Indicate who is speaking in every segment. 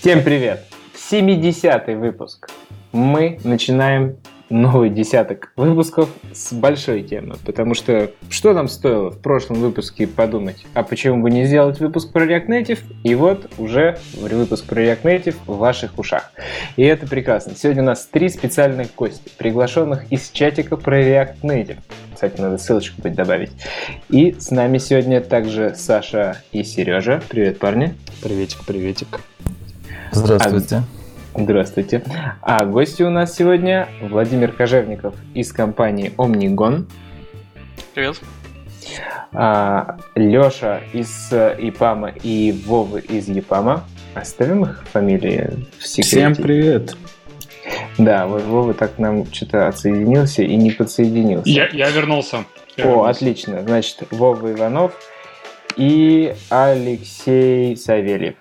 Speaker 1: Всем привет! 70-й выпуск. Мы начинаем новый десяток выпусков с большой темы, потому что что нам стоило в прошлом выпуске подумать, а почему бы не сделать выпуск про React Native, и вот уже выпуск про React Native в ваших ушах. И это прекрасно. Сегодня у нас три специальных гостя, приглашенных из чатика про React Native. Кстати, надо ссылочку будет добавить. И с нами сегодня также Саша и Сережа. Привет, парни.
Speaker 2: Приветик, приветик.
Speaker 3: Здравствуйте. А
Speaker 1: Здравствуйте. А гости у нас сегодня Владимир Кожевников из компании Omnigon.
Speaker 4: Привет.
Speaker 1: А, Леша из ИПАМа и Вова из ЕПАМа. Оставим их фамилии в секрете.
Speaker 2: Всем привет.
Speaker 1: Да, вот Вова так нам что-то отсоединился и не подсоединился.
Speaker 4: Я, я вернулся. Я
Speaker 1: О,
Speaker 4: вернулся.
Speaker 1: отлично. Значит, Вова Иванов и Алексей Савельев.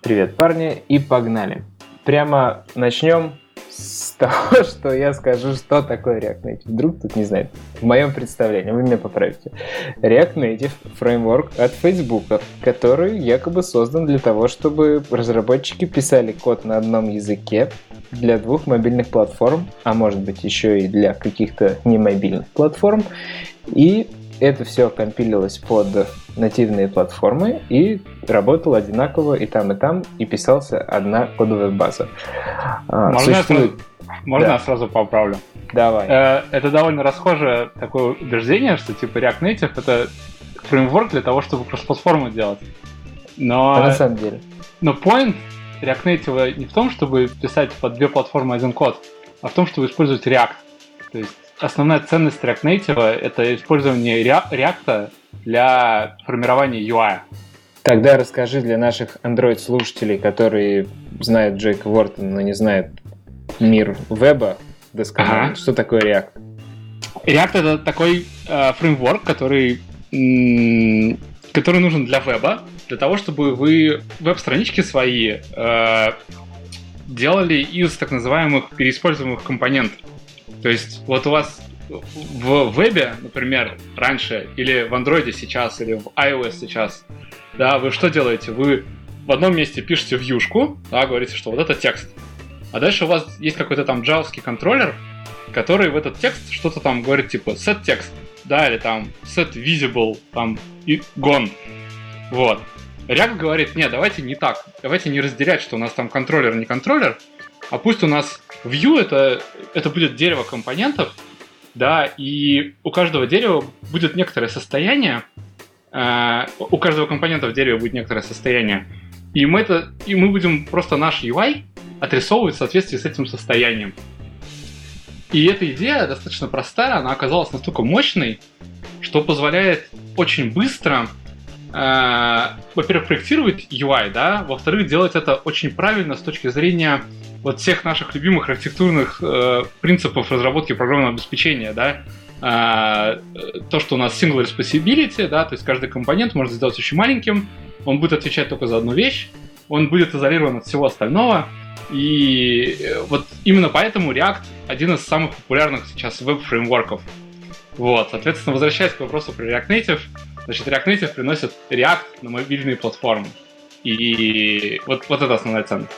Speaker 1: Привет, парни, и погнали. Прямо начнем с того, что я скажу, что такое React Native. Вдруг тут не знает. В моем представлении, вы меня поправите. React Native — фреймворк от Facebook, который якобы создан для того, чтобы разработчики писали код на одном языке для двух мобильных платформ, а может быть еще и для каких-то немобильных платформ. И это все компилилось под нативные платформы и работало одинаково и там, и там, и писался одна кодовая база. А,
Speaker 4: Можно, я
Speaker 1: существует-
Speaker 4: сразу, можно
Speaker 1: Да.
Speaker 4: я сразу поправлю?
Speaker 1: Давай.
Speaker 4: Э, Это довольно расхожее такое убеждение, что типа React Native это фреймворк для того, чтобы кросс-платформу делать. Но,
Speaker 1: А на самом деле.
Speaker 4: но point React Native не в том, чтобы писать под две платформы один код, а в том, чтобы использовать React. То есть основная ценность React Native это использование Rea- React для формирования UI.
Speaker 1: Тогда расскажи для наших Android-слушателей, которые знают Джейка Уортона, но не знают мир веба досконально,
Speaker 4: Ага.
Speaker 1: что такое React.
Speaker 4: React это такой э, фреймворк, который, м, который нужен для веба, для того, чтобы вы веб-странички свои э, делали из так называемых переиспользуемых компонентов. То есть вот у вас в вебе, например, раньше, или в андроиде сейчас, или в iOS сейчас, да, вы что делаете? Вы в одном месте пишете вьюшку, да, говорите, что вот это текст. А дальше у вас есть какой-то там джавский контроллер, который в этот текст что-то там говорит, типа set text, да, или там set visible, там и gone. Вот. React говорит, нет, давайте не так, давайте не разделять, что у нас там контроллер, не контроллер, а пусть у нас view это, это будет дерево компонентов, да, и у каждого дерева будет некоторое состояние, э, у каждого компонента в дереве будет некоторое состояние, и мы, это, и мы будем просто наш UI отрисовывать в соответствии с этим состоянием. И эта идея достаточно простая, она оказалась настолько мощной, что позволяет очень быстро, во-первых, проектировать UI, да, во-вторых, делать это очень правильно с точки зрения вот всех наших любимых архитектурных э, принципов разработки программного обеспечения, да, э, то, что у нас single responsibility, да, то есть каждый компонент можно сделать очень маленьким, он будет отвечать только за одну вещь, он будет изолирован от всего остального, и э, вот именно поэтому React один из самых популярных сейчас веб-фреймворков. Вот, соответственно, возвращаясь к вопросу про React Native, значит, React Native приносит React на мобильные платформы. И вот, вот это основная ценность.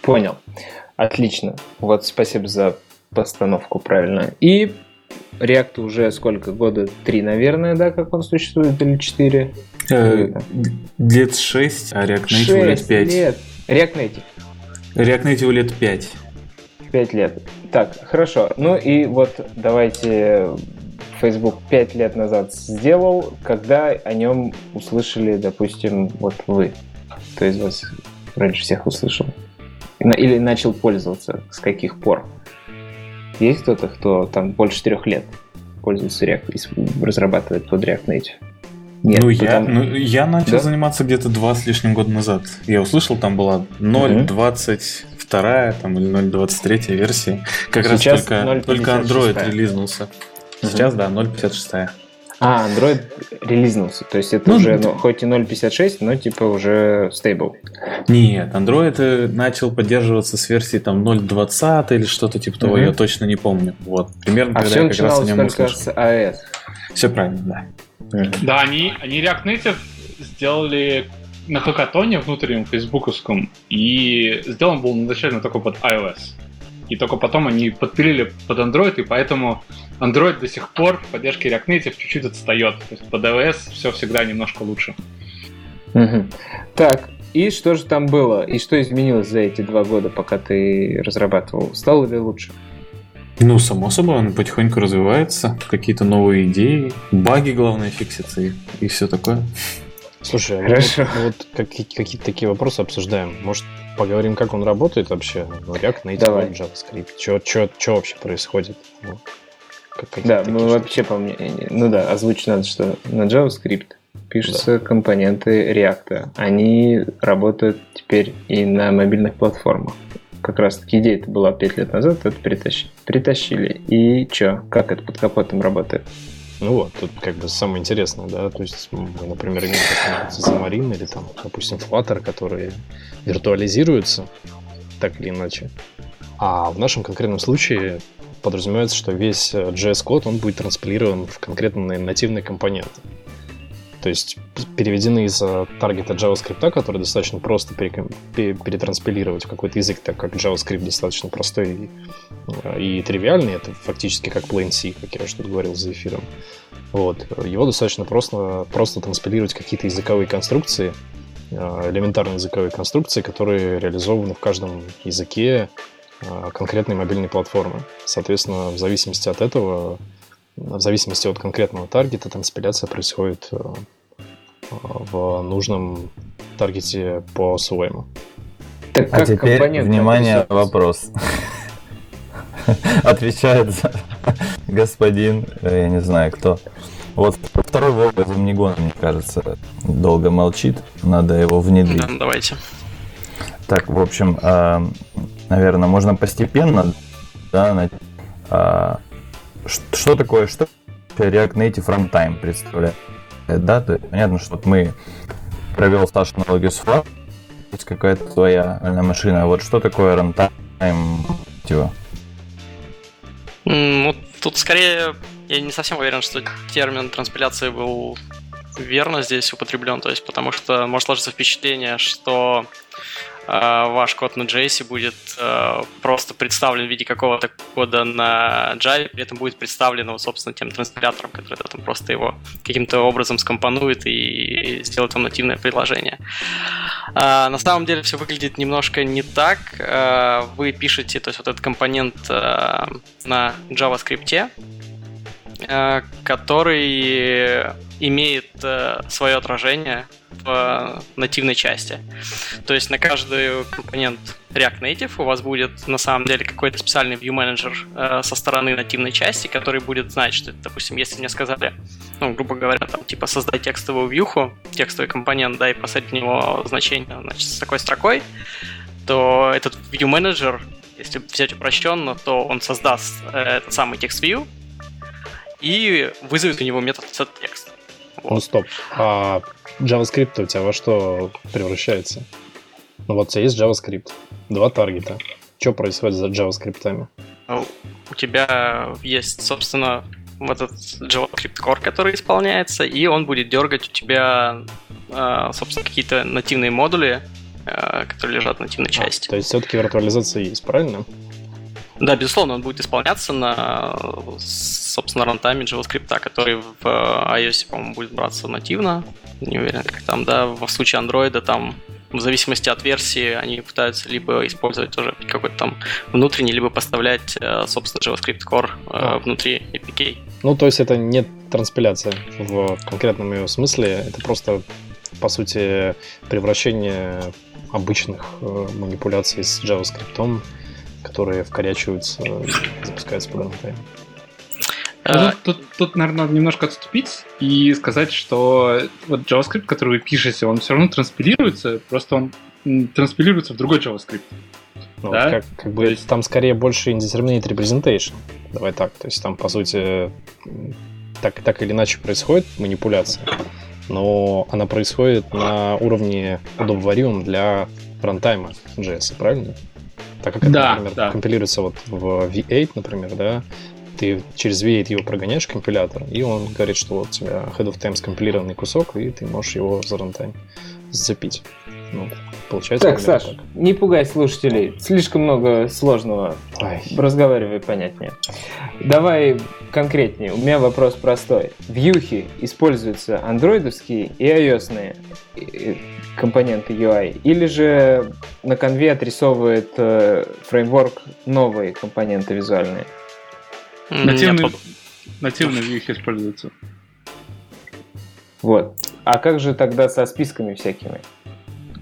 Speaker 1: Понял. Отлично. Вот спасибо за постановку правильно. И React уже сколько? Года три, наверное, да, как он существует, или четыре?
Speaker 2: Э, Лет 6, а React Native лет
Speaker 1: Шесть
Speaker 2: 5.
Speaker 1: лет. React Native.
Speaker 2: React Native лет 5.
Speaker 1: Пять лет. Так, хорошо. Ну и вот давайте Facebook пять лет назад сделал, когда о нем услышали, допустим, вот вы. Кто из вас раньше всех услышал? Или начал пользоваться? С каких пор? Есть кто-то, кто там больше четырех лет пользуется React разрабатывает под React Native? Нет,
Speaker 2: ну, я,
Speaker 1: потому-
Speaker 2: ну, я начал
Speaker 1: Да?
Speaker 2: заниматься где-то два с лишним года назад. Я услышал, там была 0.22 там, или 0.23 версия. Как
Speaker 1: Сейчас
Speaker 2: раз только,
Speaker 1: 0.56.
Speaker 2: только Android релизнулся. Сейчас, да, 0.56.
Speaker 1: А, Android релизнулся. То есть это
Speaker 2: Ну,
Speaker 1: уже, ну, хоть и 0.56, но типа уже стейбл.
Speaker 2: Нет, Android э, начал поддерживаться с версии там 0.20 или что-то типа того, я точно не помню. Вот, примерно
Speaker 1: А
Speaker 2: когда
Speaker 1: все
Speaker 2: я как раз о нем услышал.
Speaker 1: с AES.
Speaker 2: Все правильно, да.
Speaker 4: Да, они, они React Native сделали на хакатоне внутреннем фейсбуковском, и сделан был изначально только под iOS. И только потом они подпилили под Android, и поэтому Android до сих пор в поддержке React Native чуть-чуть отстает. То есть под iOS все всегда немножко лучше.
Speaker 1: Угу. Так, и что же там было? И что изменилось за эти два года, пока ты разрабатывал? Стало ли лучше?
Speaker 2: Ну, само собой, он потихоньку развивается, какие-то новые идеи, баги, главное, фиксятся и, и все такое.
Speaker 5: Слушай, а Хорошо. вот, вот какие- какие-то такие вопросы обсуждаем. Может, поговорим, как он работает вообще? Ну, React, Native,
Speaker 1: Давай.
Speaker 5: JavaScript. Что вообще происходит? Ну, как-
Speaker 1: Да, ну
Speaker 5: штуки.
Speaker 1: вообще по мне, ну да, озвучить надо, что на JavaScript пишутся компоненты React. Они работают теперь и на мобильных платформах. Как раз таки идея это была 5 лет назад, это притащили. Притащили. И чё, как это под капотом работает?
Speaker 5: Ну вот, тут как бы самое интересное, да, то есть мы, например, имеем Xamarin или там, допустим, Flutter, которые виртуализируются так или иначе. А в нашем конкретном случае подразумевается, что весь э, JS-код, он будет транспилирован в конкретные нативные компоненты. То есть переведены из э, таргета JavaScript, который достаточно просто перетранспилировать в какой-то язык, так как JavaScript достаточно простой и, э, и тривиальный, это фактически как plain C, как я что-то говорил за эфиром. Вот. Его достаточно просто, просто транспилировать какие-то языковые конструкции, э, элементарные языковые конструкции, которые реализованы в каждом языке конкретной мобильной платформы. Соответственно, в зависимости от этого, в зависимости от конкретного таргета, транспиляция происходит э, в нужном таргете по своему.
Speaker 1: Так
Speaker 3: А теперь,
Speaker 1: компоненты
Speaker 3: внимание, вопрос. Отвечает за господин, э, я не знаю кто. Вот второй Вова из Omnigona, мне кажется, долго молчит. Надо его внедрить.
Speaker 6: Да, давайте.
Speaker 3: Так, в общем, наверное, можно постепенно, да, ш- что такое, что React Native Runtime представляет, да, то есть понятно, что вот мы провел Саша аналогию с Flutter, есть какая-то твоя машина, вот что такое Runtime типа?
Speaker 6: Ну, тут скорее я не совсем уверен, что термин транспиляции был верно здесь употреблен, то есть потому что может сложиться впечатление, что э, ваш код на JS будет э, просто представлен в виде какого-то кода на Java, при этом будет представлен, вот, собственно, тем транспилятором, который да, там просто его каким-то образом скомпонует и сделает вам нативное приложение. А, на самом деле все выглядит немножко не так. А, вы пишете, то есть вот этот компонент а, на JavaScript, а, который имеет а, свое отражение в нативной части. То есть на каждый компонент React Native у вас будет на самом деле какой-то специальный view manager э, со стороны нативной части, который будет знать, что, допустим, если мне сказали, ну, грубо говоря, там, типа, создай текстовую вьюху, текстовый компонент, да, и посадить в него значение, значит, с такой строкой, то этот view manager, если взять упрощенно, то он создаст э, этот самый текст view и вызовет у него метод setText.
Speaker 5: Ну стоп, а JavaScript у тебя во что превращается? Ну вот у тебя есть JavaScript, два таргета. Что происходит за JavaScript?
Speaker 6: Ну, У тебя есть, собственно, вот этот JavaScript Core, который исполняется, и он будет дергать у тебя, э, собственно, какие-то нативные модули, э, которые лежат в нативной части.
Speaker 5: То есть все-таки виртуализация есть, правильно?
Speaker 6: Да, безусловно, он будет исполняться на, собственно, рантайме JavaScript, который в э, iOS, по-моему, будет браться нативно. Не уверен, как там, да. В случае Android там в зависимости от версии они пытаются либо использовать тоже какой-то там внутренний, либо поставлять, э, собственно, JavaScript Core э,
Speaker 5: А.
Speaker 6: внутри APK.
Speaker 5: Ну, то есть это не транспиляция в конкретном ее смысле, это просто, по сути, превращение обычных манипуляций с JavaScript, которые вкорячиваются и запускаются runtime.
Speaker 6: Э,
Speaker 4: Ну, Тут, тут, тут, наверное, надо немножко отступить и сказать, что вот JavaScript, который вы пишете, он все равно транспилируется, просто он транспилируется в другой JavaScript.
Speaker 5: Ну,
Speaker 4: Да?
Speaker 5: вот как, как бы
Speaker 4: есть-
Speaker 5: там скорее больше indeterminate representation. Давай так. То есть там, по сути, так, так или иначе происходит манипуляция, но она происходит на уровне удобоваримом для рантайма JS, правильно? Так как это,
Speaker 4: Да,
Speaker 5: например,
Speaker 4: да.
Speaker 5: компилируется вот в V8, например, да, ты через V8 его прогоняешь компилятор, и он говорит, что вот у тебя head of time скомпилированный кусок, и ты можешь его за рантайм зацепить. Ну, получается.
Speaker 1: Так, Саш, не пугай слушателей. Слишком много сложного.
Speaker 5: Ой.
Speaker 1: Разговаривай понятнее. Давай конкретнее. У меня вопрос простой. Вьюхи используются андроидовские и ios компоненты UI, или же на конве отрисовывает э, фреймворк новые компоненты визуальные?
Speaker 4: Нативные,
Speaker 6: нет,
Speaker 4: нативные вьюхи используются.
Speaker 1: Вот. А как же тогда со списками всякими?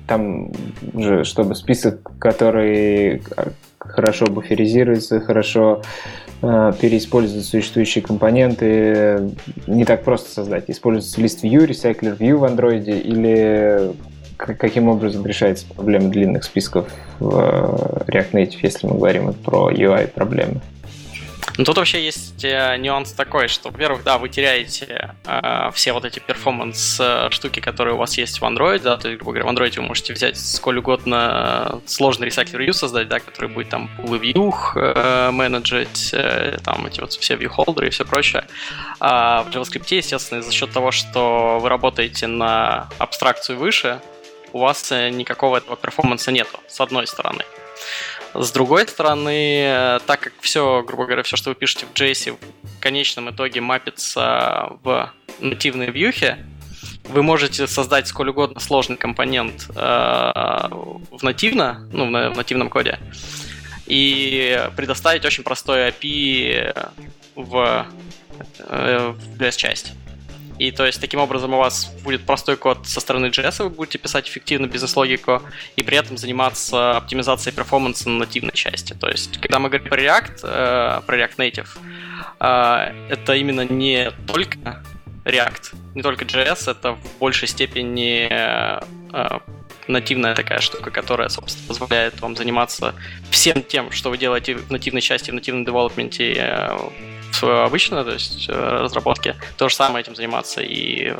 Speaker 1: Там же, чтобы список, который хорошо буферизируется, хорошо э, переиспользует существующие компоненты, не так просто создать. Используется лист view, recycler view в андроиде или каким образом решается проблема длинных списков в э, React Native, если мы говорим про UI проблемы?
Speaker 6: Ну, тут вообще есть э, нюанс такой, что, во-первых, да, вы теряете э, все вот эти перформанс э, которые у вас есть в Android, да, то есть, грубо говоря, в Android вы можете взять сколь угодно сложный recycler view создать, да, который будет там пулы view э, менеджить, э, там эти вот все view holder и все прочее. А в JavaScript, естественно, за счет того, что вы работаете на абстракцию выше, у вас э, никакого этого перформанса нету, с одной стороны. С другой стороны, э, так как все, грубо говоря, все, что вы пишете в JS, в конечном итоге мапится в нативные вьюхи, вы можете создать сколь угодно сложный компонент э, в нативно, ну, в на- в нативном коде, и предоставить очень простой API в, э, в JS-часть. И то есть таким образом у вас будет простой код со стороны JS, вы будете писать эффективно бизнес-логику, и при этом заниматься оптимизацией перформанса на нативной части. То есть, когда мы говорим про React, э, про React Native, э, это именно не только React, не только JS, это в большей степени э, нативная такая штука, которая, собственно, позволяет вам заниматься всем тем, что вы делаете в нативной части, в нативном девелопменте э, в своей обычной, то есть э, разработке, то же самое этим заниматься и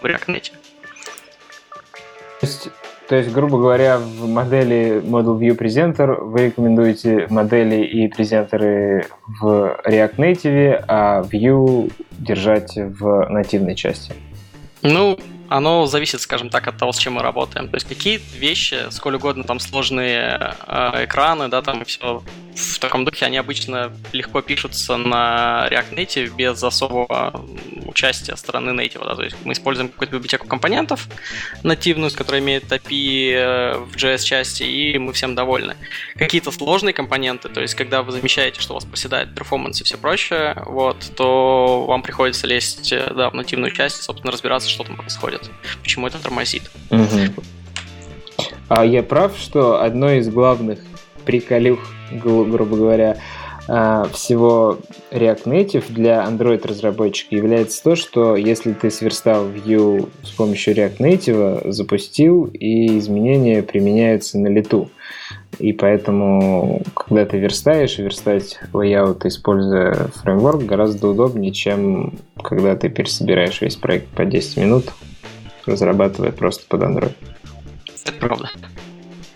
Speaker 6: в React Native.
Speaker 1: То есть, то есть, грубо говоря, в модели Model View Presenter вы рекомендуете модели и презентеры в React Native, а View держать в нативной части.
Speaker 6: Ну, оно зависит, скажем так, от того, с чем мы работаем. То есть какие вещи, сколь угодно там сложные э, экраны, да, там и все в таком духе, они обычно легко пишутся на React Native без особого участия стороны Native. Да. То есть мы используем какую-то библиотеку компонентов нативную, с которой имеет API э, в JS-части, и мы всем довольны. Какие-то сложные компоненты, то есть когда вы замечаете, что у вас проседает перформанс и все прочее, вот, то вам приходится лезть э, да, в нативную часть, собственно, разбираться, что там происходит, почему это тормозит.
Speaker 1: А я прав, что одной из главных приколюх, гру- грубо говоря, а, всего React Native для Android разработчика является то, что если ты сверстал Vue с помощью React Native, запустил, и изменения применяются на лету. И поэтому, когда ты верстаешь, верстать layout, используя фреймворк, гораздо удобнее, чем когда ты пересобираешь весь проект по 10 минут, разрабатывая просто под Android.
Speaker 6: Это правда.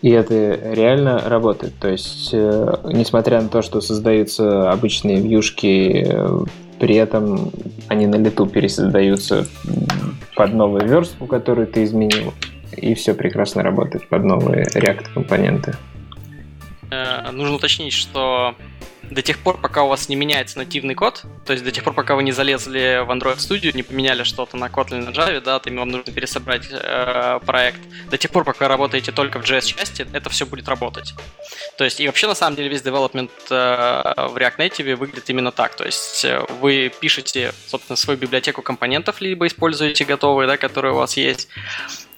Speaker 1: И это реально работает. То есть, э, несмотря на то, что создаются обычные вьюшки, э, при этом они на лету пересоздаются под новую верстку, которую ты изменил, и все прекрасно работает под новые React компоненты.
Speaker 6: Э, нужно уточнить, что до тех пор, пока у вас не меняется нативный код, то есть до тех пор, пока вы не залезли в Android Studio, не поменяли что-то на Kotlin на Java, да, то вам нужно пересобрать э, проект. До тех пор, пока вы работаете только в JS-части, это все будет работать. То есть, и вообще, на самом деле, весь development э, в React Native выглядит именно так. То есть, э, вы пишете, собственно, свою библиотеку компонентов, либо используете готовые, да, которые у вас есть,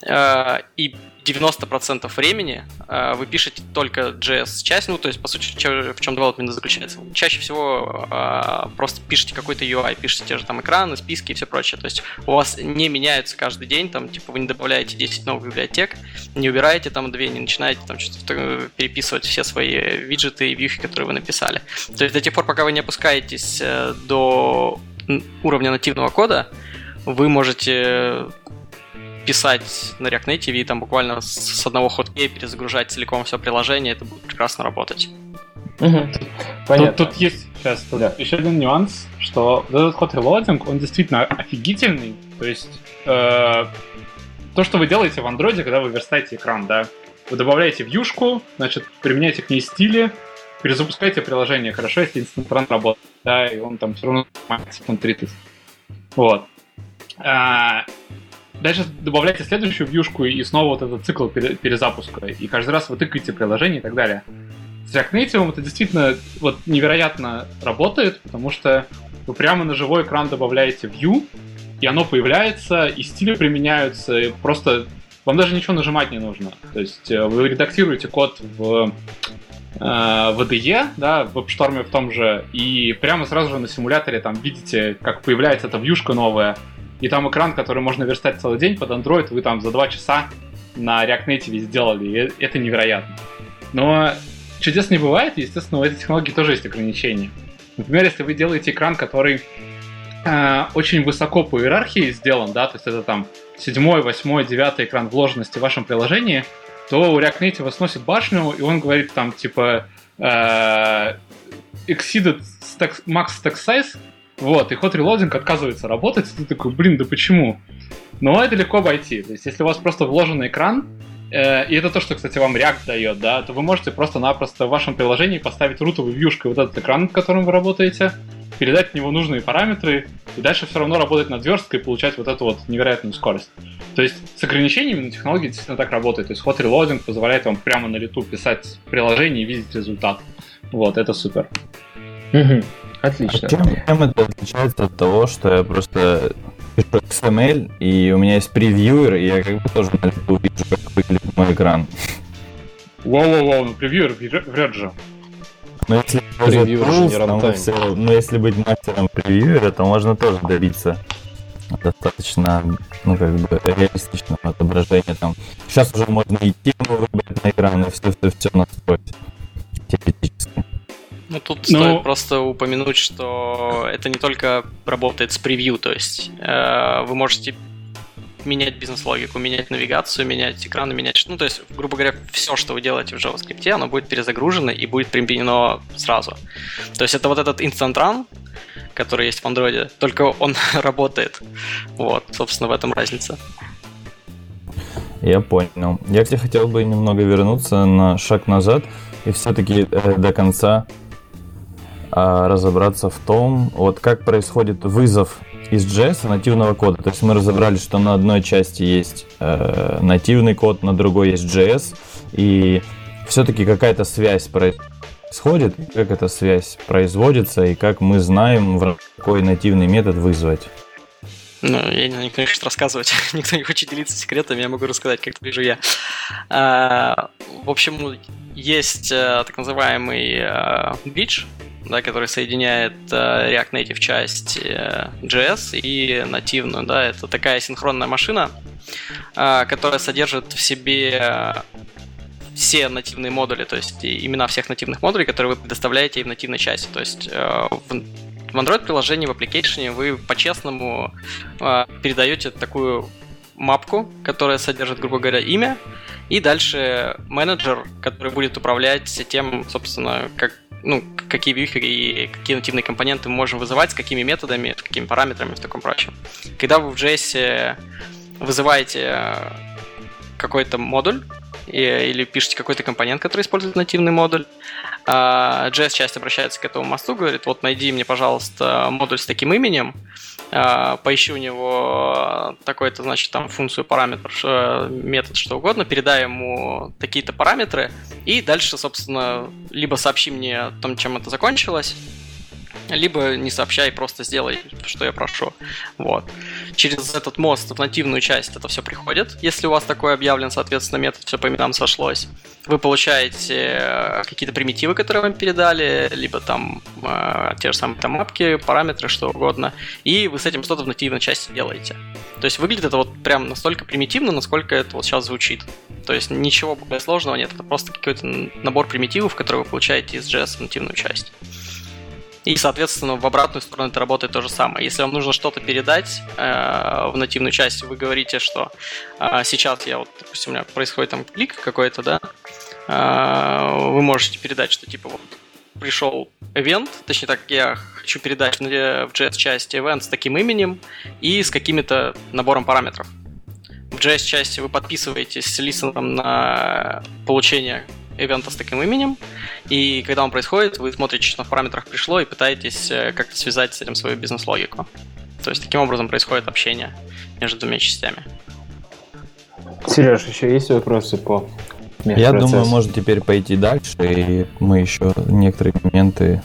Speaker 6: э, и 90% времени э, вы пишете только JS-часть, ну, то есть, по сути, чё- в чем development заключается. Чаще всего э, просто пишете какой-то UI, пишете те же там экраны, списки и все прочее. То есть, у вас не меняются каждый день, там, типа, вы не добавляете 10 новых библиотек, не убираете там две, не начинаете там что-то переписывать все свои виджеты и вьюхи, которые вы написали. То есть, до тех пор, пока вы не опускаетесь э, до уровня нативного кода, вы можете писать на React Native и там буквально с одного хоткея перезагружать целиком все приложение, это будет прекрасно работать.
Speaker 1: Понятно.
Speaker 4: Тут, тут есть сейчас тут
Speaker 1: Да.
Speaker 4: еще один нюанс, что вот этот ход релоадинг, он действительно офигительный. То есть э, то, то, что вы делаете в андроиде, когда вы верстаете экран, да, вы добавляете вьюшку, значит, применяете к ней стили, перезапускаете приложение, хорошо, если Run работает, да, и он там все равно секунд 30. Вот. А, дальше добавляете следующую вьюшку и снова вот этот цикл перезапуска. И каждый раз вы тыкаете приложение и так далее. С React Native это действительно вот невероятно работает, потому что вы прямо на живой экран добавляете view, и оно появляется, и стили применяются, и просто вам даже ничего нажимать не нужно. То есть э, вы редактируете код в э, VDE, да, в WebStorm в том же, и прямо сразу же на симуляторе там видите, как появляется эта вьюшка новая, и там экран, который можно верстать целый день под Android, вы там за два часа на React Native сделали, и это невероятно. Но чудес не бывает, естественно, у этой технологии тоже есть ограничения. Например, если вы делаете экран, который э, очень высоко по иерархии сделан, да, то есть это там седьмой, восьмой, девятый экран вложенности в вашем приложении, то у React Native сносит башню, и он говорит там типа э, exceeded stack, max stack size, вот, и ход релодинг отказывается работать, и ты такой, блин, да почему? Но это легко обойти. То есть, если у вас просто вложенный экран, э, и это то, что, кстати, вам React дает, да, то вы можете просто-напросто в вашем приложении поставить рутовой вьюшкой вот этот экран, над которым вы работаете, передать в него нужные параметры, и дальше все равно работать над версткой и получать вот эту вот невероятную скорость. То есть с ограничениями на технологии действительно так работает. То есть hot reloading позволяет вам прямо на лету писать приложение и видеть результат. Вот, это супер.
Speaker 1: Угу. Отлично.
Speaker 3: А чем, чем это отличается от того, что я просто пишу XML, и у меня есть previewer, и я как бы тоже на лету вижу, как выглядит мой экран.
Speaker 4: Воу-воу-воу, ну previewer врет же.
Speaker 3: Но если,
Speaker 5: Previewer же не runtime.
Speaker 3: все- но если быть мастером превьюера, то можно тоже добиться достаточно, ну, как бы, реалистичного отображения там. Сейчас уже можно и тему выбрать на экран, и все-все-все настроить теоретически.
Speaker 6: Ну, тут
Speaker 4: Ну-
Speaker 6: стоит просто упомянуть, что это не только работает с превью, то есть э, вы можете менять бизнес-логику, менять навигацию, менять экраны, менять... Ну, то есть, грубо говоря, все, что вы делаете в JavaScript, оно будет перезагружено и будет применено сразу. То есть это вот этот Instant Run, который есть в Android, только он работает. Вот, собственно, в этом разница.
Speaker 3: Я понял. Я, кстати, хотел бы немного вернуться на шаг назад и все-таки до конца разобраться в том, вот как происходит вызов из JS нативного кода. То есть мы разобрали, что на одной части есть э, нативный код, на другой есть JS, и все-таки какая-то связь происходит, как эта связь производится, и как мы знаем, в какой нативный метод вызвать.
Speaker 6: Ну, я не не хочет рассказывать, никто не хочет делиться секретами, я могу рассказать, как это вижу я. А, в общем, есть а, так называемый а, bridge, да, который соединяет а, React Native часть а, JS и нативную, да, это такая синхронная машина, а, которая содержит в себе все нативные модули, то есть имена всех нативных модулей, которые вы предоставляете и в нативной части. То есть в в Android-приложении, в application вы по-честному э, передаете такую мапку, которая содержит, грубо говоря, имя, и дальше менеджер, который будет управлять тем, собственно, как, ну, какие вьюхи и какие нативные компоненты мы можем вызывать, с какими методами, с какими параметрами и в таком прочем. Когда вы в JS вызываете какой-то модуль, или пишете какой-то компонент, который использует нативный модуль. JS-часть обращается к этому мосту, говорит, вот найди мне, пожалуйста, модуль с таким именем, поищи у него такой-то, значит, там функцию, параметр, метод, что угодно, передай ему такие-то параметры, и дальше, собственно, либо сообщи мне о том, чем это закончилось, либо не сообщай, просто сделай, что я прошу. Вот. Через этот мост в нативную часть это все приходит. Если у вас такой объявлен, соответственно, метод все по именам сошлось. Вы получаете какие-то примитивы, которые вам передали, либо там э, те же самые там мапки, параметры, что угодно. И вы с этим что-то в нативной части делаете. То есть выглядит это вот прям настолько примитивно, насколько это вот сейчас звучит. То есть ничего более сложного нет. Это просто какой-то набор примитивов, которые вы получаете из JS в нативную часть. И, соответственно, в обратную сторону это работает то же самое. Если вам нужно что-то передать э, в нативную часть, вы говорите, что э, сейчас я вот, допустим, у меня происходит там клик какой-то, да, э, вы можете передать, что типа вот пришел event, точнее так, я хочу передать в JS части event с таким именем и с каким-то набором параметров. в JS-части вы подписываетесь с листеном на получение ивента с таким именем, и когда он происходит, вы смотрите, что в параметрах пришло, и пытаетесь э, как-то связать с этим свою бизнес-логику. То есть таким образом происходит общение между двумя частями.
Speaker 1: Сереж, еще есть вопросы по
Speaker 3: Я думаю, можно теперь пойти дальше, и мы еще некоторые моменты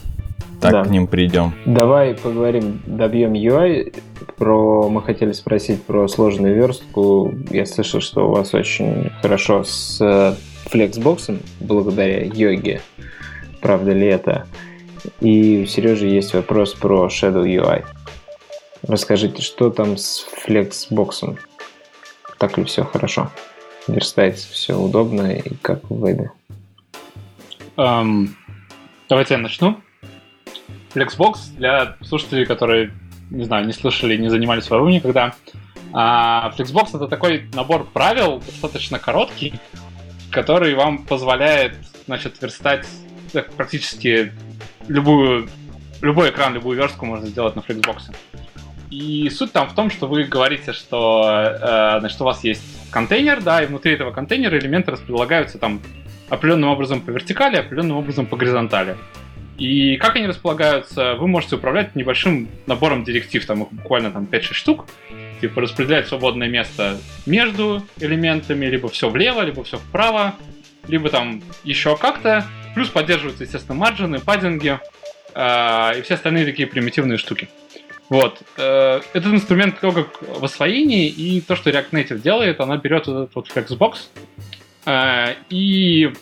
Speaker 3: так да. к ним придем.
Speaker 1: Давай поговорим, добьем UI. Про, мы хотели спросить про сложную верстку. Я слышал, что у вас очень хорошо с Flexbox благодаря йоге. Правда ли это? И у Сережи есть вопрос про Shadow UI. Расскажите, что там с Flexbox? Так ли все хорошо? Верстается все удобно и как в Вебе?
Speaker 4: Um, давайте я начну. Flexbox для слушателей, которые, не знаю, не слышали, не занимались вебом никогда. А Flexbox это такой набор правил, достаточно короткий, который вам позволяет, значит, верстать практически любую, любой экран, любую верстку можно сделать на Flexbox. И суть там в том, что вы говорите, что э, значит, у вас есть контейнер, да, и внутри этого контейнера элементы располагаются там определенным образом по вертикали, определенным образом по горизонтали. И как они располагаются, вы можете управлять небольшим набором директив, там их буквально там 5-6 штук, типа распределять свободное место между элементами, либо все влево, либо все вправо, либо там еще как-то. Плюс поддерживаются, естественно, марджины, паддинги э, и все остальные такие примитивные штуки. Вот. Э, этот инструмент только в освоении, и то, что React Native делает, она берет этот вот Flexbox э, и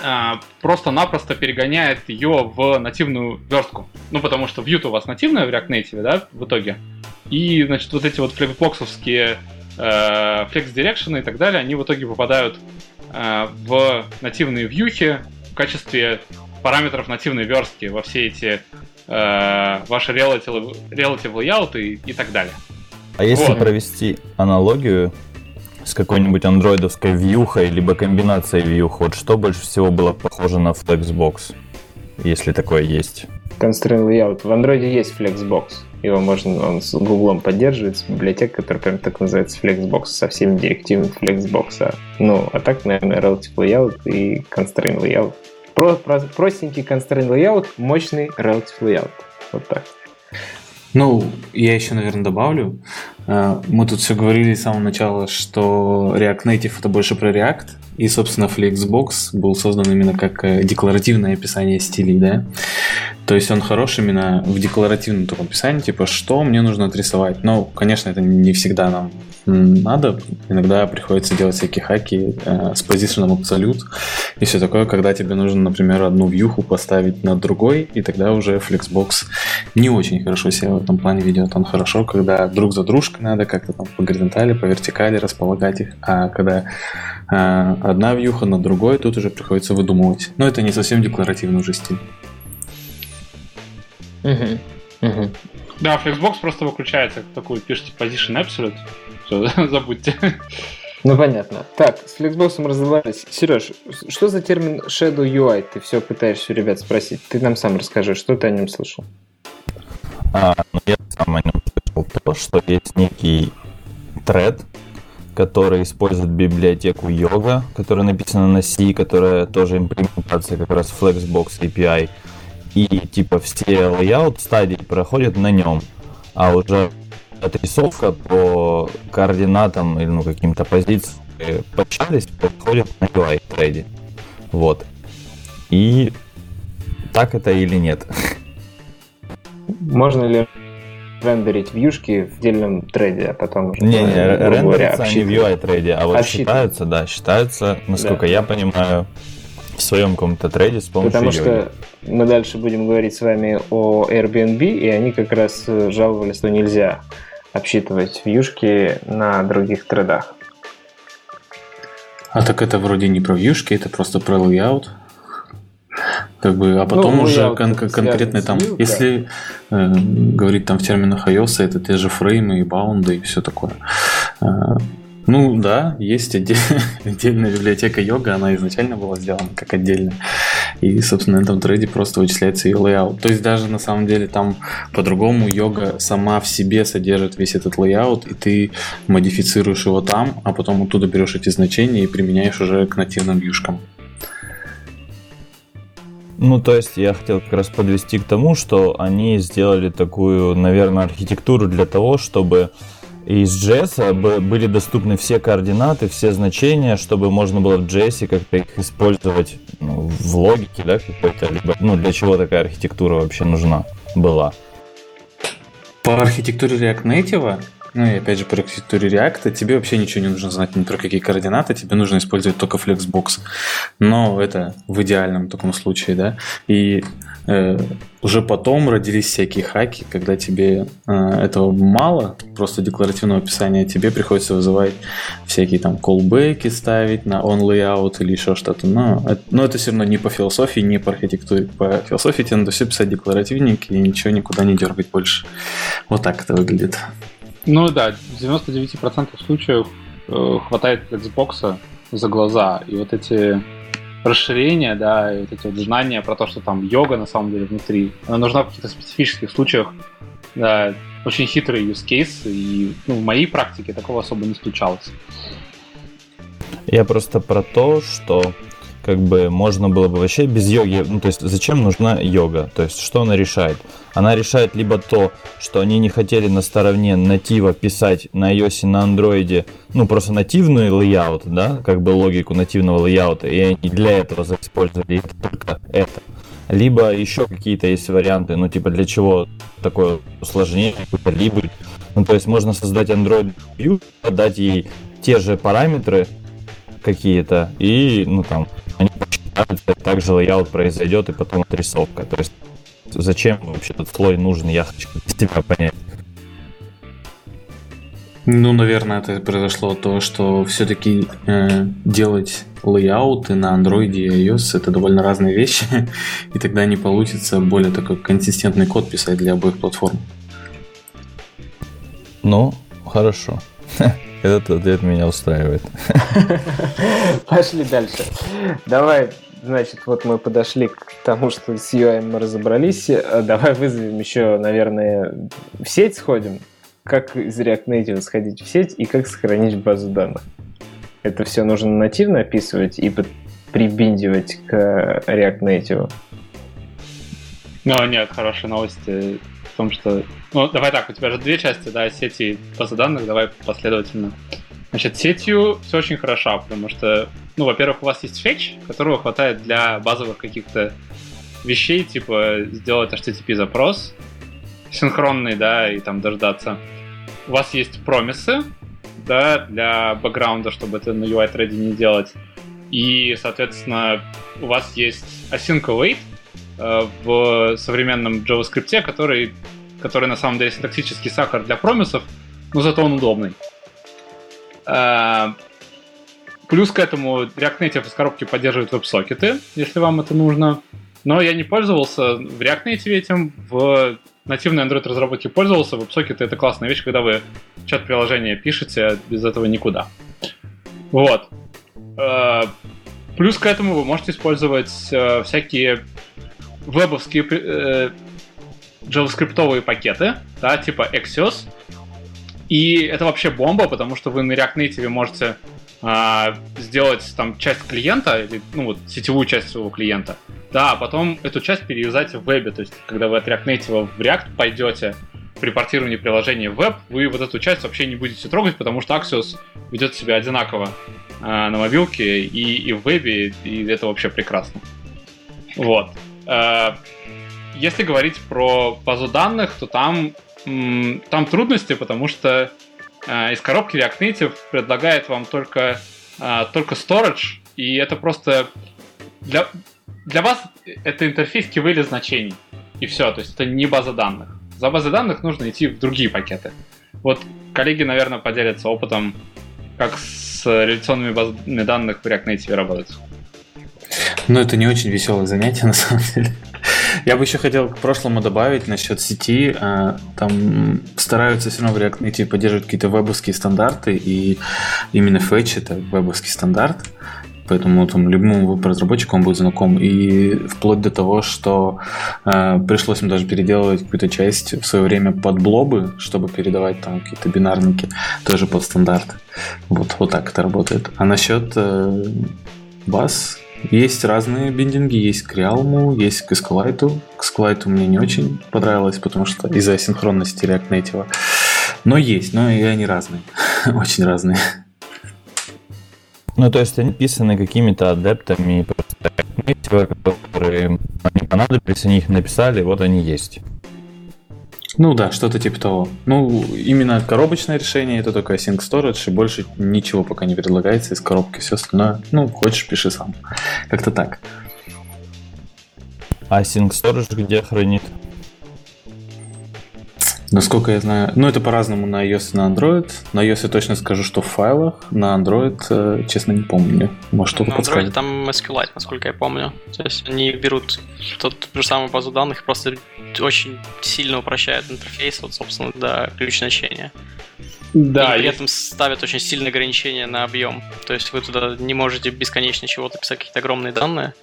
Speaker 4: э, просто-напросто перегоняет ее в нативную верстку. Ну, потому что Vue у вас нативная в React Native, да, в итоге. И, значит, вот эти вот флексбоксовские э, Flex Direction и так далее, они в итоге попадают э, в нативные вьюхи в качестве параметров нативной верстки во все эти э, ваши relative, relative layout и, и так далее.
Speaker 3: А если вот. провести аналогию с какой-нибудь андроидовской вьюхой, либо комбинацией вьюх, вот что больше всего было похоже на Flexbox, если такое есть?
Speaker 1: Constraint Layout. В андроиде есть Flexbox. Его можно, он с Гуглом поддерживается, библиотека, которая прям так называется Flexbox, со всеми директивами Flexbox. Ну, а так, наверное, Relative Layout и Constraint Layout. Про, про, простенький Constraint Layout, мощный Relative Layout. Вот так.
Speaker 2: Ну, я еще, наверное, добавлю. Э, мы тут все говорили с самого начала, что React Native это больше про React, и, собственно, Flexbox был создан именно как э, декларативное описание стилей, да. То есть он хорош именно в декларативном таком описании, типа, что мне нужно отрисовать. Но, конечно, это не всегда нам надо. Иногда приходится делать всякие хаки э, с позиционом абсолют и все такое, когда тебе нужно, например, одну вьюху поставить над другой, и тогда уже Flexbox не очень хорошо себя в этом плане ведет. Он хорошо, когда друг за дружкой надо как-то там по горизонтали, по вертикали располагать их, а когда э, одна вьюха на другой, тут уже приходится выдумывать. Но это не совсем декларативный уже стиль.
Speaker 4: Угу. Угу. Да, Flexbox просто выключается, как такой пишете position absolute, все, забудьте.
Speaker 1: Ну, понятно. Так, с Flexbox разобрались. Сереж, что за термин Shadow UI? Ты все пытаешься у ребят спросить. Ты нам сам расскажи, что ты о нем слышал?
Speaker 3: А, ну, я сам о нем слышал то, что есть некий тред, который использует библиотеку Yoga, которая написана на C, которая тоже имплементация как раз Flexbox API. И типа все layout стадии проходят на нем, а уже отрисовка по координатам или ну, каким-то позициям подчались, проходят на UI трейде. Вот. И так это или нет?
Speaker 1: Можно ли рендерить вьюшки в отдельном трейде, а потом уже...
Speaker 3: Не, не, рендерятся они в UI трейде, а вот Обсчитывать. считаются, да, считаются, насколько да. я понимаю, в своем каком-то трейде с помощью
Speaker 1: Потому что мы дальше будем говорить с вами о Airbnb, и они как раз жаловались, что нельзя обсчитывать вьюшки на других тредах.
Speaker 2: А так это вроде не про вьюшки, это просто про layout. Как бы, а потом ну, уже кон- конкретно там, view, если э, говорить там в терминах iOS, это те же фреймы и баунды и все такое. Э, ну да, есть отдель, отдельная библиотека йога, она изначально была сделана как отдельная и, собственно, на этом трейде просто вычисляется ее layout. То есть даже на самом деле там по-другому йога сама в себе содержит весь этот layout, и ты модифицируешь его там, а потом оттуда берешь эти значения и применяешь уже к нативным юшкам.
Speaker 3: Ну, то есть я хотел как раз подвести к тому, что они сделали такую, наверное, архитектуру для того, чтобы из JS были доступны все координаты, все значения, чтобы можно было в JS как-то их использовать ну, в логике, да, какой-то, либо, ну, для чего такая архитектура вообще нужна была.
Speaker 2: По архитектуре React Native ну и опять же, по архитектуре React тебе вообще ничего не нужно знать ни про какие координаты, тебе нужно использовать только Flexbox. Но это в идеальном таком случае, да. И э, уже потом родились всякие хаки, когда тебе э, этого мало, просто декларативного описания, тебе приходится вызывать всякие там колбеки ставить на on layout или еще что-то. Но, но это все равно не по философии, не по архитектуре. По философии тебе надо все писать декларативненько и ничего никуда не дергать больше. Вот так это выглядит.
Speaker 4: Ну да, в 99% случаев э, хватает Xbox за глаза. И вот эти расширения, да, и вот эти вот знания про то, что там йога на самом деле внутри, она нужна в каких-то специфических случаях. Да, очень хитрый use case, и ну, в моей практике такого особо не случалось.
Speaker 3: Я просто про то, что как бы можно было бы вообще без йоги, ну то есть зачем нужна йога, то есть что она решает? Она решает либо то, что они не хотели на стороне натива писать на iOS и на андроиде, ну просто нативный layout, да, как бы логику нативного лейаута, и они для этого использовали только это. Либо еще какие-то есть варианты, ну типа для чего такое усложнение, либо, ну то есть можно создать Android дать ей те же параметры какие-то, и ну там они посчитают, также layout произойдет и потом отрисовка. То есть зачем вообще этот слой нужен, я хочу из тебя понять.
Speaker 2: Ну, наверное, это произошло то, что все-таки э, делать лейауты на Android и iOS это довольно разные вещи, и тогда не получится более такой консистентный код писать для обоих платформ.
Speaker 3: Ну, хорошо. Этот ответ меня устраивает.
Speaker 1: Пошли дальше. Давай, значит, вот мы подошли к тому, что с UI мы разобрались. Давай вызовем еще, наверное, в сеть сходим. Как из React Native сходить в сеть и как сохранить базу данных. Это все нужно нативно описывать и прибиндивать к React Native.
Speaker 4: Ну, нет, хорошие новости том, что ну, давай так, у тебя же две части, да, сети базы данных, давай последовательно. Значит, сетью все очень хорошо, потому что, ну, во-первых, у вас есть фетч, которого хватает для базовых каких-то вещей, типа сделать HTTP-запрос синхронный, да, и там дождаться. У вас есть промисы, да, для бэкграунда, чтобы это на UI thread не делать. И, соответственно, у вас есть async await в современном JavaScript, который который на самом деле синтаксический сахар для промисов, но зато он удобный. А, плюс к этому React Native из коробки поддерживает веб-сокеты, если вам это нужно. Но я не пользовался в React Native этим, в нативной Android разработке пользовался. Веб-сокеты это классная вещь, когда вы чат приложения пишете, без этого никуда. Вот. А, плюс к этому вы можете использовать э, всякие вебовские э, JavaScript пакеты, да, типа Axios. И это вообще бомба, потому что вы на React Native можете а, сделать там часть клиента, или, ну вот сетевую часть своего клиента, да, а потом эту часть переюзать в вебе. То есть, когда вы от React Native в React пойдете при портировании приложения в веб, вы вот эту часть вообще не будете трогать, потому что Axios ведет себя одинаково а, на мобилке и, и в вебе, и это вообще прекрасно. Вот. А, если говорить про базу данных, то там, там трудности, потому что э, из коробки React Native предлагает вам только, э, только storage, и это просто для, для вас это интерфейс кивели значений. И все, то есть это не база данных. За базой данных нужно идти в другие пакеты. Вот коллеги, наверное, поделятся опытом, как с реляционными базами данных в React Native работать.
Speaker 2: Ну, это не очень веселое занятие, на самом деле. Я бы еще хотел к прошлому добавить насчет сети. А, там стараются все равно в React Native поддерживать какие-то вебовские стандарты, и именно Fetch это вебовский стандарт. поэтому там любому веб-разработчику он будет знаком. И вплоть до того, что э, пришлось им даже переделывать какую-то часть в свое время под блобы, чтобы передавать там какие-то бинарники, тоже под стандарт. Вот, вот так это работает. А насчет э, баз, есть разные биндинги, есть к Realm, есть к SQLite. К SQLite мне не очень понравилось, потому что из-за синхронности React Native. Но есть, но и они разные. очень разные.
Speaker 3: Ну, то есть они писаны какими-то адептами, которые они понадобились, они их написали, вот они есть.
Speaker 2: Ну да, что-то типа того. Ну, именно коробочное решение это только Sync Storage, и больше ничего пока не предлагается из коробки. Все остальное, ну, хочешь, пиши сам. Как-то так.
Speaker 3: А Sync Storage где хранит?
Speaker 2: Насколько я знаю, ну это по-разному на iOS и на Android. На iOS я точно скажу, что в файлах, на Android, э, честно, не помню. Может, что-то подскажет.
Speaker 6: Там SQLite, насколько я помню. То есть они берут тот, же самую базу данных, просто очень сильно упрощают интерфейс, вот, собственно, до ключ значения.
Speaker 4: Да,
Speaker 6: и при этом ставят очень сильные ограничения на объем. То есть вы туда не можете бесконечно чего-то писать, какие-то огромные данные.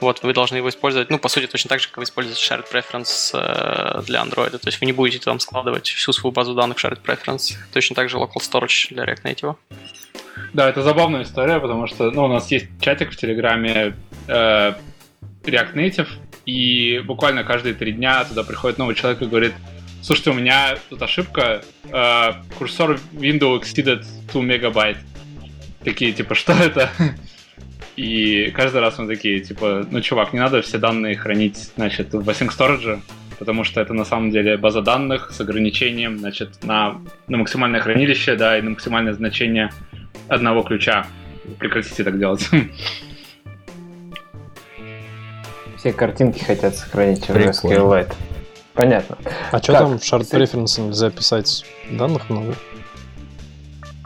Speaker 6: Вот, вы должны его использовать, ну, по сути, точно так же, как вы используете shared preference э, для Android. То есть вы не будете там складывать всю свою базу данных в shared preference. Точно так же local storage для React Native.
Speaker 4: Да, это забавная история, потому что ну, у нас есть чатик в Телеграме э, React Native, и буквально каждые три дня туда приходит новый человек и говорит, слушайте, у меня тут ошибка, э, курсор window exceeded 2 мегабайт. Такие, типа, что это? И каждый раз мы такие, типа, ну, чувак, не надо все данные хранить, значит, в Async Storage, потому что это на самом деле база данных с ограничением, значит, на, на максимальное хранилище, да, и на максимальное значение одного ключа. Прекратите так делать.
Speaker 1: Все картинки хотят сохранить в. SQLite. Понятно.
Speaker 5: А что там в Shard Preference нельзя писать данных много?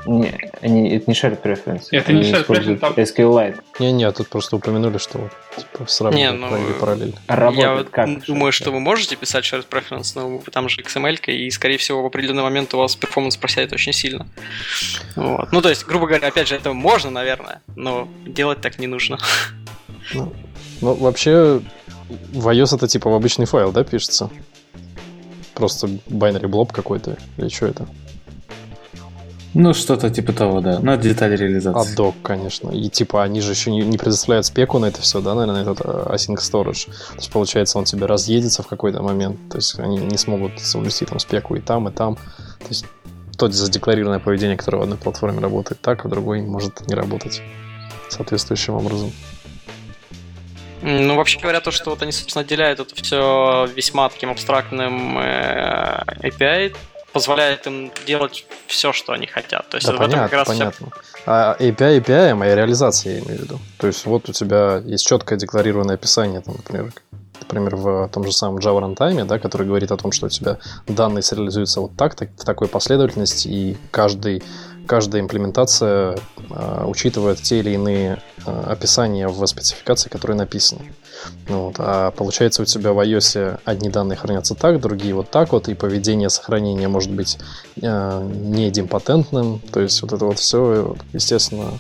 Speaker 1: Не, они, это не shared preference.
Speaker 4: Это не
Speaker 1: они
Speaker 4: shared
Speaker 1: используют
Speaker 4: preference, там-
Speaker 1: SQLite.
Speaker 5: Не-не, тут просто упомянули, что вот, типа, сравнивают
Speaker 6: Не, ну,
Speaker 5: параллель- параллель.
Speaker 1: А работает
Speaker 6: Я вот
Speaker 1: как?
Speaker 6: думаю,
Speaker 1: shared
Speaker 6: что вы можете писать shared preference, но там же XML, и, скорее всего, в определенный момент у вас перформанс просядет очень сильно. Вот. Ну, то есть, грубо говоря, опять же, это можно, наверное, но делать так не нужно.
Speaker 5: Ну, вообще, в iOS это типа в обычный файл, да, пишется? Просто binary блоб какой-то, или что это?
Speaker 2: Ну, что-то типа того, да. Ну, это детали реализации.
Speaker 5: Аддок, конечно. И типа они же еще не, не предоставляют спеку на это все, да, наверное, на этот э, async storage. То есть, получается, он тебе разъедется в какой-то момент. То есть они не смогут совместить там спеку и там, и там. То есть то задекларированное поведение, которое в одной платформе работает так, а в другой может не работать соответствующим образом.
Speaker 6: Ну, вообще говоря, то, что вот они, собственно, отделяют это все весьма таким абстрактным э, API, позволяет им делать все, что они хотят. То есть
Speaker 5: Да,
Speaker 6: в этом
Speaker 5: понятно,
Speaker 6: как раз вся
Speaker 5: понятно. А API API, моя реализация, я имею в виду. То есть вот у тебя есть четкое декларированное описание, там, например, например, в том же самом Java Runtime, да, который говорит о том, что у тебя данные сериализуются вот так, так в такой последовательности, и каждый, каждая имплементация э, учитывает те или иные э, описания в спецификации, которые написаны. Ну вот, а получается у тебя в iOS одни данные хранятся так, другие вот так вот, и поведение сохранения может быть э, не идемпотентным. То есть вот это вот все, естественно,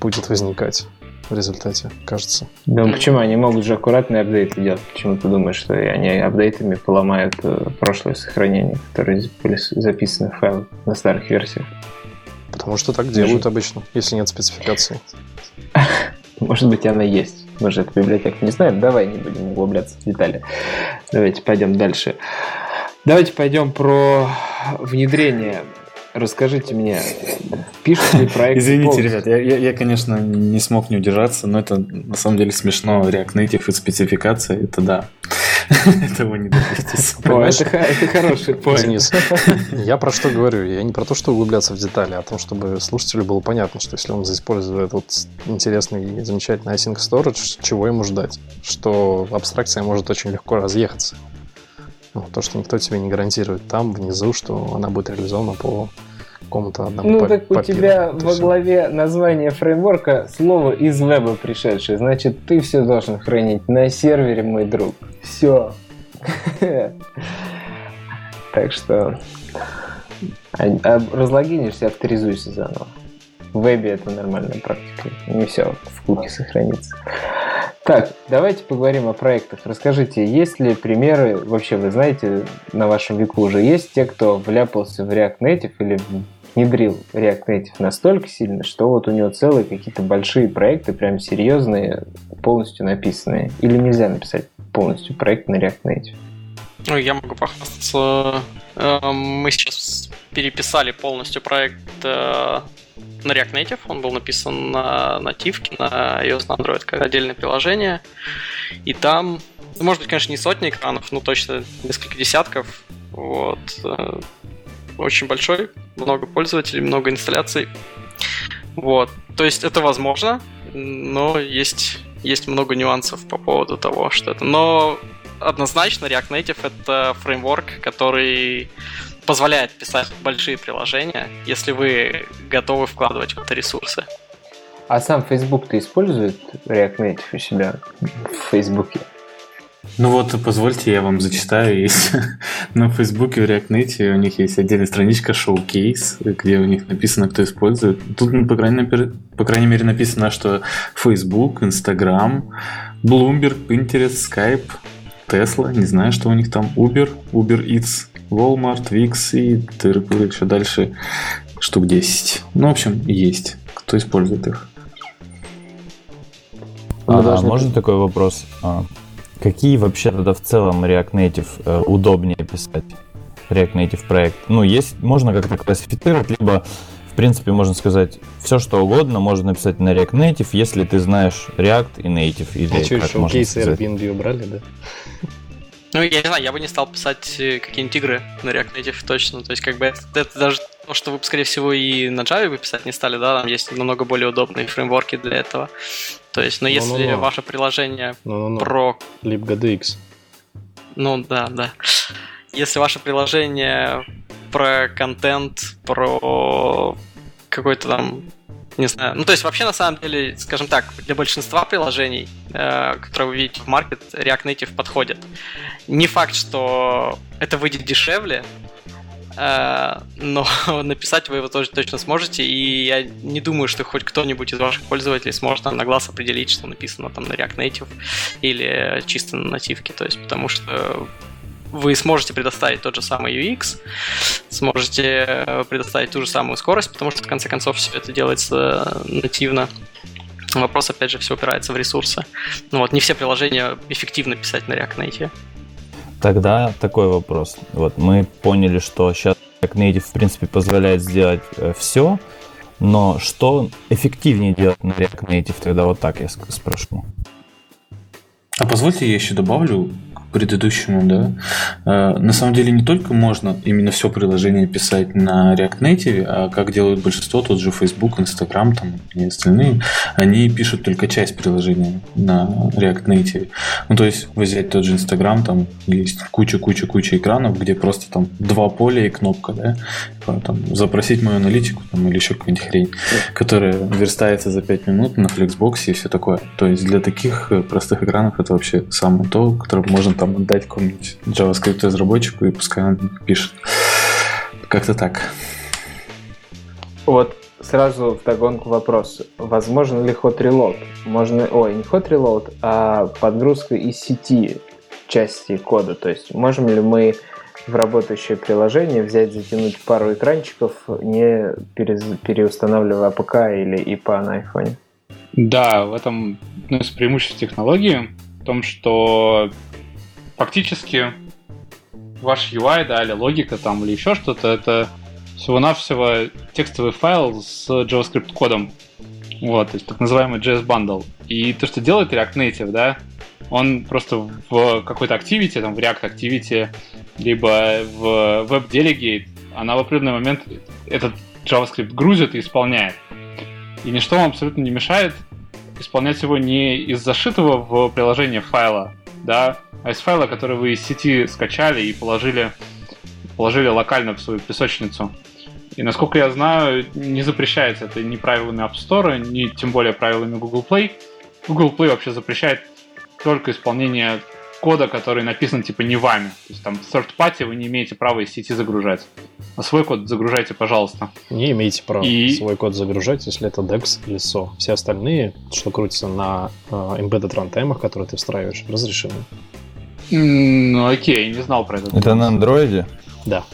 Speaker 5: будет возникать в результате, кажется.
Speaker 1: Ну почему? Они могут же аккуратные апдейты делать. Почему ты думаешь, что они апдейтами поломают э, прошлое сохранение, которые были записаны в файл на старых версиях?
Speaker 5: Потому что так делают обычно, если нет спецификации.
Speaker 1: Может быть, она есть. Мы же эту библиотеку не знаем. Давай не будем углубляться в детали. Давайте пойдем дальше. Давайте пойдем про внедрение. Расскажите мне, пишут ли проект
Speaker 2: Извините, ребят, я, я, я, конечно, не смог не удержаться, но это на самом деле смешно. React Native и спецификация, это да. Этого не.
Speaker 1: О, это, это хороший поинт.
Speaker 5: Денис, я про что говорю? Я не про то, что углубляться в детали, а о том, чтобы слушателю было понятно, что если он заиспользует вот интересный и замечательный async storage, чего ему ждать? Что абстракция может очень легко разъехаться. Ну, то, что никто тебе не гарантирует там, внизу, что она будет реализована по какому-то одному
Speaker 1: Ну
Speaker 5: па-
Speaker 1: так у тебя во
Speaker 5: всё.
Speaker 1: главе названия фреймворка слово из веба пришедшее. Значит, ты все должен хранить на сервере, мой друг. Все. Так что а- а разлогинишься, авторизуйся заново. в вебе это нормальная практика. Не все в куке сохранится. Так, давайте поговорим о проектах. Расскажите, есть ли примеры, вообще вы знаете, на вашем веку уже есть те, кто вляпался в React Native или внедрил React Native настолько сильно, что вот у него целые какие-то большие проекты, прям серьезные, полностью написанные. Или нельзя написать полностью проект на React Native?
Speaker 6: Ну, я могу похвастаться. Эм, мы сейчас переписали полностью проект э, на React Native. Он был написан на нативке, на iOS, на Android, как отдельное приложение. И там, ну, может быть, конечно, не сотни экранов, но точно несколько десятков. Вот. Очень большой, много пользователей, много инсталляций. Вот. То есть это возможно, но есть, есть много нюансов по поводу того, что это. Но однозначно React Native это фреймворк, который позволяет писать большие приложения, если вы готовы вкладывать в это ресурсы.
Speaker 1: А сам Facebook-то использует React Native у себя в Фейсбуке?
Speaker 2: Ну вот, позвольте, я вам зачитаю. Есть на Фейсбуке в React Native у них есть отдельная страничка Showcase, где у них написано, кто использует. Тут, ну, по крайней, мере, по крайней мере, написано, что Facebook, Instagram, Bloomberg, Pinterest, Skype, Tesla, не знаю, что у них там, Uber, Uber Eats, Walmart, Wix и тыры еще дальше штук 10. Ну, в общем, есть. Кто использует их?
Speaker 3: А, должны... Можно такой вопрос? А, какие вообще тогда в целом React Native э, удобнее писать? React Native проект. Ну, есть, можно как-то классифицировать, либо в принципе, можно сказать, все что угодно можно написать на React Native, если ты знаешь React и Native. Или,
Speaker 5: а что, еще кейсы Airbnb убрали, да?
Speaker 6: Ну, я не знаю, я бы не стал писать э, какие-нибудь игры на React Native точно. То есть, как бы, это, это даже то, что вы, скорее всего, и на Java бы писать не стали, да, там есть намного более удобные фреймворки для этого. То есть, но если no, no, no. ваше приложение
Speaker 5: no, no, no.
Speaker 6: про...
Speaker 5: LibGDX.
Speaker 6: Ну, да, да. Если ваше приложение про контент, про какой-то там не знаю. Ну, то есть, вообще, на самом деле, скажем так, для большинства приложений, э, которые вы видите в маркет, React Native подходит. Не факт, что это выйдет дешевле, но написать вы его тоже точно сможете, и я не думаю, что хоть кто-нибудь из ваших пользователей сможет там, на глаз определить, что написано там на React Native или чисто на нативке, то есть, потому что вы сможете предоставить тот же самый UX, сможете э, предоставить ту же самую скорость, потому что в конце концов все это делается э, нативно. Вопрос, опять же, все упирается в ресурсы. Ну вот, не все приложения эффективно писать на React Native.
Speaker 3: Тогда такой вопрос. Вот мы поняли, что сейчас React Native, в принципе, позволяет сделать э, все, но что эффективнее делать на React Native, тогда вот так я спрошу.
Speaker 2: А позвольте я еще добавлю, предыдущему, да. Э, на самом деле не только можно именно все приложение писать на React Native, а как делают большинство, тот же Facebook, Instagram там, и остальные, они пишут только часть приложения на React Native. Ну, то есть взять тот же Instagram, там есть куча-куча-куча экранов, где просто там два поля и кнопка, да, там, запросить мою аналитику там, или еще какую-нибудь хрень, которая верстается за 5 минут на Flexbox и все такое. То есть для таких э, простых экранов это вообще самое то, которое можно там отдать какому-нибудь JavaScript разработчику и пускай он пишет. Как-то так.
Speaker 1: Вот сразу в догонку вопрос. Возможен ли hot reload? Можно, ой, не hot reload, а подгрузка из сети части кода. То есть можем ли мы в работающее приложение взять, затянуть пару экранчиков, не переустанавливая APK или IPA на айфоне?
Speaker 4: Да, в этом одно из преимуществ технологии, в том, что фактически ваш UI, да, или логика там, или еще что-то, это всего-навсего текстовый файл с JavaScript кодом. Вот, то есть так называемый JS Bundle. И то, что делает React Native, да, он просто в какой-то activity, там в React Activity, либо в Delegate, она в определенный момент этот JavaScript грузит и исполняет. И ничто вам абсолютно не мешает исполнять его не из зашитого в приложение файла, да, а из файла, который вы из сети скачали и положили, положили локально в свою песочницу. И насколько я знаю, не запрещается это ни правилами App Store, ни тем более правилами Google Play. Google Play вообще запрещает только исполнение кода, который написан типа не вами. То есть там в third party вы не имеете права из сети загружать. свой код загружайте, пожалуйста.
Speaker 5: Не имеете права
Speaker 4: И-
Speaker 5: свой код загружать, если это DEX или SO. Все остальные, что крутится на э, embedded рантаймах, которые ты встраиваешь, разрешены.
Speaker 4: Ну, окей, не знал про это.
Speaker 3: Это на андроиде?
Speaker 5: Да.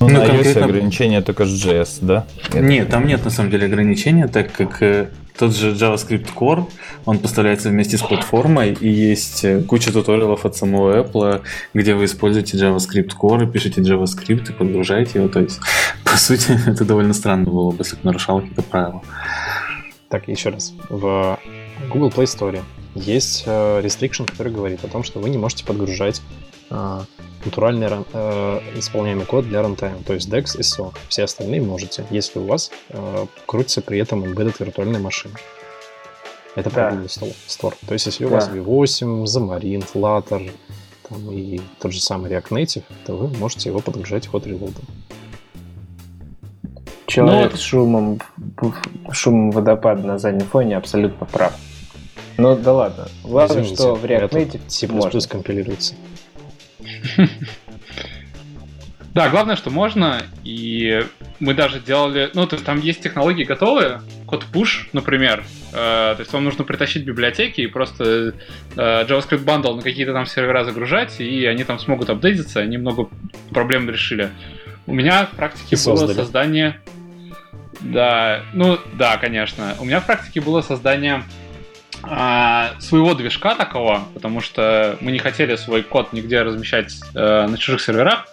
Speaker 3: Ну,
Speaker 2: Ну,
Speaker 3: на iOS
Speaker 2: конкретно-
Speaker 3: ограничение только с JS, да?
Speaker 2: Нет, там нет на самом деле ограничения, так как э, тот же JavaScript Core, он поставляется вместе с платформой, и есть э, куча туториалов от самого Apple, где вы используете JavaScript Core, пишете JavaScript и подгружаете его. То есть, по сути, это довольно странно было бы, если бы нарушал какие-то правила.
Speaker 5: Так, еще раз. В Google Play Store есть э, restriction, который говорит о том, что вы не можете подгружать натуральный ран- э, исполняемый код для рантайма, то есть DEX и SO. Все остальные можете, если у вас э, крутится при этом embedded виртуальная машина. Это
Speaker 1: Да.
Speaker 5: про Google Store. Store. То есть, если у
Speaker 1: Да.
Speaker 5: вас V8, Xamarin, Flutter там, и тот же самый React Native, то вы можете его подгружать ход релода.
Speaker 1: Человек
Speaker 4: Ну,
Speaker 1: с шумом, шумом водопада на заднем фоне абсолютно прав. Ну да ладно. Главное,
Speaker 5: Извините,
Speaker 1: что в React Native
Speaker 5: C++
Speaker 1: можно.
Speaker 5: компилируется.
Speaker 4: Да, главное, что можно, и мы даже делали, ну, то есть там есть технологии готовые, код push, например, Э, то есть вам нужно притащить библиотеки и просто э, JavaScript bundle на какие-то там сервера загружать, и они там смогут апдейтиться, они много проблем решили. У меня в практике
Speaker 5: И
Speaker 4: было
Speaker 5: создали.
Speaker 4: создание... Да, ну, да, конечно. У меня в практике было создание а, своего движка такого, потому что мы не хотели свой код нигде размещать э, на чужих серверах.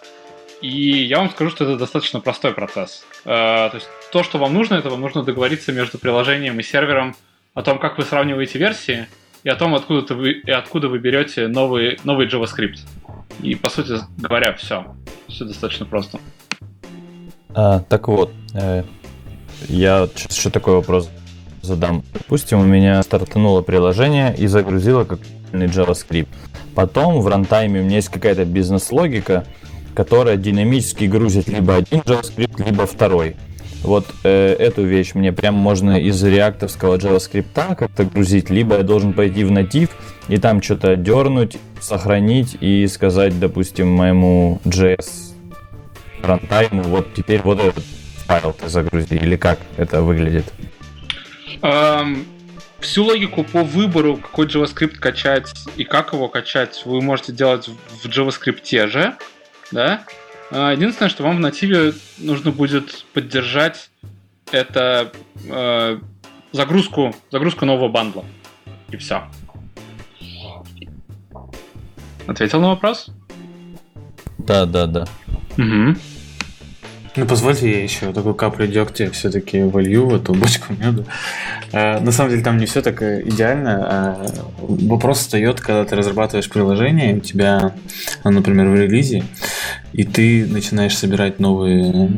Speaker 4: И я вам скажу, что это достаточно простой процесс. Э, то есть то, что вам нужно, это вам нужно договориться между приложением и сервером о том, как вы сравниваете версии, и о том, откуда, вы, и откуда вы берете новый, новый JavaScript. И, по сути говоря, все. Все достаточно просто.
Speaker 3: А, так вот, э, я еще такой вопрос задам. Допустим, у меня стартануло приложение и загрузило какой-нибудь JavaScript. Потом в рантайме у меня есть какая-то бизнес-логика, которая динамически грузит либо один JavaScript, либо второй. Вот э, эту вещь мне прям можно из реактовского JavaScript как-то грузить, либо я должен пойти в натив и там что-то дернуть, сохранить и сказать, допустим, моему JS рантайму, вот теперь вот этот файл ты загрузи, или как это выглядит?
Speaker 4: Эм, всю логику по выбору, какой JavaScript качать и как его качать, вы можете делать в JavaScript же, да? Э, Единственное, что вам в нативе нужно будет поддержать это э, загрузку, загрузку нового бандла. И все. Ответил на вопрос?
Speaker 3: Да, да, да.
Speaker 4: Угу.
Speaker 2: Ну, позвольте я еще такой каплю дегтя все-таки волью в эту бочку меда. Э, На самом деле там не все так э, идеально. а Вопрос встает, когда ты разрабатываешь приложение, у тебя, ну, например, в релизе, и ты начинаешь собирать новые э,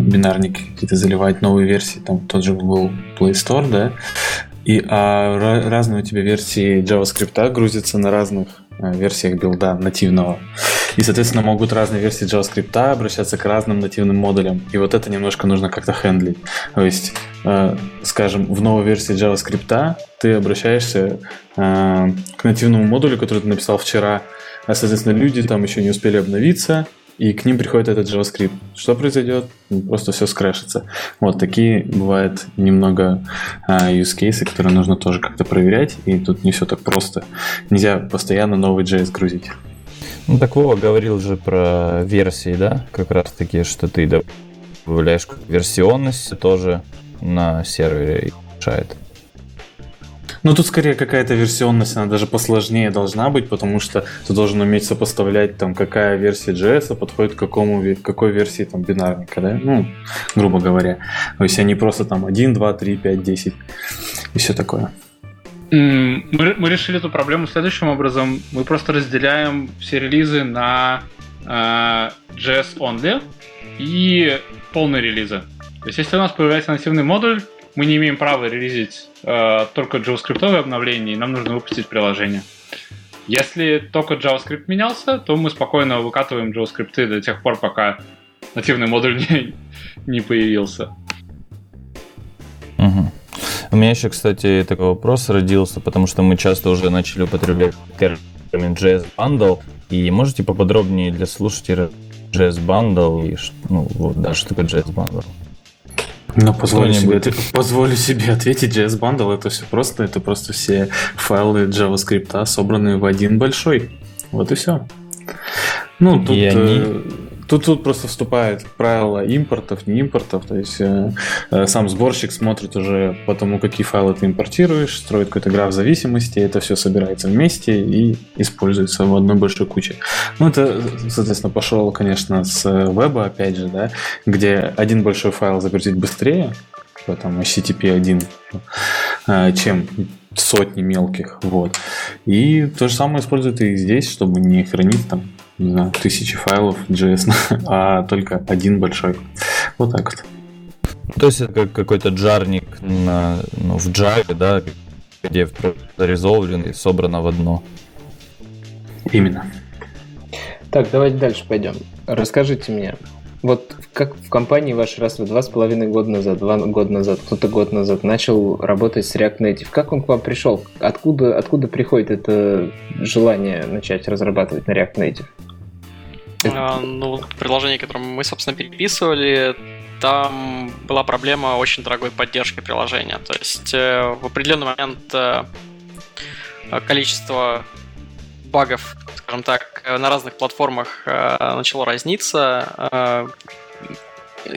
Speaker 2: бинарники, какие-то заливать новые версии, там тот же Google Play Store, да, и а, разные у тебя версии JavaScript грузятся на разных э, версиях билда нативного. И, соответственно, могут разные версии JavaScript обращаться к разным нативным модулям. И вот это немножко нужно как-то хендлить. То есть, э, скажем, в новой версии JavaScript ты обращаешься э, к нативному модулю, который ты написал вчера, а, соответственно, люди там еще не успели обновиться, и к ним приходит этот JavaScript. Что произойдет? Просто все скрэшится. Вот такие бывают немного а, use cases, которые нужно тоже как-то проверять, и тут не все так просто. Нельзя постоянно новый JS грузить.
Speaker 3: Ну, так Вова говорил же про версии, да? Как раз таки, что ты добавляешь версионность тоже на сервере решает.
Speaker 2: Ну, тут скорее какая-то версионность, она даже посложнее должна быть, потому что ты должен уметь сопоставлять, там, какая версия JS подходит к какому, какой версии там бинарника, да? Ну, грубо говоря. То есть они просто там 1, 2, 3, 5, 10 и все такое.
Speaker 4: Мы, мы решили эту проблему следующим образом. Мы просто разделяем все релизы на э, JS only и полные релизы. То есть, если у нас появляется нативный модуль, мы не имеем права релизить э, только JavaScript обновления, и нам нужно выпустить приложение. Если только JavaScript менялся, то мы спокойно выкатываем JavaScript до тех пор, пока нативный модуль не, не появился.
Speaker 3: Мгм. У меня еще, кстати, такой вопрос родился, потому что мы часто уже начали употреблять термин JS Bundle. И можете поподробнее для слушателей JS Bundle и ну вот, да, что такое JS Bundle?
Speaker 2: Ну, позволю себе, позволю себе ответить, JS Bundle это все просто, это просто все файлы JavaScript, собранные в один большой. Вот и все. Ну, тут,
Speaker 3: И они-
Speaker 2: э, тут, тут просто вступает правило импортов, не импортов. То есть э, э, сам сборщик смотрит уже по тому, какие файлы ты импортируешь, строит какой-то граф зависимости, это все собирается вместе и используется в одной большой куче. Ну, это, соответственно, пошел, конечно, с э, веба, опять же, да, где один большой файл загрузить быстрее, там HTTP 1, э, чем сотни мелких, вот. И то же самое используют и здесь, чтобы не хранить там, не знаю, тысячи файлов JS, а только один большой. Вот так вот.
Speaker 3: То есть это как какой-то джарник на, ну, в Java, да, где резолвлен и собрано в одно.
Speaker 2: Именно.
Speaker 1: Так, давайте дальше пойдем. Расскажите мне, вот как в компании ваш раз вы два с половиной года назад, два года назад, кто-то год назад начал работать с React Native. Как он к вам пришел? Откуда, откуда приходит это желание начать разрабатывать на React Native?
Speaker 6: А, ну, приложение, которое мы, собственно, переписывали, там была проблема очень дорогой поддержки приложения. То есть э, в определенный момент э, количество багов, скажем так, на разных платформах э, начало разниться. э,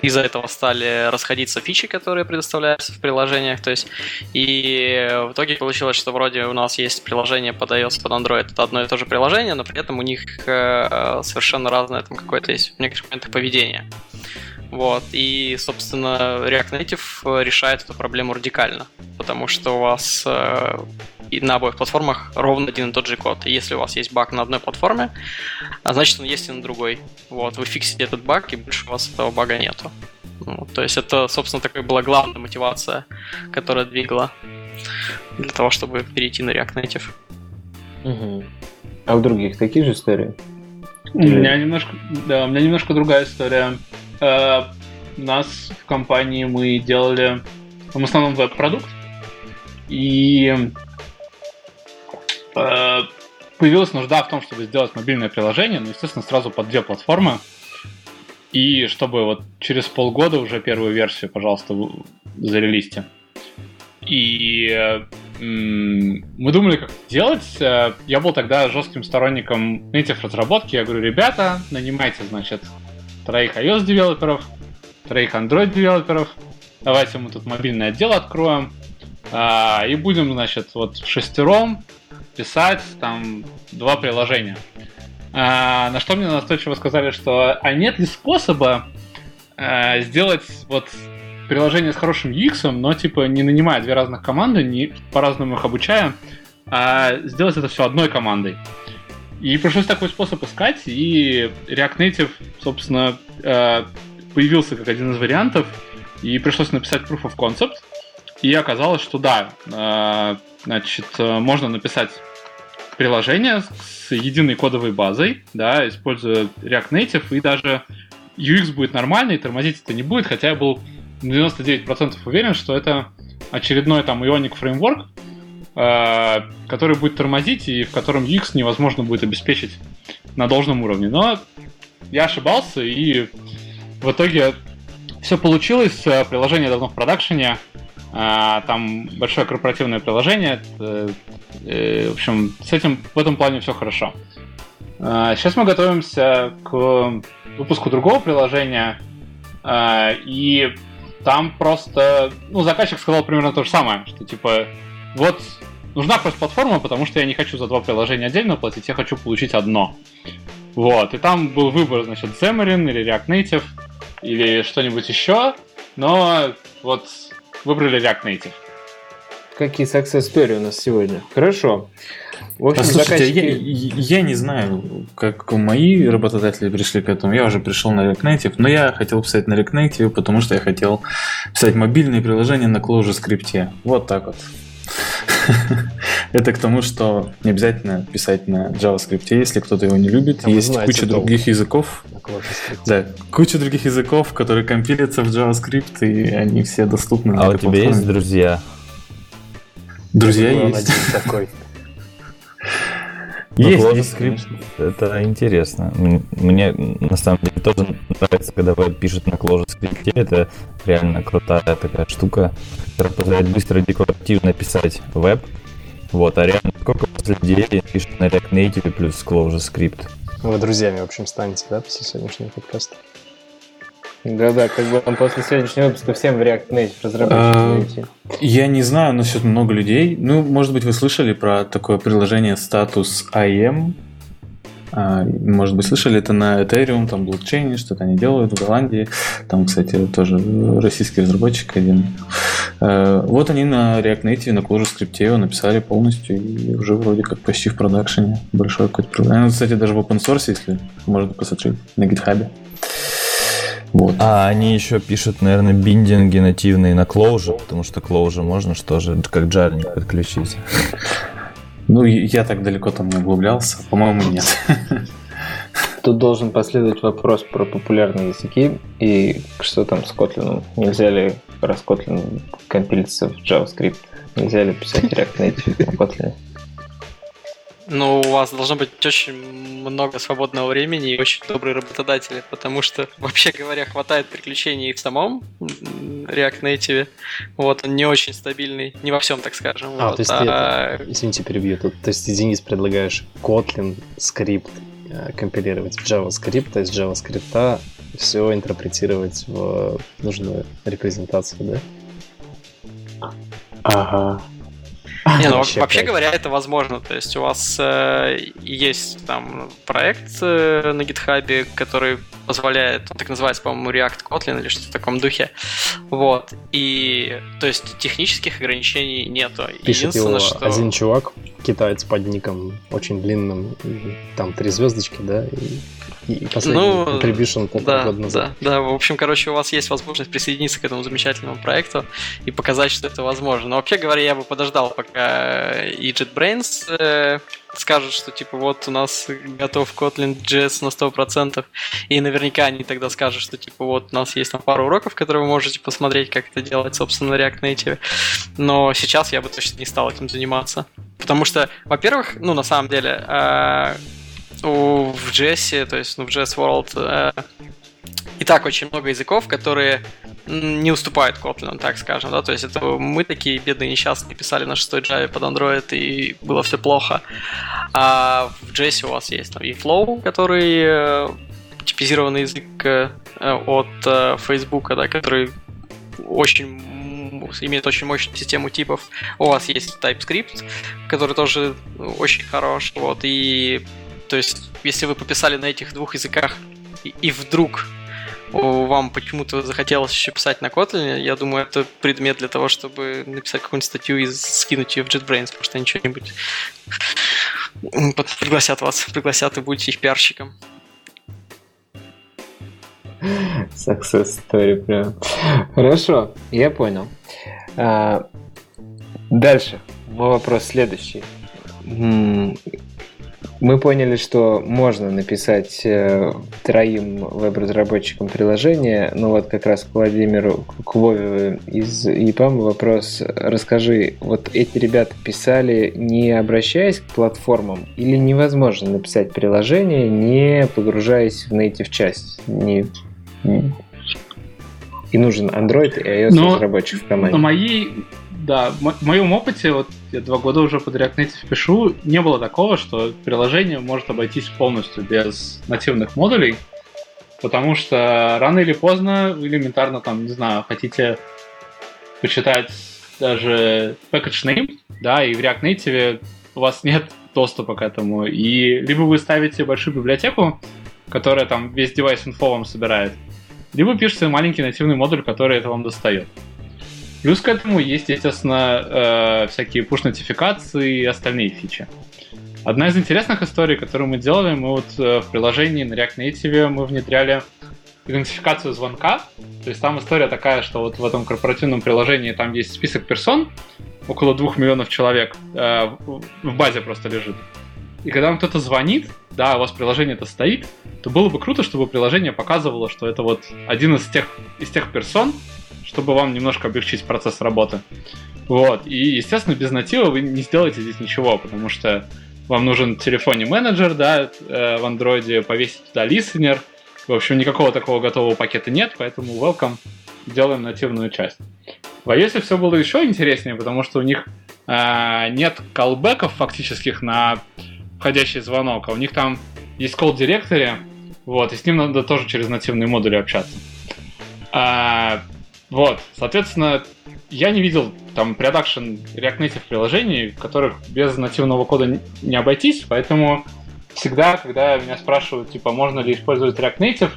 Speaker 6: Из-за этого стали расходиться фичи, которые предоставляются в приложениях. То есть, и в итоге получилось, что вроде у нас есть приложение под iOS, под Android, это одно и то же приложение, но при этом у них э, совершенно разное там какое-то есть в некоторых моментах поведение. Вот, и, собственно, React Native решает эту проблему радикально, потому что у вас и на обоих платформах ровно один и тот же код. И если у вас есть баг на одной платформе, а значит он есть и на другой. Вот, вы фиксите этот баг, и больше у вас этого бага нету. Ну, то есть это, собственно, такая была главная мотивация, которая двигала для того, чтобы перейти на React Native.
Speaker 1: Мгм. А у других такие же истории?
Speaker 4: У меня немножко, да, у меня немножко другая история. Э, У нас в компании мы делали в основном веб-продукт, и появилась нужда в том, чтобы сделать мобильное приложение, ну, естественно, сразу под две платформы, и чтобы вот через полгода уже первую версию, пожалуйста, зарелисьте. И э, мы думали, как это делать. Э, Я был тогда жестким сторонником native разработки. Я говорю, ребята, нанимайте, значит, троих iOS-девелоперов, троих Android-девелоперов. Давайте мы тут мобильный отдел откроем. а, И будем, значит, вот шестером писать там два приложения. А, На что мне настойчиво сказали, что а нет ли способа э, сделать вот приложение с хорошим UX, но типа не нанимая две разных команды, не по-разному их обучая, а сделать это все одной командой. И пришлось такой способ искать, и React Native, собственно, э, появился как один из вариантов, и пришлось написать Proof of Concept, и оказалось, что да, э, значит, э, можно написать приложение с единой кодовой базой, да, используя React Native, и даже UX будет нормальный, тормозить это не будет, хотя я был на 99% уверен, что это очередной там Ionic фреймворк, э, который будет тормозить и в котором UX невозможно будет обеспечить на должном уровне. Но я ошибался, и в итоге все получилось. Э, Приложение давно в продакшене. Э, Там большое корпоративное приложение. э, В общем, с этим в этом плане все хорошо. Э, Сейчас мы готовимся к выпуску другого приложения. э, И там просто, ну, заказчик сказал примерно то же самое, что типа, вот нужна кросс-платформа, потому что я не хочу за два приложения отдельно платить, я хочу получить одно. Вот, и там был выбор, значит, Xamarin или React Native или что-нибудь еще, но вот выбрали React Native.
Speaker 1: Какие success story у нас сегодня? Хорошо. В общем,
Speaker 2: А, слушайте,
Speaker 1: заказчики...
Speaker 2: я, я не знаю, как мои работодатели пришли к этому. Я уже пришел на React Native, но я хотел писать на React Native, потому что я хотел писать мобильные приложения на Clojure скрипте. Вот так вот. Это к тому, что не обязательно писать на JavaScript, если кто-то его не любит.
Speaker 5: А
Speaker 2: Есть куча
Speaker 5: толк.
Speaker 2: других языков. Да, куча других языков, которые компилятся в JavaScript, и они все доступны на
Speaker 3: А у тебя есть друзья?
Speaker 2: Друзья есть.
Speaker 5: один такой.
Speaker 3: Есть, ClojureScript это интересно. Мне на самом деле тоже нравится, когда веб пишет на ClojureScript. Это реально крутая такая штука, которая позволяет быстро и декоративно писать веб. Вот, а реально сколько людей пишет на React Native плюс ClojureScript.
Speaker 5: Вы друзьями, в общем, станете, да, после сегодняшнего подкаста?
Speaker 1: Да-да, как бы он после сегодняшнего выпуска всем в React Native разработчикам
Speaker 2: а, Я не знаю, но сейчас много людей. Ну, может быть, вы слышали про такое приложение статус IM. А, может быть, слышали, это на Ethereum, там блокчейне, что-то они делают в Голландии. Там, кстати, тоже российский разработчик один. А, вот они на React Native, на ClojureScript его написали полностью и уже вроде как почти в продакшене. Большое какое-то приложение. Кстати, даже в open source, если можно посмотреть на GitHub.
Speaker 3: Вот. А они еще пишут, наверное, биндинги нативные на Clojure, потому что Clojure можно что же, как джарник подключить.
Speaker 2: Ну, я так далеко там не углублялся. По-моему, нет.
Speaker 1: Тут должен последовать вопрос про популярные языки и что там с Kotlin. Нельзя ли раз Kotlin компилится в JavaScript? Нельзя ли писать React Native на Kotlin?
Speaker 6: Ну, у вас должно быть очень много свободного времени и очень добрые работодатели, потому что, вообще говоря, хватает приключений в самом React Native. Вот, он не очень стабильный, не во всем, так скажем.
Speaker 5: А,
Speaker 6: вот,
Speaker 5: то есть а... ты, извините, перебью тут. То есть ты, Денис, предлагаешь Kotlin скрипт э, компилировать в JavaScript, то есть JavaScript все интерпретировать в нужную репрезентацию,
Speaker 1: да? Ага.
Speaker 6: Не, ну вообще, вообще говоря, это возможно. То есть у вас э, есть там проект э, на GitHub, который позволяет, он так называется, по-моему, React Kotlin или что-то в таком духе. Вот. И, то есть, технических ограничений нету.
Speaker 5: Пишет его что... один чувак, китаец под ником очень длинным, там три звездочки, да, и и последний ну, contribution полтора
Speaker 6: да, года назад. Да, да, в общем, короче, у вас есть возможность присоединиться к этому замечательному проекту и показать, что это возможно. Но вообще говоря, я бы подождал, пока и JetBrains э, скажут, что типа вот у нас готов Kotlin JS на 100%, и наверняка они тогда скажут, что типа вот у нас есть там пару уроков, которые вы можете посмотреть, как это делать, собственно, на React Native. Но сейчас я бы точно не стал этим заниматься. Потому что, во-первых, ну, на самом деле, э, в JS, то есть ну, в JS World, э, и так очень много языков, которые не уступают Kotlin, так скажем, да, то есть это мы такие бедные несчастные писали на 6 Java под Android, и было все плохо. А в JS у вас есть там и Flow, который э, типизированный язык э, от э, Facebook, да, который очень имеет очень мощную систему типов. У вас есть TypeScript, который тоже очень хорош, вот, и то есть, если вы пописали на этих двух языках, и, и вдруг вам почему-то захотелось еще писать на Kotlin, я думаю, это предмет для того, чтобы написать какую-нибудь статью и скинуть ее в JetBrains, потому что они что-нибудь пригласят вас, пригласят и будете их пиарщиком.
Speaker 1: Success story прям. Хорошо, я понял. А, дальше. Мой вопрос следующий мы поняли, что можно написать э, троим веб-разработчикам приложение. Ну вот как раз к Владимиру, к Вове из ЕПАМ вопрос. Расскажи, вот эти ребята писали, не обращаясь к платформам, или невозможно написать приложение, не погружаясь в native часть? Не, И нужен Android и iOS Но разработчик в команде.
Speaker 4: На моей да, в моем опыте, вот я два года уже под React Native пишу, не было такого, что приложение может обойтись полностью без нативных модулей, потому что рано или поздно элементарно там, не знаю, хотите почитать даже package name, да, и в React Native у вас нет доступа к этому, и либо вы ставите большую библиотеку, которая там весь девайс инфо вам собирает, либо пишете маленький нативный модуль, который это вам достает. Плюс к этому есть, естественно, э, всякие push-нотификации и остальные фичи. Одна из интересных историй, которую мы делали, мы вот э, в приложении на React Native мы внедряли идентификацию звонка. То есть там история такая, что вот в этом корпоративном приложении там есть список персон, около двух миллионов человек э, в базе просто лежит. И когда вам кто-то звонит, да, у вас приложение это стоит, то было бы круто, чтобы приложение показывало, что это вот один из тех, из тех персон, чтобы вам немножко облегчить процесс работы. Вот. И, естественно, без натива вы не сделаете здесь ничего, потому что вам нужен телефонный менеджер, да, э, в андроиде, повесить туда листенер. В общем, никакого такого готового пакета нет, поэтому welcome, делаем нативную часть. В iOS все было еще интереснее, потому что у них э, нет колбеков фактических на входящий звонок, а у них там есть call директоре, вот, и с ним надо тоже через нативные модули общаться. А, вот, соответственно, я не видел там продакшн React Native приложений, в которых без нативного кода не обойтись, поэтому всегда, когда меня спрашивают, типа, можно ли использовать React Native,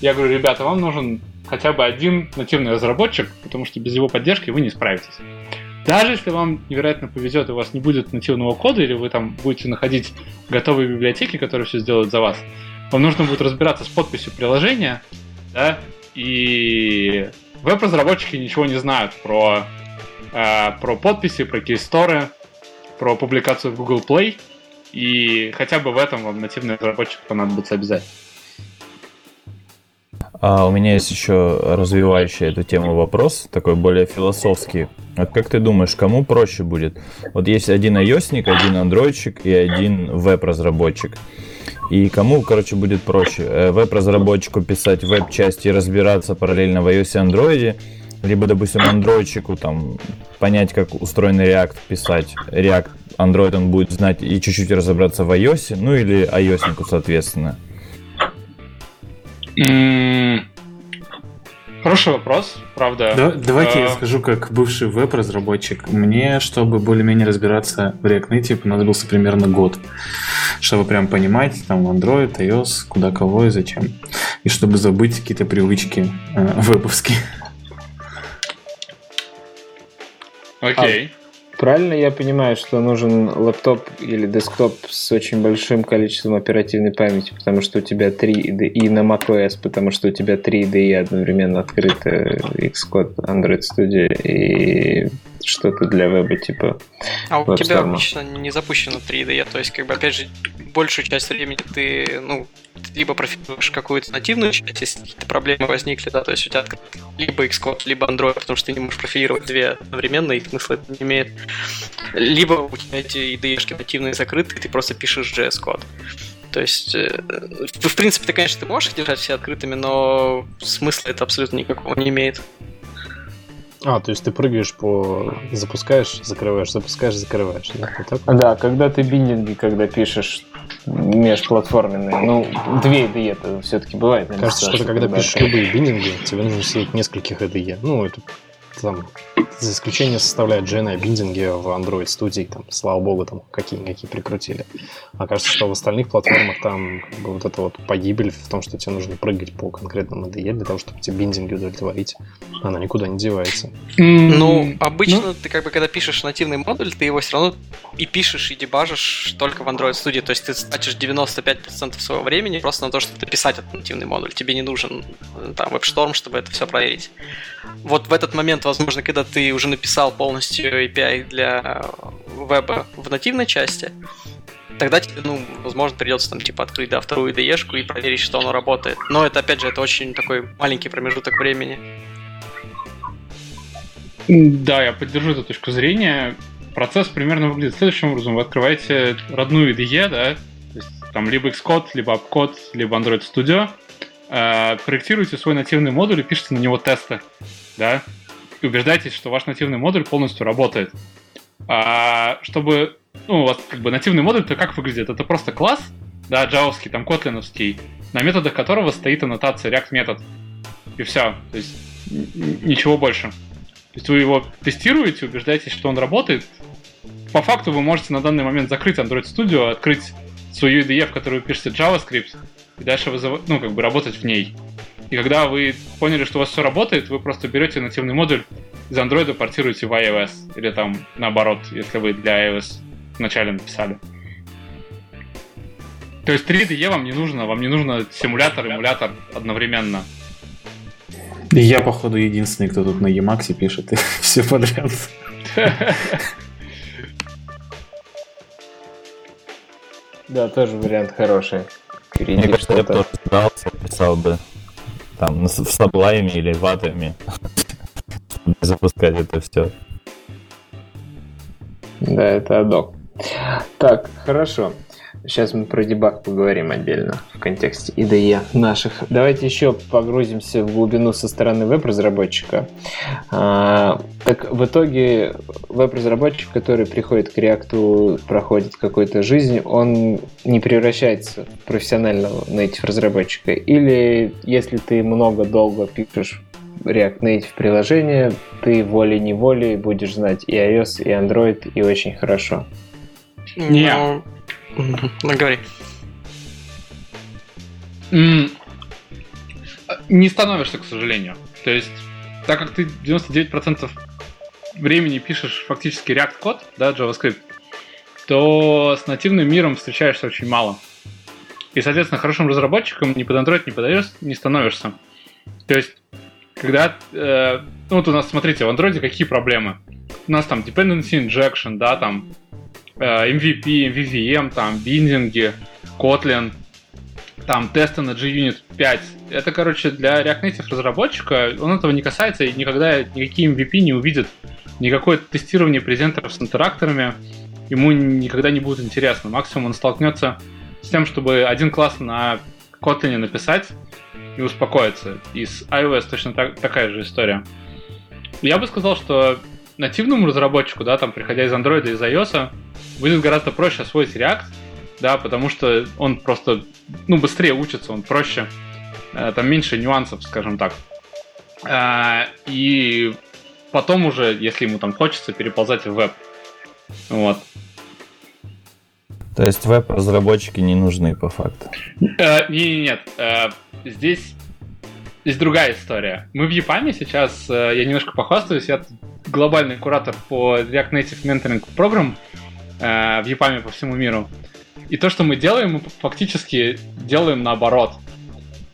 Speaker 4: я говорю, ребята, вам нужен хотя бы один нативный разработчик, потому что без его поддержки вы не справитесь. Даже если вам невероятно повезет, и у вас не будет нативного кода, или вы там будете находить готовые библиотеки, которые все сделают за вас, вам нужно будет разбираться с подписью приложения, да, и веб-разработчики ничего не знают про, э, про подписи, про кейсторы, про публикацию в Google Play, и хотя бы в этом вам нативный разработчик понадобится обязательно.
Speaker 3: А у меня есть еще развивающий эту тему вопрос, такой более философский. Вот как ты думаешь, кому проще будет? Вот есть один ios один андроидчик и один веб-разработчик. И кому, короче, будет проще? Э, веб-разработчику писать веб-части и разбираться параллельно в iOS и Android, либо, допустим, андроидчику там понять, как устроен React, писать React, Android он будет знать и чуть-чуть разобраться в iOS, ну или ios соответственно.
Speaker 4: Хороший вопрос, правда.
Speaker 2: Да, давайте а... я скажу, как бывший веб-разработчик. Мне, чтобы более-менее разбираться в React Native, понадобился примерно год. Чтобы прям понимать, там, Android, iOS, куда кого и зачем. И чтобы забыть какие-то привычки э, вебовские.
Speaker 4: Окей. Okay.
Speaker 1: Правильно я понимаю, что нужен лаптоп или десктоп с очень большим количеством оперативной памяти, потому что у тебя 3 IDE, и на macOS, потому что у тебя 3 IDE одновременно открыты, Xcode, Android Studio и что-то для веба типа
Speaker 6: А у тебя обычно не запущено 3 IDE, то есть, как бы, опять же, большую часть времени ты, ну, либо профилируешь какую-то нативную часть, если какие-то проблемы возникли, да, то есть у тебя либо Xcode, либо Android, потому что ты не можешь профилировать две одновременно, и смысла это не имеет. Либо у тебя эти IDE нативные закрыты, и ты просто пишешь JS-код. То есть, э, в принципе, ты, конечно, ты можешь их держать все открытыми, но смысла это абсолютно никакого не имеет.
Speaker 5: А, то есть ты прыгаешь по... Запускаешь, закрываешь, запускаешь, закрываешь. Да,
Speaker 1: вот так? да когда ты биндинги, когда пишешь межплатформенные, ну, две IDE это все-таки бывает.
Speaker 5: Кажется, что, когда, пишешь любые биндинги, тебе нужно сидеть нескольких IDE. Ну, это там за исключение составляют GNI биндинги в Android студии, там, слава богу, там какие-никакие прикрутили. А кажется, что в остальных платформах там как бы, вот эта вот погибель в том, что тебе нужно прыгать по конкретному IDE для того, чтобы эти биндинги удовлетворить, она никуда не девается.
Speaker 6: Ну, обычно ну? ты как бы, когда пишешь нативный модуль, ты его все равно и пишешь, и дебажишь только в Android студии. То есть ты тратишь 95% своего времени просто на то, чтобы писать этот нативный модуль. Тебе не нужен э, там WebStorm, чтобы это все проверить. Вот в этот момент, возможно, когда ты уже написал полностью API для веба в нативной части, тогда тебе, ну, возможно, придется там, типа, открыть, да, вторую IDE и проверить, что оно работает. Но это, опять же, это очень такой маленький промежуток времени.
Speaker 4: Да, я поддержу эту точку зрения. Процесс примерно выглядит следующим образом. Вы открываете родную IDE, да, то есть там либо Xcode, либо Appcode, либо Android Studio, э, проектируете свой нативный модуль и пишете на него тесты, да, и убеждайтесь, что ваш нативный модуль полностью работает. А, чтобы, ну, у вас как бы нативный модуль, то как выглядит? Это просто класс, да, джавовский, там, котлиновский, на методах которого стоит аннотация React метод. И все. То есть ничего больше. То есть вы его тестируете, убеждаетесь, что он работает. По факту вы можете на данный момент закрыть Android Studio, открыть свою IDE, в которую пишете JavaScript, и дальше вызов... ну, как бы работать в ней. И когда вы поняли, что у вас все работает, вы просто берете нативный модуль из Android портируете в iOS. Или там наоборот, если вы для iOS вначале написали. То есть 3DE вам не нужно, вам не нужно симулятор, эмулятор одновременно.
Speaker 2: Я, походу, единственный, кто тут на Emacs пишет и все подряд.
Speaker 1: Да, тоже вариант хороший.
Speaker 3: Мне кажется, я бы тоже писал бы там в саблайме или в атоме запускать это все.
Speaker 1: Да, это адок. Так, хорошо. Сейчас мы про дебаг поговорим отдельно в контексте IDE наших. Давайте еще погрузимся в глубину со стороны веб-разработчика. А, так в итоге веб-разработчик, который приходит к React, проходит какую-то жизнь, он не превращается в профессионального native разработчика. Или если ты много долго пишешь React Native приложение, ты волей-неволей будешь знать и iOS, и Android, и очень хорошо.
Speaker 4: Не.
Speaker 6: Ну, ну, говори.
Speaker 4: М, Не становишься, к сожалению. То есть, так как ты 99% времени пишешь фактически React код, да, JavaScript, то с нативным миром встречаешься очень мало. И, соответственно, хорошим разработчиком ни под Android, ни под iOS не становишься. То есть, когда... э, ну, вот у нас, смотрите, в Android какие проблемы? У нас там dependency injection, да, там MVP, MVVM, там биндинги, Kotlin, там тесты на JUnit 5. Это, короче, для React Native разработчика он этого не касается и никогда никакие MVP не увидит. Никакое тестирование презентеров с интеракторами ему никогда не будет интересно. Максимум он столкнется с тем, чтобы один класс на Kotlin написать и успокоиться. И с iOS точно так- такая же история. Я бы сказал, что нативному разработчику, да, там, приходя из Android из iOS, будет гораздо проще освоить React, да, потому что он просто, ну, быстрее учится, он проще, э, там меньше нюансов, скажем так. А, И потом уже, если ему там хочется, переползать в веб. Вот.
Speaker 3: То есть веб-разработчики не нужны по факту.
Speaker 4: Э, не, нет, э, здесь здесь другая история. Мы в EPAM сейчас, э, я немножко похвастаюсь, я глобальный куратор по React Native Mentoring программ э, в EPAM по всему миру. И то, что мы делаем, мы фактически делаем наоборот.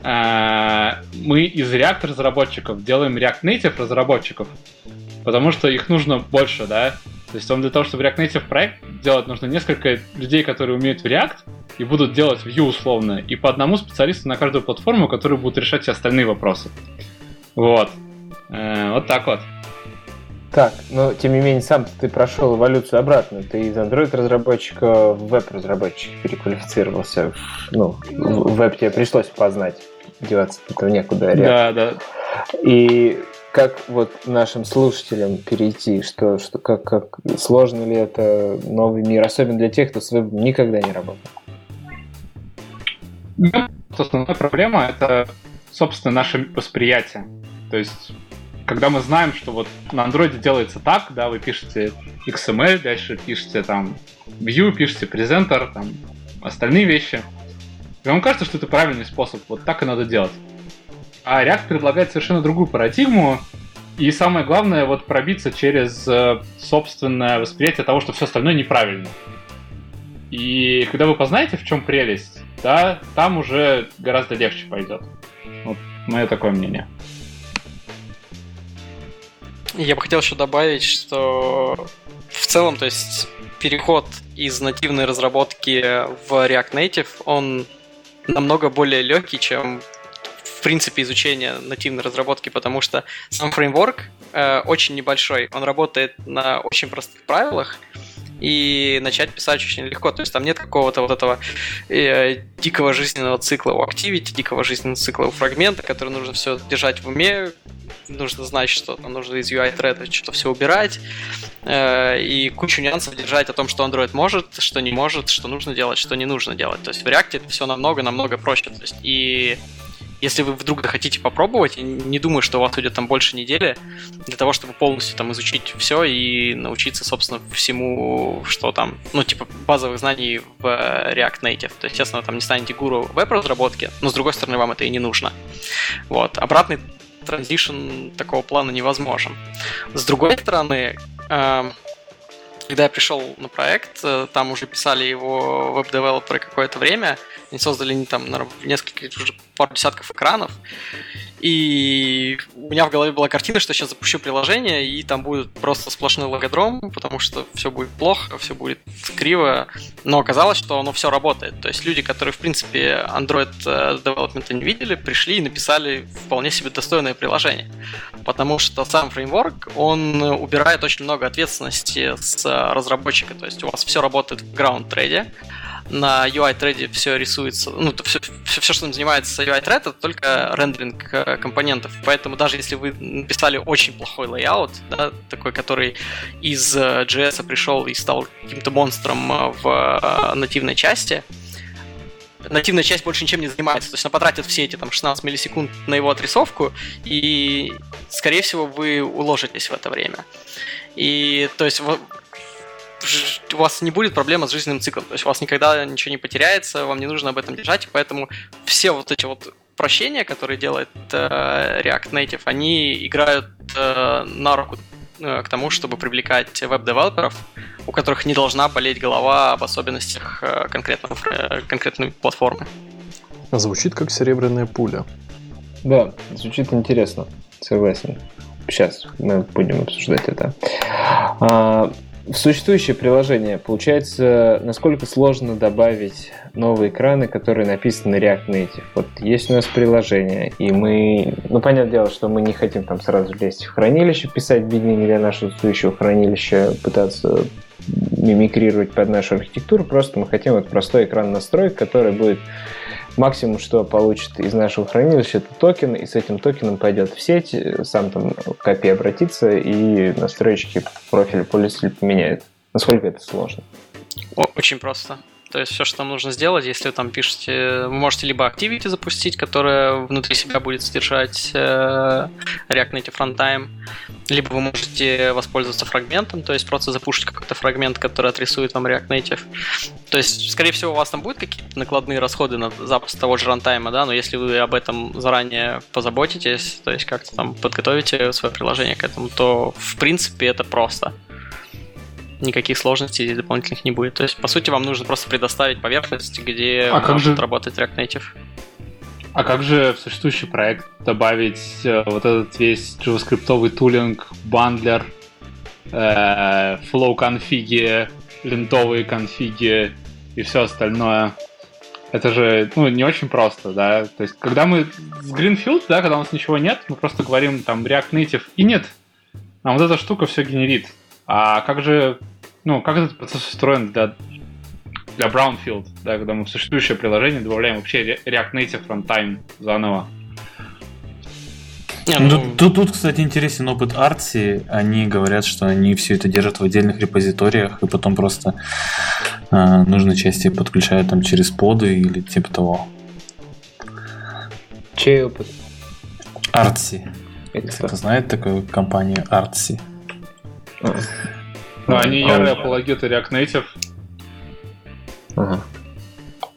Speaker 4: Э, мы из React разработчиков делаем React Native разработчиков, потому что их нужно больше, да. То есть вам для того, чтобы React Native проект делать, нужно несколько людей, которые умеют в React, и будут делать Vue условно, и по одному специалисту на каждую платформу, которые будут решать все остальные вопросы. Вот. Э, вот так вот.
Speaker 1: Так, но тем не менее, сам ты прошел эволюцию обратно. Ты из Android-разработчика в веб-разработчика переквалифицировался. Ну, в веб тебе пришлось познать. Деваться этого некуда. React.
Speaker 4: Да, да.
Speaker 1: И как вот нашим слушателям перейти, что, что как, как сложно ли это новый мир, особенно для тех, кто с вебом никогда не работал.
Speaker 4: Основная проблема это, собственно, наше восприятие. То есть, когда мы знаем, что вот на андроиде делается так, да, вы пишете XML, дальше пишете там View, пишете презентер, там остальные вещи. И вам кажется, что это правильный способ, вот так и надо делать. А React предлагает совершенно другую парадигму, и самое главное, вот пробиться через э, собственное восприятие того, что все остальное неправильно. И когда вы познаете, в чем прелесть, да, там уже гораздо легче пойдет. Вот мое такое мнение.
Speaker 6: Я бы хотел еще добавить, что в целом, то есть переход из нативной разработки в React Native, он намного более легкий, чем принципе изучение нативной разработки, потому что сам фреймворк э, очень небольшой, он работает на очень простых правилах, и начать писать очень легко. То есть там нет какого-то вот этого э, дикого жизненного цикла у Activity, дикого жизненного цикла у фрагмента, который нужно все держать в уме, нужно знать, что там нужно из UI thread что-то все убирать, э, и кучу нюансов держать о том, что Android может, что не может, что нужно делать, что не нужно делать. То есть в React это все намного-намного проще. То есть и если вы вдруг хотите попробовать, не думаю, что у вас уйдет там больше недели для того, чтобы полностью там изучить все и научиться, собственно, всему, что там, ну, типа, базовых знаний в React Native. То есть, естественно, там не станете гуру веб-разработки, но, с другой стороны, вам это и не нужно. Вот. Обратный транзишн такого плана невозможен. С другой стороны, эм, когда я пришел на проект, э, там уже писали его веб-девелоперы какое-то время, они создали не там наверное, несколько, уже пару десятков экранов, И у меня в голове была картина, что сейчас запущу приложение, и там будет просто сплошной логодром, потому что все будет плохо, все будет криво. Но оказалось, что оно все работает. То есть люди, которые, в принципе, Android э, Development не видели, пришли и написали вполне себе достойное приложение. Потому что сам фреймворк, он убирает очень много ответственности с разработчика. То есть у вас все работает в background на UI-треде все рисуется, ну, все, все, все, что занимается UI thread, это только рендеринг э, компонентов. Поэтому даже если вы написали очень плохой layout, да, такой, который из JS э, пришел и стал каким-то монстром э, в нативной части, нативная часть больше ничем не занимается. То есть она потратит все эти там 16 миллисекунд на его отрисовку, и, скорее всего, вы уложитесь в это время. И то есть у вас не будет проблемы с жизненным циклом. То есть у вас никогда ничего не потеряется, вам не нужно об этом держать, и поэтому все вот эти вот прощения, которые делает э, React Native, они играют э, на руку э, к тому, чтобы привлекать веб-девелоперов, у которых не должна болеть голова об особенностях э, конкретного, э, конкретной платформы.
Speaker 5: Звучит как серебряная пуля.
Speaker 1: Да, звучит интересно, согласен. Сейчас мы будем обсуждать это. А, в существующее приложение, получается, насколько сложно добавить новые экраны, которые написаны на React Native. Вот есть у нас приложение, и мы, ну, понятное дело, что мы не хотим там сразу лезть в хранилище, писать бигнинг для нашего существующего хранилища, пытаться мимикрировать под нашу архитектуру, просто мы хотим вот простой экран настроек, который будет максимум, что получит из нашего хранилища, это токен, и с этим токеном пойдет в сеть, сам там к API обратится, и настройщики профиля пользователя поменяют. Насколько это сложно?
Speaker 6: Очень просто. То есть все, что нам нужно сделать, если вы там пишете, вы можете либо Activity запустить, которая внутри себя будет содержать э, React Native Runtime, либо вы можете воспользоваться фрагментом, то есть просто запушить какой-то фрагмент, который отрисует вам React Native. То есть, скорее всего, у вас там будут какие-то накладные расходы на запуск того же рантайма, да, но если вы об этом заранее позаботитесь, то есть как-то там подготовите свое приложение к этому, то в принципе это просто никаких сложностей здесь дополнительных не будет. То есть, по сути, вам нужно просто предоставить поверхность, где а может же... работать React Native.
Speaker 4: А как же в существующий проект добавить э, вот этот весь JavaScript тулинг, бандлер, э, flow конфиги, лентовые конфиги и все остальное? Это же ну, не очень просто, да. То есть, когда мы с Greenfield, да, когда у нас ничего нет, мы просто говорим там React Native и нет, а вот эта штука все генерит. А как же, ну, как этот процесс устроен для, для Brownfield, да, когда мы в существующее приложение добавляем вообще React Native Runtime заново?
Speaker 2: Не, ну... тут, тут, тут, кстати, интересен опыт Artsy. Они говорят, что они все это держат в отдельных репозиториях, и потом просто э, нужные части подключают там через поды или типа того.
Speaker 1: Чей опыт?
Speaker 2: Artsy. Кто-то знает такую компанию Artsy?
Speaker 4: Ну, они ярые апологеты React Native.
Speaker 1: Ага.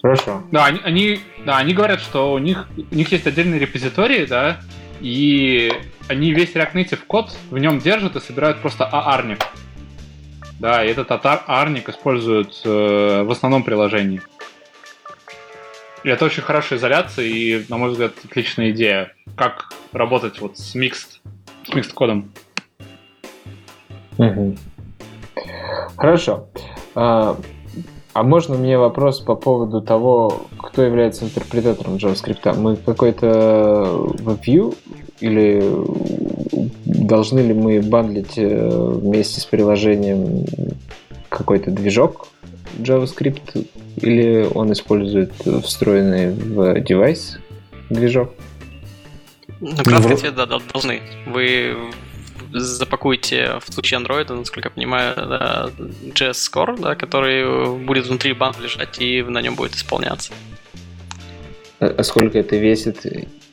Speaker 1: Хорошо.
Speaker 4: Да, они, они, да, они говорят, что у них, у них есть отдельные репозитории, да, и они весь React Native код в нем держат и собирают просто аарник. Да, и этот аарник используют э, в основном приложении. И это очень хорошая изоляция и, на мой взгляд, отличная идея. Как работать вот с mixed, с mixed кодом.
Speaker 1: Угу. Хорошо. А, а можно мне вопрос по поводу того, кто является интерпретатором JavaScript? Мы какой-то WebView или должны ли мы бандлить э, вместе с приложением какой-то движок JavaScript или он использует встроенный в девайс движок?
Speaker 6: Ну, краткий ответ, да, должны. Вы запакуйте в случае Android, насколько я понимаю, да, JS Score, да, который будет внутри банка лежать и на нем будет исполняться.
Speaker 1: А, а сколько это весит?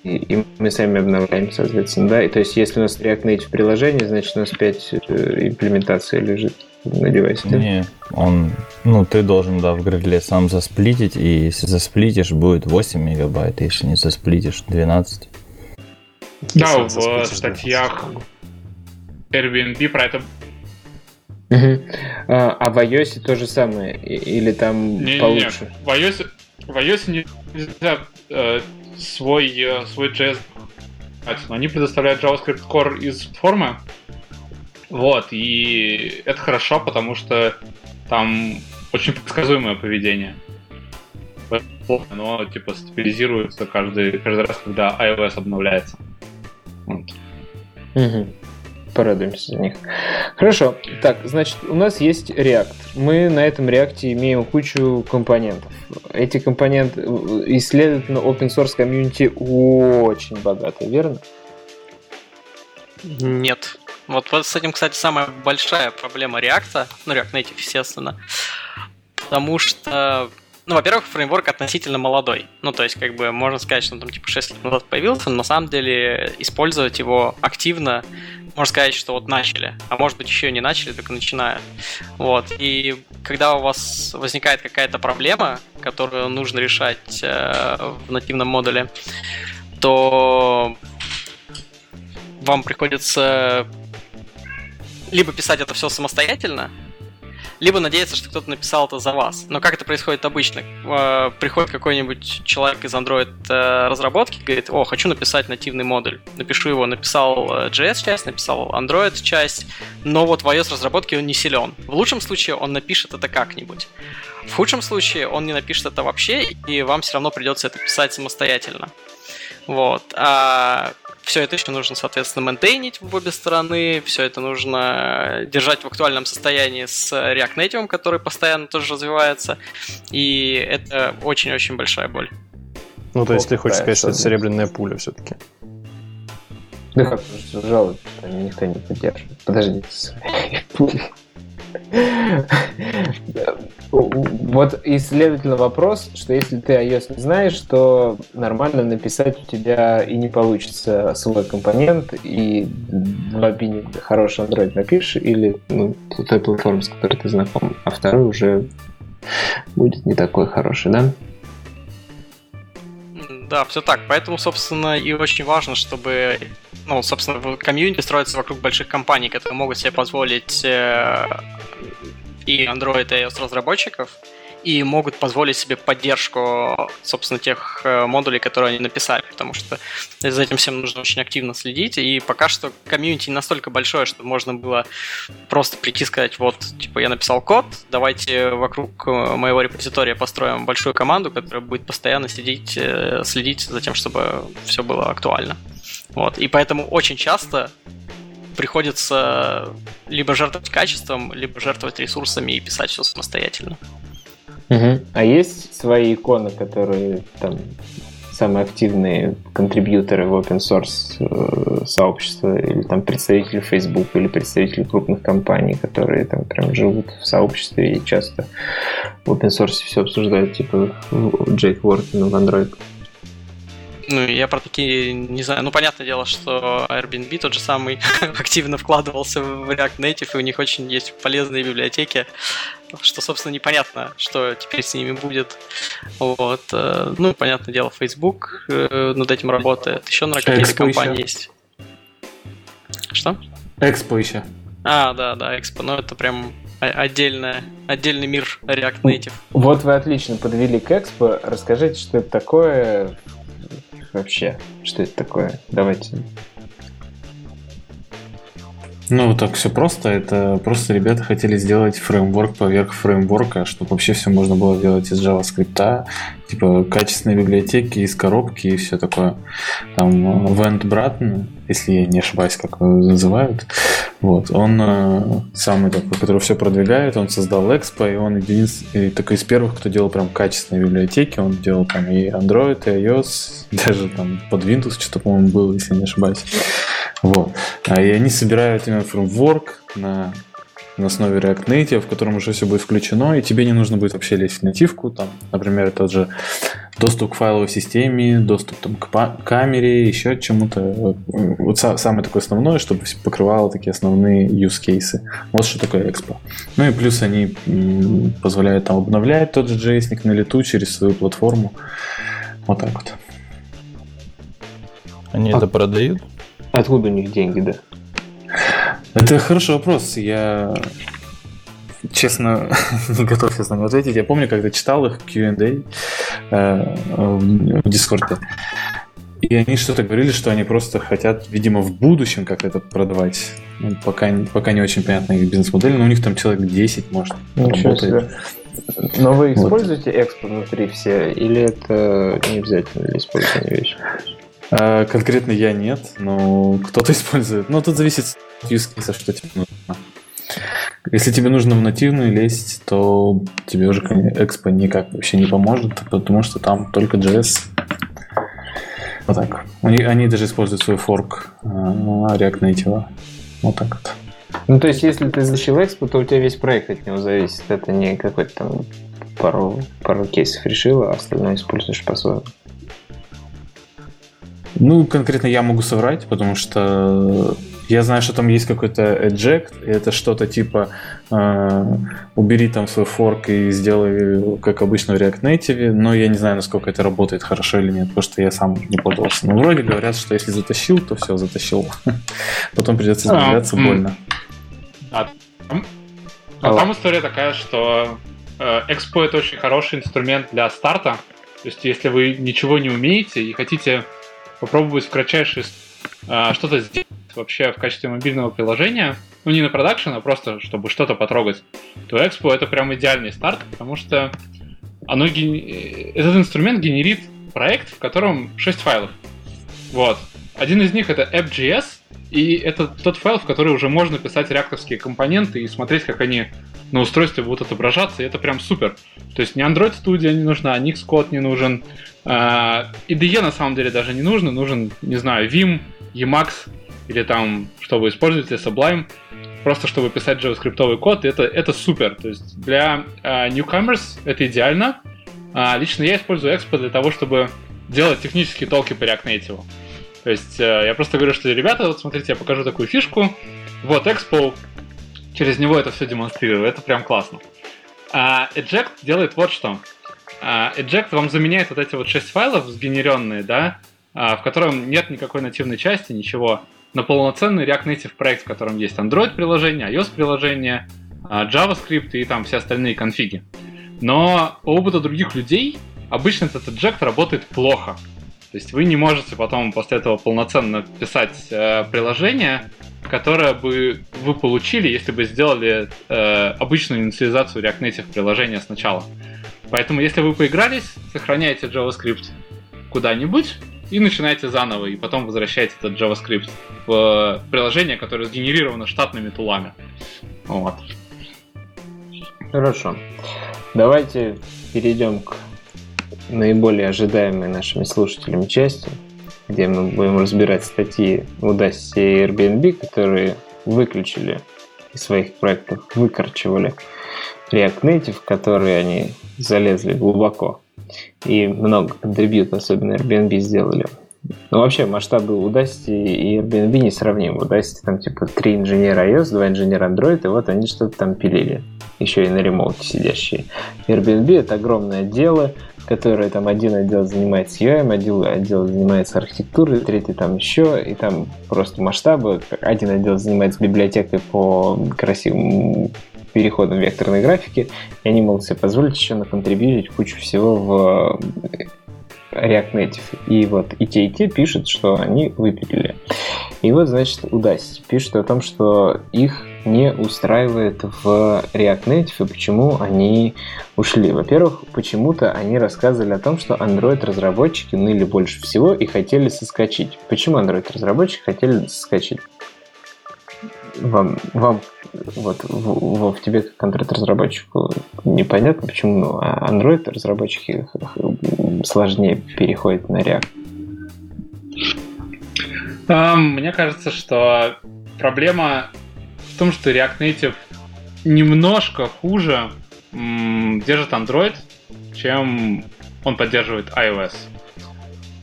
Speaker 1: И мы сами обновляем, соответственно, да? И то есть, если у нас React Native приложение, значит, у нас 5 э, имплементаций лежит на девайсе, да?
Speaker 3: Не, он, ну, ты должен, да, в гридле сам засплитить, и если засплитишь, будет 8 мегабайт, если не засплитишь, 12.
Speaker 4: Да, в статьях Airbnb про это.
Speaker 1: А, а в iOS то же самое? Или там не, получше?
Speaker 4: Не, в iOS, в iOS нельзя э, свой, э, свой JS но они предоставляют JavaScript Core из формы. Вот, и это хорошо, потому что там очень предсказуемое поведение. Оно типа стабилизируется каждый, каждый раз, когда iOS обновляется. Вот.
Speaker 1: Угу. Порадуемся за них. Хорошо. Так, значит, у нас есть React. Мы на этом React имеем кучу компонентов. Эти компоненты, и, следовательно, open source комьюнити очень богатый, верно?
Speaker 6: Нет. Вот, вот с этим, кстати, самая большая проблема React, ну, React Native, естественно. Потому что ну, во-первых, фреймворк относительно молодой. Ну, то есть, как бы, можно сказать, что он там типа 6 лет назад появился, но на самом деле использовать его активно, можно сказать, что вот начали. А может быть, еще не начали, только начинают. Вот. И когда у вас возникает какая-то проблема, которую нужно решать э, в нативном модуле, то вам приходится либо писать это все самостоятельно, либо надеяться, что кто-то написал это за вас. Но как это происходит обычно? Э, приходит какой-нибудь человек из Android э, разработки, говорит, о, хочу написать нативный модуль. Напишу его, написал э, JS-часть, написал Android-часть, но вот в iOS разработке он не силен. В лучшем случае он напишет это как-нибудь. В худшем случае он не напишет это вообще, и вам все равно придется это писать самостоятельно. Вот. А все это еще нужно, соответственно, мейнтейнить в обе стороны, все это нужно держать в актуальном состоянии с React Native, который постоянно тоже развивается, и это очень-очень большая боль.
Speaker 5: Ну, то есть ты хочешь сказать, что это серебряная пуля все-таки?
Speaker 1: Да как жалуют, что никто не поддерживает. Подожди. Вот и, следовательно, вопрос, что если ты iOS не знаешь, то нормально написать у тебя и не получится свой компонент, и в API хороший Android напишешь, или ну, той платформы, с которой ты знаком, а второй уже будет не такой хороший, да?
Speaker 6: Да, все так. Поэтому, собственно, и очень важно, чтобы, ну, собственно, комьюнити строится вокруг больших компаний, которые могут себе позволить э, и Android, и iOS разработчиков, и могут позволить себе поддержку, собственно, тех э, модулей, которые они написали, потому что за этим всем нужно очень активно следить, и пока что комьюнити не настолько большое, что можно было просто прийти и сказать, вот, типа, я написал код, давайте вокруг э, моего репозитория построим большую команду, которая будет постоянно следить, э, следить за тем, чтобы все было актуально. Вот. И поэтому очень часто приходится либо жертвовать качеством, либо жертвовать ресурсами и писать все самостоятельно.
Speaker 1: Угу. А есть свои иконы, которые там самые активные контрибьюторы в open source э, сообщества, или там представители Facebook, или представители крупных компаний, которые там прям живут в сообществе и часто в open source все обсуждают, типа Джейк Уортон в Android.
Speaker 6: Ну, я про такие не знаю. Ну, понятное дело, что Airbnb тот же самый активно вкладывался в React Native, и у них очень есть полезные библиотеки, что, собственно, непонятно, что теперь с ними будет. Вот. Э, ну, понятное дело, Facebook э, над этим работает. Еще, наверное, какие-то компании есть. Что?
Speaker 2: Expo еще.
Speaker 6: А, да, да, Expo. Ну, это прям отдельная, отдельный мир React Native.
Speaker 1: Вот вы отлично подвели к Expo. Расскажите, что это такое, вообще? Что это такое? Давайте.
Speaker 2: Ну, так все просто. Это просто ребята хотели сделать фреймворк поверх фреймворка, чтобы вообще все можно было делать из JavaScript, типа качественные библиотеки из коробки и все такое. Там Вент Братн, если я не ошибаюсь, как его называют, вот, он э, самый такой, который все продвигает, он создал Expo, и он единственный, такой из первых, кто делал прям качественные библиотеки, он делал там и Android, и iOS, даже там под Windows что-то, по-моему, было, если не ошибаюсь. Вот. А, и они собирают именно фреймворк на на основе React Native, в котором уже все будет включено, и тебе не нужно будет вообще лезть в нативку, там, например, тот же доступ к файловой системе, доступ там, к камере, еще чему-то. Вот, вот самое такое основное, чтобы покрывало такие основные use cases. Вот что такое Expo. Ну и плюс они позволяют там обновлять тот же JS на лету через свою платформу. Вот так вот.
Speaker 3: Они а... это продают?
Speaker 1: Откуда у них деньги, да?
Speaker 2: Это хороший вопрос. Я честно не готов сейчас на него ответить. Я помню, когда читал их Q&A э, в Дискорде. И они что-то говорили, что они просто хотят, видимо, в будущем как это продавать. Ну, пока, пока не очень понятна их бизнес-модель, но у них там человек 10, может,
Speaker 1: Ничего
Speaker 2: работает.
Speaker 1: себе. Но вы
Speaker 2: Вот.
Speaker 1: используете экспо внутри все, или это не обязательно для использования вещи?
Speaker 2: А, конкретно я нет, но кто-то использует. Но тут зависит от use что тебе нужно. Если тебе нужно в нативную лезть, то тебе уже экспо никак вообще не поможет, потому что там только JS. Вот так. Они, они даже используют свой форк э, React Native. Вот так вот.
Speaker 1: Ну, то есть, если ты защил экспо, то у тебя весь проект от него зависит. Это не какой-то там пару, пару кейсов решил, а остальное используешь по-своему.
Speaker 2: Ну, конкретно я могу соврать, потому что я знаю, что там есть какой-то eject, и это что-то типа э, убери там свой форк и сделай, как обычно в React Native, но я не знаю, насколько это работает хорошо или нет, потому что я сам не пользовался. Но вроде говорят, что если затащил, то все, затащил. Потом придется избавляться
Speaker 4: А, м.
Speaker 2: больно.
Speaker 4: А там, а там история такая, что э, Expo это очень хороший инструмент для старта. То есть, если вы ничего не умеете и хотите попробовать в кратчайший с- э, что-то сделать вообще в качестве мобильного приложения, ну не на продакшн, а просто чтобы что-то потрогать, то Expo это прям идеальный старт, потому что оно ген- э, этот инструмент генерит проект, в котором 6 файлов. Вот. Один из них это app.js, и это тот файл, в который уже можно писать реакторские компоненты и смотреть, как они на устройстве будут отображаться, и это прям супер. То есть ни Android Studio не нужна, ни Xcode не нужен, а, IDE на самом деле даже не нужно, нужен, не знаю, Vim, Emacs, или там, что вы используете, Sublime, просто чтобы писать JavaScript код, это, это супер. То есть для а, newcomers это идеально. А, лично я использую Expo для того, чтобы делать технические толки по React Native. То есть э, я просто говорю, что ребята, вот смотрите, я покажу такую фишку. Вот Expo, через него это все демонстрирую. Это прям классно. А Eject делает вот что. А, Eject вам заменяет вот эти вот 6 файлов сгенеренные, да, а, в котором нет никакой нативной части, ничего, на полноценный React Native проект, в котором есть Android приложение, iOS приложение, а, JavaScript и там все остальные конфиги. Но по опыту других людей обычно этот Eject работает плохо. То есть вы не можете потом после этого полноценно писать э, приложение, которое бы вы получили, если бы сделали э, обычную инициализацию React Native приложения сначала. Поэтому, если вы поигрались, сохраняете JavaScript куда-нибудь и начинаете заново, и потом возвращаете этот JavaScript в приложение, которое сгенерировано штатными тулами. Вот.
Speaker 1: Хорошо. Давайте перейдем к наиболее ожидаемой нашими слушателями части, где мы будем разбирать статьи Udacity и Airbnb, которые выключили из своих проектов, выкорчевали React Native, в который они залезли глубоко. И много контрибьют, особенно Airbnb, сделали. Ну, вообще, масштабы Udacity и Airbnb несравнимы. Udacity там типа три инженера iOS, два инженера Android, и вот они что-то там пилили. Еще и на ремоуте сидящие. Airbnb это огромное дело, которое там один отдел занимается UI, один отдел занимается архитектурой, третий там еще, и там просто масштабы. Один отдел занимается библиотекой по красивым переходом векторной графики, и они могут себе позволить еще наконтрибьютить кучу всего в React Native. И вот и те, и те пишут, что они выпилили. И вот, значит, Udacity пишет о том, что их не устраивает в React Native и почему они ушли. Во-первых, почему-то они рассказывали о том, что Android-разработчики ныли больше всего и хотели соскочить. Почему Android-разработчики хотели соскочить? Вам, вам вот, Вов, тебе как Android-разработчику непонятно, почему ну, а Android-разработчики сложнее переходят на React?
Speaker 4: Мне кажется, что проблема в том, что React Native немножко хуже держит Android, чем он поддерживает iOS.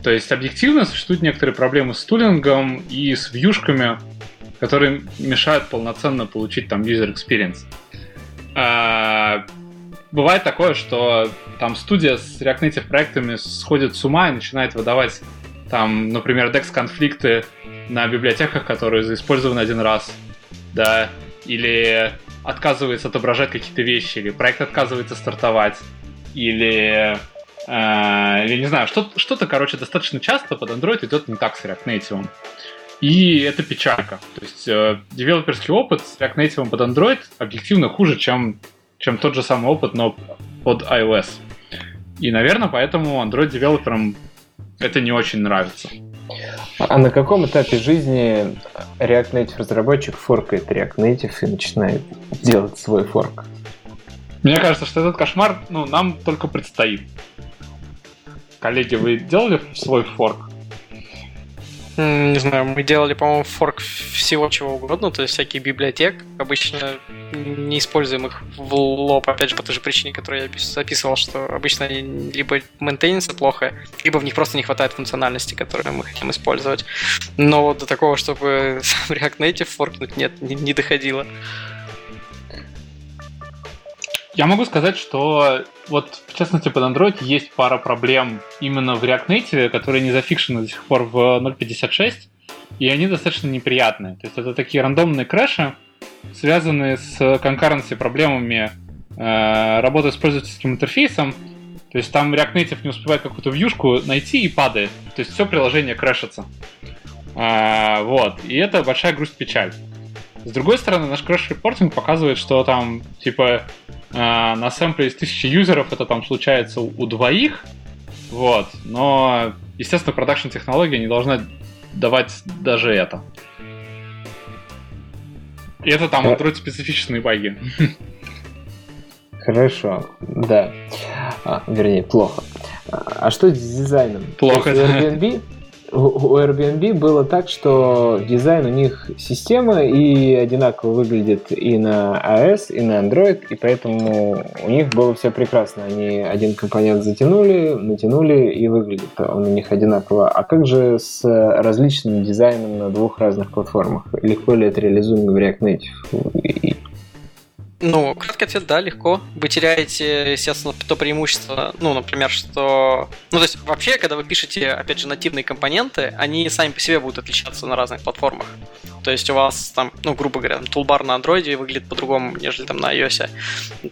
Speaker 4: То есть объективно существуют некоторые проблемы с тулингом и с вьюшками, которые мешают полноценно получить там user experience. А, бывает такое, что там студия с React Native проектами сходит с ума и начинает выдавать там, например, DEX-конфликты на библиотеках, которые заиспользованы один раз, да, или отказывается отображать какие-то вещи, или проект отказывается стартовать, или я не знаю, что- что-то, короче, достаточно часто под Android идет не так с React Native. И это печалька. То есть э, девелоперский опыт с React Native под Android объективно хуже, чем, чем тот же самый опыт, но под iOS. И, наверное, поэтому Android-девелоперам это не очень нравится.
Speaker 1: А на каком этапе жизни React Native разработчик форкает React Native и начинает делать свой форк?
Speaker 4: Мне кажется, что этот кошмар ну, нам только предстоит. Коллеги, вы делали свой форк?
Speaker 6: Не знаю, мы делали, по-моему, форк всего чего угодно, то есть всякие библиотек. Обычно не используем их в лоб, опять же, по той же причине, которую я опис- описывал, что обычно они либо мейнтейнятся плохо, либо в них просто не хватает функциональности, которую мы хотим использовать. Но до такого, чтобы React Native форкнуть, нет, не, не доходило.
Speaker 4: Я могу сказать, что вот в частности под Android есть пара проблем именно в React Native, которые не зафикшены до сих пор в 0.56, и они достаточно неприятные. То есть это такие рандомные крэши, связанные с конкуренцией проблемами э, работы с пользовательским интерфейсом. То есть там React Native не успевает какую-то вьюшку найти и падает. То есть все приложение крэшится. А, вот. И это большая грусть-печаль. С другой стороны, наш crash reporting показывает, что там, типа, э, на сэмпле из тысячи юзеров это там случается у, у двоих, вот, но, естественно, production-технология не должна давать даже это. И это там. Android специфичные баги.
Speaker 1: Хорошо, да. А, вернее, плохо. А а что с дизайном?
Speaker 4: Плохо,
Speaker 1: Airbnb, у Airbnb было так, что дизайн у них система и одинаково выглядит и на iOS, и на Android, и поэтому у них было все прекрасно. Они один компонент затянули, натянули, и выглядит он у них одинаково. А как же с различным дизайном на двух разных платформах? Легко ли это реализуемо в React Native?
Speaker 6: Ну, краткий ответ, да, легко. Вы теряете, естественно, то преимущество, ну, например, что... Ну, то есть, вообще, когда вы пишете, опять же, нативные компоненты, они сами по себе будут отличаться на разных платформах. То есть у вас там, ну, грубо говоря, там, тулбар на андроиде выглядит по-другому, нежели там на iOS.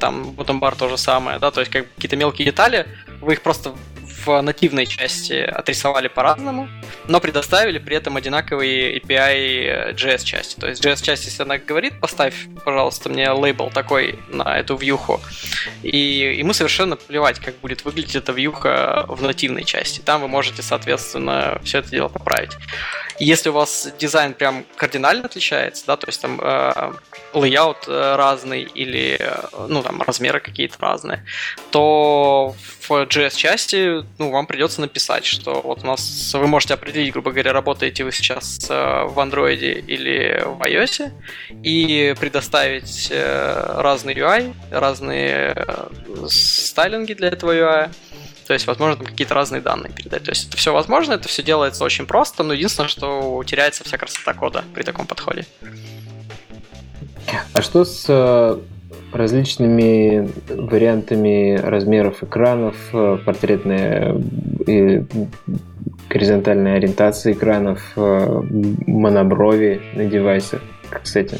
Speaker 6: Там bottom то же самое, да, то есть как какие-то мелкие детали, вы их просто в нативной части отрисовали по-разному, но предоставили при этом одинаковые API JS части. То есть JS часть, если она говорит, поставь, пожалуйста, мне лейбл такой на эту вьюху, и ему совершенно плевать, как будет выглядеть эта вьюха в нативной части. Там вы можете, соответственно, все это дело поправить. Если у вас дизайн прям кардинально отличается, да, то есть там э, layout э, разный или, э, ну, там, размеры какие-то разные, то в JS-части, ну, вам придется написать, что вот у нас вы можете определить, грубо говоря, работаете вы сейчас э, в Android или в iOS, и предоставить э, разный UI, разные э, стайлинги для этого UI, то есть, возможно, какие-то разные данные передать. То есть, это все возможно, это все делается очень просто, но единственное, что теряется вся красота кода при таком подходе.
Speaker 1: А что с различными вариантами размеров экранов, э, портретная и горизонтальная ориентация экранов, э, моноброви на девайсах? Как с этим?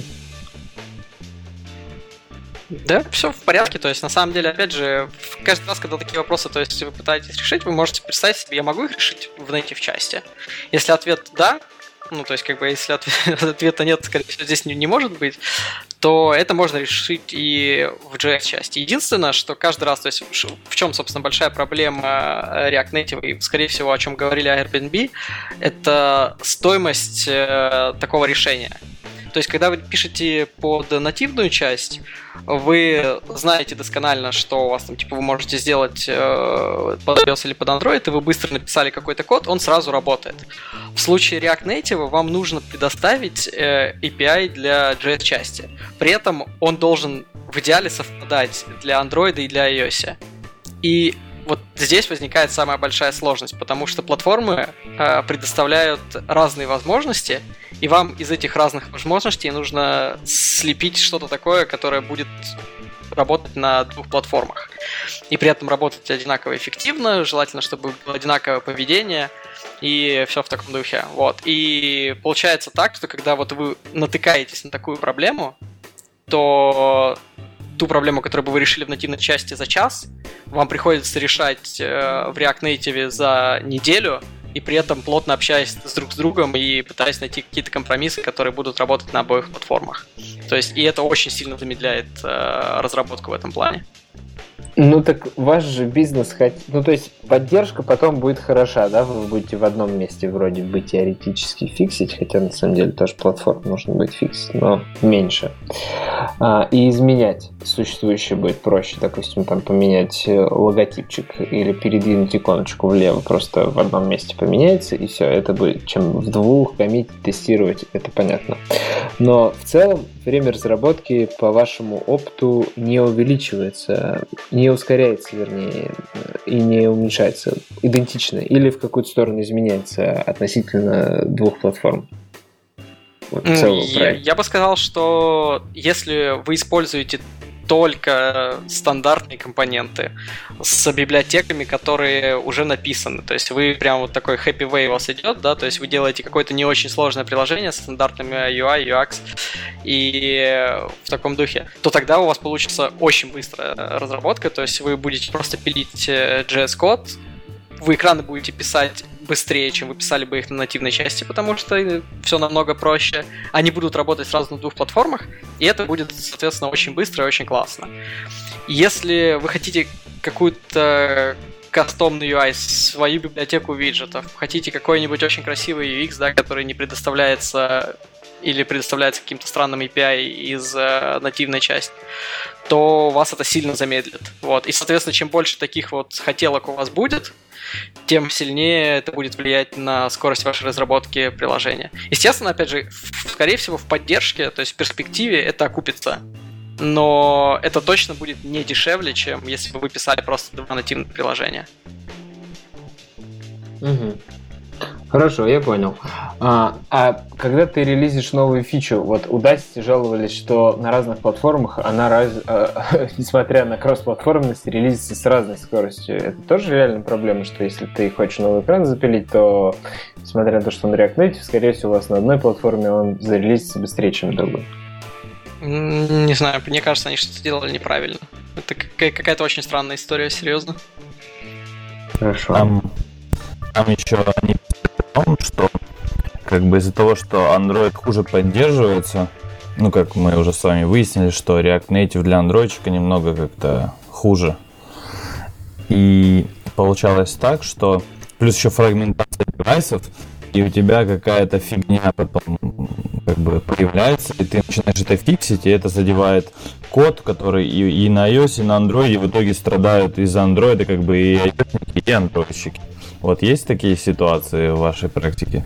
Speaker 6: Да, все в порядке. То есть, на самом деле, опять же, каждый раз, когда такие вопросы, то есть вы пытаетесь решить, вы можете представить себе, я могу их решить в native части. Если ответ да, ну, то есть, как бы, если ответ- ответа нет, скорее всего, здесь не, не может быть, то это можно решить и в JS части. Единственное, что каждый раз, то есть, в чем, собственно, большая проблема э, React Native, и, скорее всего, о чем говорили Airbnb, это стоимость э, такого решения. То есть, когда вы пишете под нативную часть, вы знаете досконально, что у вас там, типа, вы можете сделать э, под iOS или под Android, и вы быстро написали какой-то код, он сразу работает. В случае React Native вам нужно предоставить э, API для JS-части. При этом он должен в идеале совпадать для Android и для iOS. И вот здесь возникает самая большая сложность, потому что платформы э, предоставляют разные возможности, и вам из этих разных возможностей нужно слепить что-то такое, которое будет работать на двух платформах. И при этом работать одинаково эффективно, желательно, чтобы было одинаковое поведение, и все в таком духе. Вот. И получается так, что когда вот вы натыкаетесь на такую проблему, то ту проблему, которую бы вы решили в нативной части за час, вам приходится решать э, в React Native за неделю, и при этом плотно общаясь с друг с другом и пытаясь найти какие-то компромиссы, которые будут работать на обоих платформах. То есть, и это очень сильно замедляет э, разработку в этом плане.
Speaker 1: Ну так ваш же бизнес хоть... Ну то есть поддержка потом будет хороша, да? Вы будете в одном месте вроде бы теоретически фиксить, хотя на самом деле тоже платформ нужно будет фиксить, но меньше. А, и изменять существующее будет проще. Допустим, там поменять э, логотипчик или передвинуть иконочку влево, просто в одном месте поменяется, и все, это будет, чем в двух комите тестировать, это понятно. Но в целом время разработки по вашему опыту не увеличивается, не ускоряется, вернее, и не уменьшается идентично, или в какую-то сторону изменяется относительно двух платформ?
Speaker 6: Вот, я, я бы сказал, что если вы используете только стандартные компоненты с библиотеками, которые уже написаны. То есть вы прям вот такой happy way у вас идет, да, то есть вы делаете какое-то не очень сложное приложение с стандартными UI, UX и в таком духе, то тогда у вас получится очень быстрая разработка, то есть вы будете просто пилить э, JS-код, вы экраны будете писать быстрее, чем вы писали бы их на нативной части, потому что все намного проще. Они будут работать сразу на двух платформах, и это будет, соответственно, очень быстро и очень классно. Если вы хотите какую-то кастомный UI, свою библиотеку виджетов, хотите какой-нибудь очень красивый UX, да, который не предоставляется или предоставляется каким-то странным API из э, нативной части, то вас это сильно замедлит. Вот. И, соответственно, чем больше таких вот хотелок у вас будет, тем сильнее это будет влиять на скорость вашей разработки приложения. Естественно, опять же, скорее всего, в поддержке, то есть в перспективе это окупится. Но это точно будет не дешевле, чем если бы вы писали просто два нативных приложения.
Speaker 1: Угу. Хорошо, я понял. А, а когда ты релизишь новую фичу, вот у Dusty жаловались, что на разных платформах она, раз, э, несмотря на кросс-платформенность, релизится с разной скоростью. Это тоже реальная проблема, что если ты хочешь новый экран запилить, то, несмотря на то, что он React Native, скорее всего, у вас на одной платформе он зарелизится быстрее, чем другой.
Speaker 6: Не знаю, мне кажется, они что-то сделали неправильно. Это какая-то очень странная история, серьезно.
Speaker 3: Хорошо. Там, там еще они том, что как бы из-за того, что Android хуже поддерживается, ну, как мы уже с вами выяснили, что React Native для андроидчика немного как-то хуже. И получалось так, что плюс еще фрагментация девайсов, и у тебя какая-то фигня потом как бы появляется, и ты начинаешь это фиксить, и это задевает код, который и, и на iOS, и на Android, и в итоге страдают из-за Android как бы и iOS, и андроидщики. Вот есть такие ситуации в вашей практике?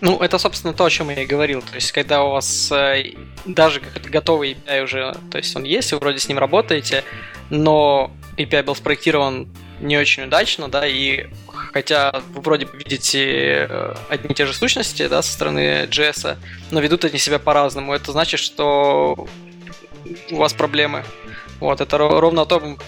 Speaker 6: Ну, это, собственно, то, о чем я и говорил. То есть, когда у вас э, даже какой-то готовый API уже, то есть он есть, вы вроде с ним работаете, но API был спроектирован не очень удачно, да, и хотя вы вроде видите э, одни и те же сущности, да, со стороны JS, но ведут они себя по-разному. Это значит, что у вас проблемы. Вот, это ровно о том,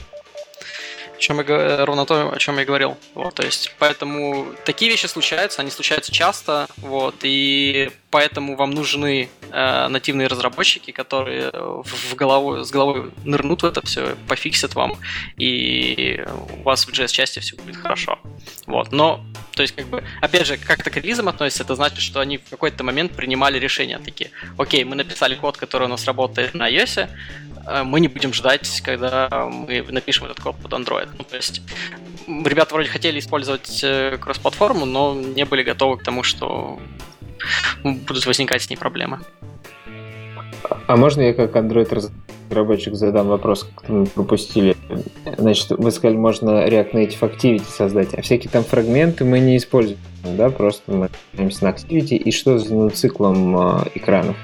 Speaker 6: о чем я, ровно то, о чем я говорил. Вот, то есть, поэтому такие вещи случаются, они случаются часто, вот, и поэтому вам нужны э, нативные разработчики, которые в голову, с головой нырнут в это все, пофиксят вам, и у вас в JS-части все будет хорошо. Вот, но, то есть, как бы, опять же, как это к релизам относится, это значит, что они в какой-то момент принимали решения такие, окей, мы написали код, который у нас работает на iOS, э, мы не будем ждать, когда мы напишем этот код под Android. Ну, то есть, ребята вроде хотели использовать э, кросс-платформу, но не были готовы к тому, что будут возникать с ней проблемы.
Speaker 1: А можно я как Android разработчик задам вопрос, который мы пропустили? Значит, вы сказали, можно React Native Activity создать, а всякие там фрагменты мы не используем, да? Просто мы находимся на Activity. И что за циклом э, экранов?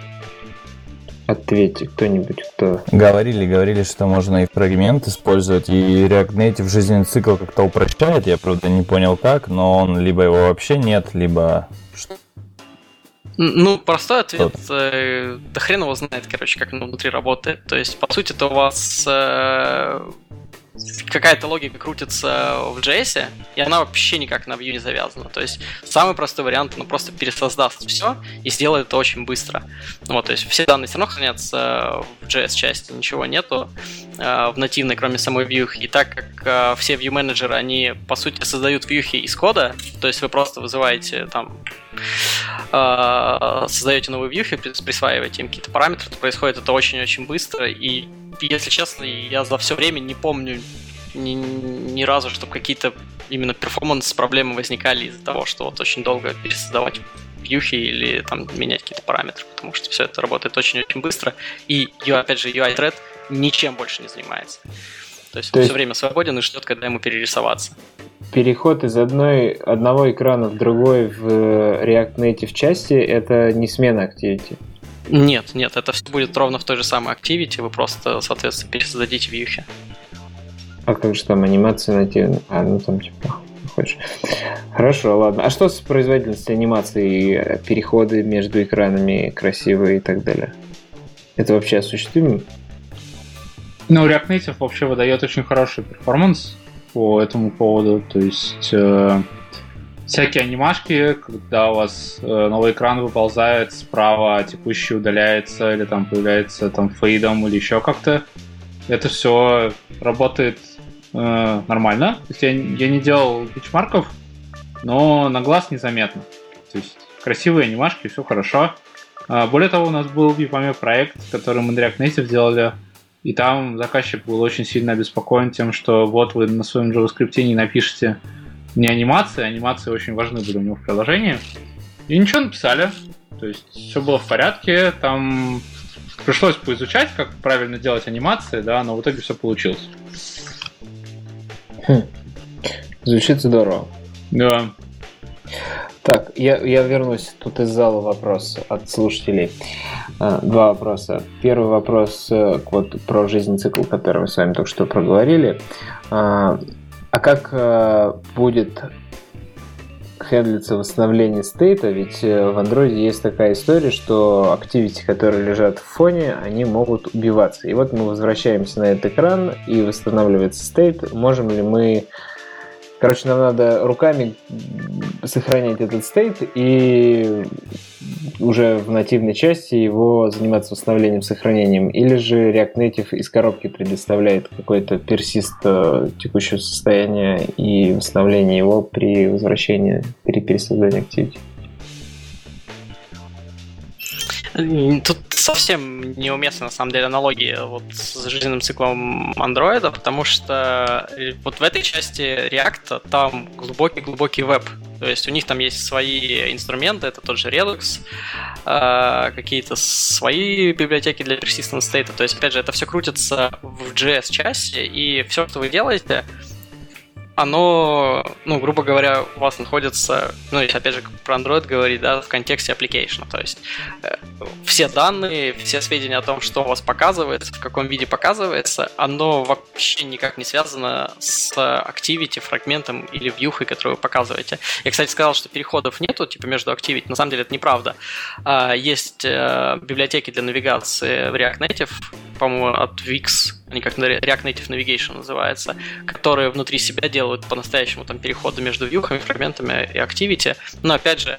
Speaker 1: Ответьте кто-нибудь, кто...
Speaker 3: Говорили, говорили, что можно и фрагмент использовать, и React Native жизненный цикл как-то упрощает, я, правда, не понял как, но он либо его вообще нет, либо
Speaker 6: ну, простой ответ, э, да хрен его знает, короче, как оно внутри работает. То есть, по сути, это у вас э, какая-то логика крутится в JS, и она вообще никак на Vue не завязана. То есть самый простой вариант, ну просто пересоздаст все и сделает это очень быстро. Вот, то есть все данные все равно хранятся в JS-части, ничего нету э, в нативной, кроме самой Vue. И так как э, все Vue менеджеры, они по сути создают Vue из кода, то есть вы просто вызываете там э, создаете новую Vue, присваиваете им какие-то параметры, то происходит это очень-очень быстро, и если честно, я за все время не помню ни, ни разу, чтобы какие-то именно перформанс-проблемы возникали из-за того, что вот очень долго пересоздавать вьюхи или там менять какие-то параметры, потому что все это работает очень-очень быстро. И, опять же, UI-thread ничем больше не занимается. То есть То он есть... все время свободен и ждет, когда ему перерисоваться.
Speaker 1: Переход из одной, одного экрана в другой в React Native части это не смена Activity.
Speaker 6: Нет, нет, это все будет ровно в той же самой Activity, вы просто, соответственно, пересоздадите вьюхи.
Speaker 1: А как же там анимация нативная? А, ну там типа хочешь. Хорошо, ладно. А что с производительностью анимации, переходы между экранами красивые и так далее? Это вообще осуществимо?
Speaker 4: Ну, React Native вообще выдает очень хороший перформанс по этому поводу. То есть э, всякие анимашки, когда у вас э, новый экран выползает справа, а текущий удаляется или там появляется там фейдом или еще как-то. Это все работает э, нормально. То есть я, я не делал бичмарков, но на глаз незаметно. То есть красивые анимашки, все хорошо. А, более того, у нас был EPAM проект, который мы React Native делали, и там заказчик был очень сильно обеспокоен тем, что вот вы на своем JavaScript не напишете не анимации, анимации очень важны были у него в приложении. И ничего написали. То есть все было в порядке, там пришлось поизучать, как правильно делать анимации, да, но в итоге все получилось.
Speaker 1: Хм. Звучит здорово.
Speaker 4: Да.
Speaker 1: Так, я, я вернусь. Тут из зала вопрос от слушателей. А, два вопроса. Первый вопрос э, вот, про жизненный цикл, который мы с вами только что проговорили. А, как э, будет хендлится восстановление стейта, ведь э, в Android есть такая история, что activity, которые лежат в фоне, они могут убиваться. И вот мы возвращаемся на этот экран и восстанавливается стейт. Можем ли мы Короче, нам надо руками сохранять этот стейт и уже в нативной части его заниматься восстановлением, сохранением. Или же React Native из коробки предоставляет какой-то персист э, текущего состояния и восстановление его при возвращении, при пересоздании Activity.
Speaker 6: Тут совсем неуместна, на самом деле, аналогия вот с жизненным циклом андроида, потому что э, вот в этой части React там глубокий-глубокий веб. То есть у них там есть свои инструменты, это тот же Redux, э, какие-то свои библиотеки для persistent state. То есть, опять же, это все крутится в JS-части, и все, что вы делаете, оно, ну, грубо говоря, у вас находится, ну, если опять же про Android говорить, да, в контексте application. То есть э, все данные, все сведения о том, что у вас показывается, в каком виде показывается, оно вообще никак не связано с activity, фрагментом или вьюхой, которую вы показываете. Я, кстати, сказал, что переходов нету, типа, между activity. На самом деле это неправда. А, есть э, библиотеки для навигации в React Native, по-моему, от Wix, они как React Native Navigation называется, которые внутри себя делают по-настоящему там переходы между вьюхами, фрагментами и Activity. Но опять же,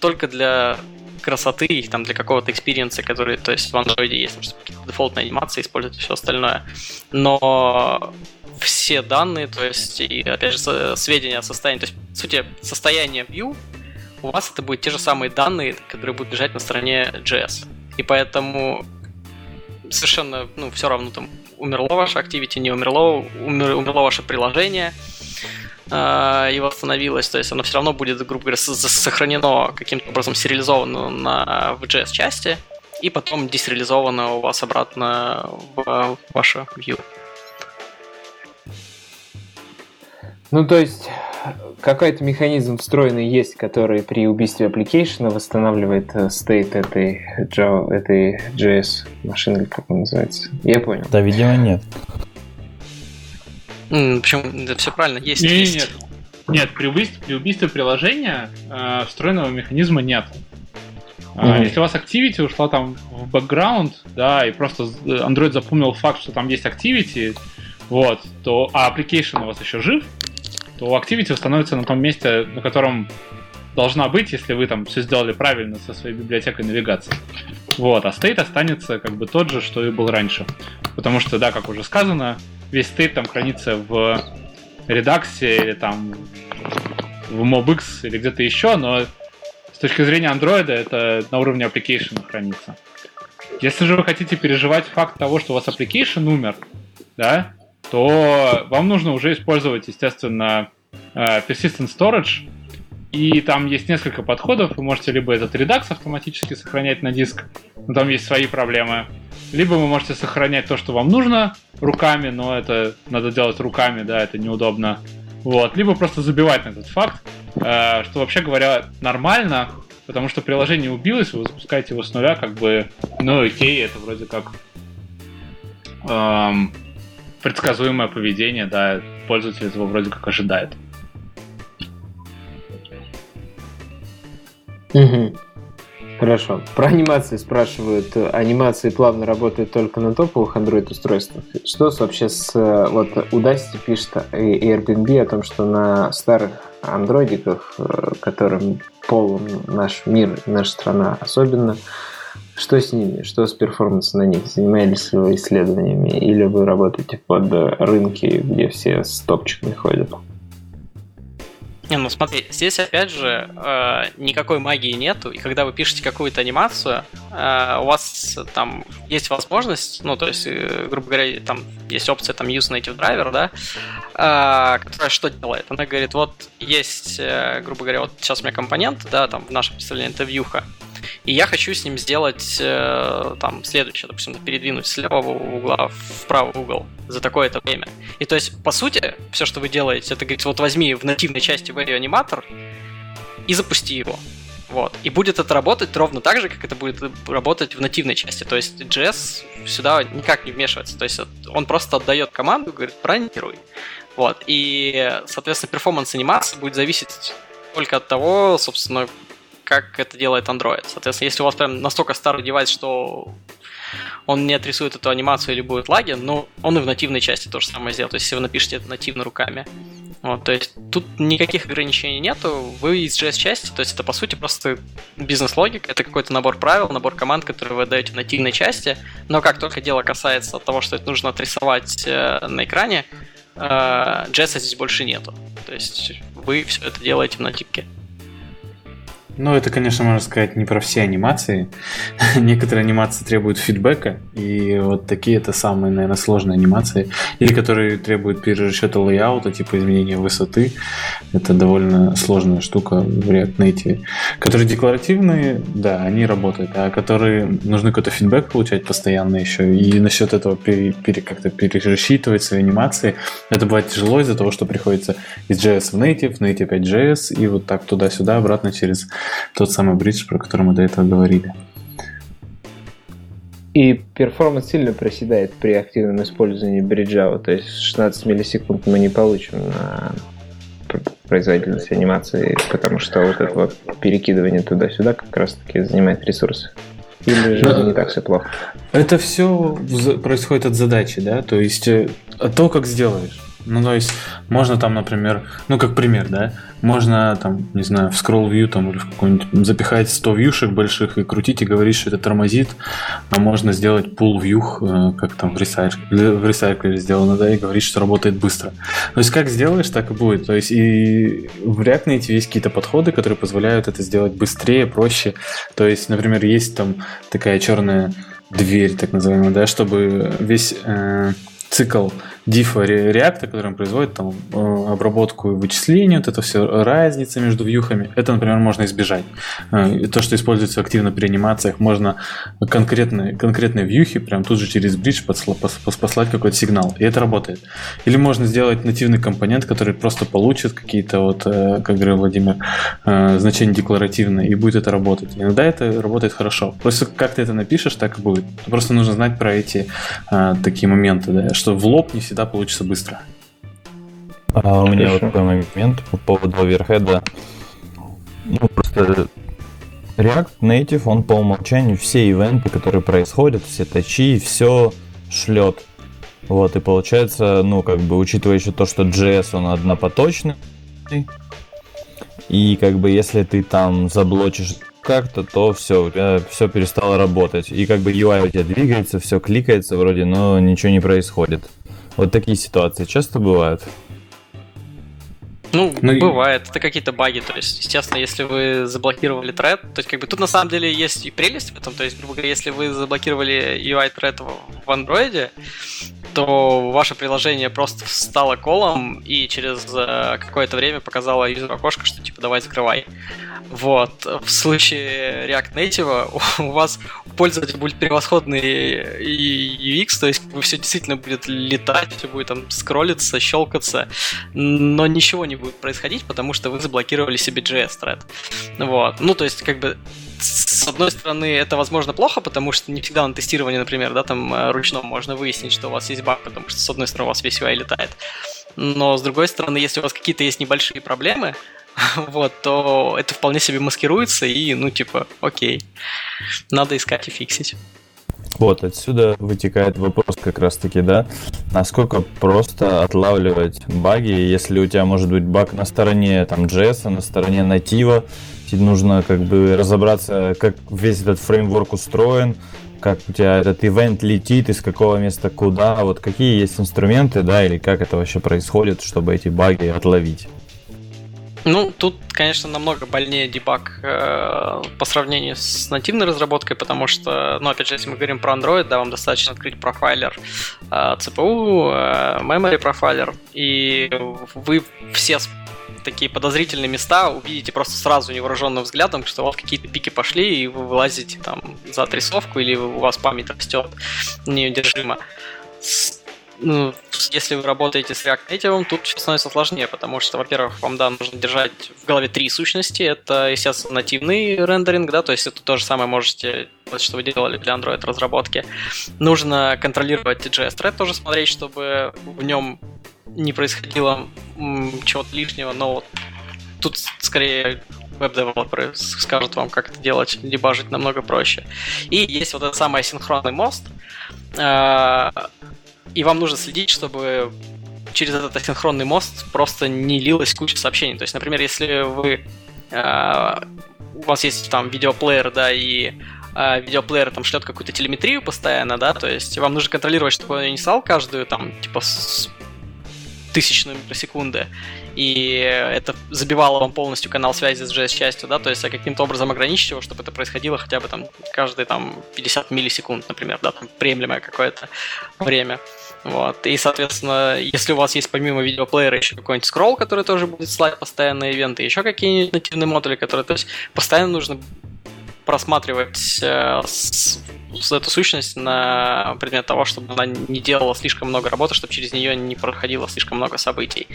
Speaker 6: только для красоты и там для какого-то экспириенса, который, то есть в Android есть, дефолтные анимации использовать все остальное. Но все данные, то есть, и опять же, сведения о состоянии, то есть, в сути, состояние view, у вас это будут те же самые данные, которые будут лежать на стороне JS. И поэтому совершенно, ну, все равно там умерло ваше Activity, не умерло, умер, умерло ваше приложение э, и восстановилось, то есть оно все равно будет, грубо говоря, сохранено каким-то образом сериализовано на в JS-части, и потом десериализовано у вас обратно в ваше view.
Speaker 1: Ну, то есть, какой-то механизм встроенный есть, который при убийстве application восстанавливает стейт этой Java, этой JS машины, как он называется. Я понял.
Speaker 3: Да, видимо, нет.
Speaker 6: Mm, почему? Да все правильно, есть.
Speaker 4: Не,
Speaker 6: есть.
Speaker 4: Нет, нет, при убийстве, при убийстве приложения э, встроенного механизма нет. Mm-hmm. Если у вас activity ушла там в бэкграунд, да, и просто Android запомнил факт, что там есть activity, вот, то, а application у вас еще жив, то Activity становится на том месте, на котором должна быть, если вы там все сделали правильно со своей библиотекой навигации. Вот, а стейт останется как бы тот же, что и был раньше. Потому что, да, как уже сказано, весь стейт там хранится в редаксе или там в MobX или где-то еще, но с точки зрения Android это на уровне application хранится. Если же вы хотите переживать факт того, что у вас application умер, да, то вам нужно уже использовать, естественно, э, persistent storage, и там есть несколько подходов. Вы можете либо этот редакс автоматически сохранять на диск, но там есть свои проблемы. Либо вы можете сохранять то, что вам нужно руками, но это надо делать руками, да, это неудобно. Вот. Либо просто забивать на этот факт, э, что вообще говоря нормально, потому что приложение убилось, вы запускаете его с нуля, как бы, ну окей, это вроде как эм, предсказуемое поведение, да, пользователь этого вроде как ожидает.
Speaker 1: Угу. Хорошо. Про анимации спрашивают. Анимации плавно работают только на топовых Android устройствах. Что вообще с... Вот Udacity пишет и Airbnb о том, что на старых андроидиках, которым полон наш мир, наша страна особенно, что с ними? Что с перформансом на них? Занимались ли вы исследованиями? Или вы работаете под рынки, где все с топчиками ходят?
Speaker 6: Не, ну смотри, здесь опять же э, никакой магии нету, и когда вы пишете какую-то анимацию, э, у вас там есть возможность, ну то есть, э, грубо говоря, там есть опция там use native driver, да, э, которая что делает? Она говорит, вот есть, э, грубо говоря, вот сейчас у меня компонент, да, там в нашем представлении это вьюха, и я хочу с ним сделать э, там следующее, допустим, передвинуть с левого угла в правый угол за такое-то время. И то есть, по сути, все, что вы делаете, это говорить, вот возьми в нативной части value аниматор и запусти его. Вот. И будет это работать ровно так же, как это будет работать в нативной части. То есть JS сюда никак не вмешивается. То есть он просто отдает команду, говорит, бронируй. Вот. И, соответственно, перформанс анимации будет зависеть только от того, собственно, как это делает Android. Соответственно, если у вас прям настолько старый девайс, что он не отрисует эту анимацию или будет лаги, но он и в нативной части то же самое сделает. То есть, если вы напишете это нативно руками. Вот, то есть тут никаких ограничений нету, вы из JS-части, то есть это по сути просто бизнес-логика, это какой-то набор правил, набор команд, которые вы отдаете в нативной части, но как только дело касается того, что это нужно отрисовать э, на экране, э, JS здесь больше нету. То есть вы все это делаете в нативке.
Speaker 2: Ну, это, конечно, можно сказать не про все анимации. Некоторые анимации требуют фидбэка, и вот такие это самые, наверное, сложные анимации. Или которые требуют перерасчета лейаута, типа изменения высоты. Это довольно сложная штука в React Native. Которые декларативные, да, они работают, а которые нужны какой-то фидбэк получать постоянно еще, и насчет этого пере, пере, как-то перерасчитывать свои анимации, это бывает тяжело из-за того, что приходится из JS в Native, Native 5JS, и вот так туда-сюда, обратно через тот самый бридж, про который мы до этого говорили.
Speaker 1: И перформанс сильно проседает при активном использовании бриджа, то есть 16 миллисекунд мы не получим на производительность анимации, потому что вот это вот перекидывание туда-сюда как раз-таки занимает ресурсы. Или же не так все плохо?
Speaker 2: Это все происходит от задачи, да, то есть э, то, как сделаешь. Ну, то есть, можно там, например, ну, как пример, да, можно там, не знаю, в scroll view там или в какой-нибудь запихать 100 вьюшек больших и крутить и говорить, что это тормозит, а можно сделать pull view, э, как там в ресайклере, в ресайклере сделано, да, и говорить, что работает быстро. То есть, как сделаешь, так и будет. То есть, и в React Native есть какие-то подходы, которые позволяют это сделать быстрее, проще. То есть, например, есть там такая черная дверь, так называемая, да, чтобы весь э, цикл дифа реакта, который производит, там, э, обработку и вычисление, вот это все, разница между вьюхами, это, например, можно избежать. Э, то, что используется активно при анимациях, можно конкретные, конкретные вьюхи прям тут же через бридж послать какой-то сигнал, и это работает. Или можно сделать нативный компонент, который просто получит какие-то, вот, э, как говорил Владимир, значения декларативные, и будет это работать. Иногда это работает хорошо. Просто как ты это напишешь, так и будет. Просто нужно знать про эти такие моменты, да, что в лоб не всегда всегда получится быстро.
Speaker 3: А у меня вот такой момент по поводу оверхеда. Ну, просто React Native, он по умолчанию все ивенты, которые происходят, все тачи, все шлет Вот, и получается, ну, как бы, учитывая еще то, что JS, он однопоточный, и как бы, если ты там заблочишь как-то, то все, у тебя все перестало работать. И как бы UI у тебя двигается, все кликается вроде, но ничего не происходит. Вот такие ситуации часто бывают.
Speaker 6: Ну, ну бывает, это какие-то баги, то есть, естественно, если вы заблокировали тред, то есть, как бы тут на самом деле есть и прелесть в этом, то есть, грубо говоря, если вы заблокировали UI тред в Android, то ваше приложение просто стало колом и через э, какое-то время показало юзеру окошко, что типа давай закрывай. Вот. В случае React Native у вас пользователь будет превосходный UX, то есть все действительно будет летать, все будет там скроллиться, щелкаться, но ничего не будет происходить, потому что вы заблокировали себе JS-тред. Вот. Ну, то есть, как бы с одной стороны, это, возможно, плохо, потому что не всегда на тестировании, например, да, там э, ручном можно выяснить, что у вас есть баг, потому что, с одной стороны, у вас весь UI летает. Но, с другой стороны, если у вас какие-то есть небольшие проблемы, вот, то это вполне себе маскируется и, ну, типа, окей, надо искать и фиксить.
Speaker 3: Вот, отсюда вытекает вопрос как раз-таки, да, насколько просто отлавливать баги, если у тебя может быть баг на стороне там JS, на стороне натива, нужно как бы разобраться, как весь этот фреймворк устроен, как у тебя этот ивент летит, из какого места куда, вот какие есть инструменты, да, или как это вообще происходит, чтобы эти баги отловить.
Speaker 6: Ну, тут, конечно, намного больнее дебаг э, по сравнению с нативной разработкой, потому что, ну, опять же, если мы говорим про Android, да, вам достаточно открыть профайлер э, CPU, э, memory профайлер, и вы все такие подозрительные места увидите просто сразу невооруженным взглядом, что вас какие-то пики пошли, и вы вылазите там за отрисовку, или у вас память растет неудержимо ну, если вы работаете с React Native, тут становится сложнее, потому что, во-первых, вам, да, нужно держать в голове три сущности. Это, естественно, нативный рендеринг, да, то есть это то же самое можете делать, что вы делали для Android разработки. Нужно контролировать JS Thread тоже смотреть, чтобы в нем не происходило чего-то лишнего, но вот тут скорее веб-девелоперы скажут вам, как это делать, дебажить намного проще. И есть вот этот самый асинхронный мост, а, и вам нужно следить, чтобы через этот асинхронный мост просто не лилась куча сообщений. То есть, например, если вы э, у вас есть там видеоплеер, да, и э, видеоплеер там шлет какую-то телеметрию постоянно, да, то есть вам нужно контролировать, чтобы он не стал каждую там типа с тысячную микросекунды, и это забивало вам полностью канал связи с JS-частью, да, то есть а каким-то образом ограничить его, чтобы это происходило хотя бы там каждые там 50 миллисекунд, например, да, там приемлемое какое-то время. Вот. И, соответственно, если у вас есть помимо видеоплеера еще какой-нибудь скролл, который тоже будет слать постоянные ивенты, еще какие-нибудь нативные модули, которые... То есть постоянно нужно просматривать э, с, с эту сущность на предмет того, чтобы она не делала слишком много работы, чтобы через нее не проходило слишком много событий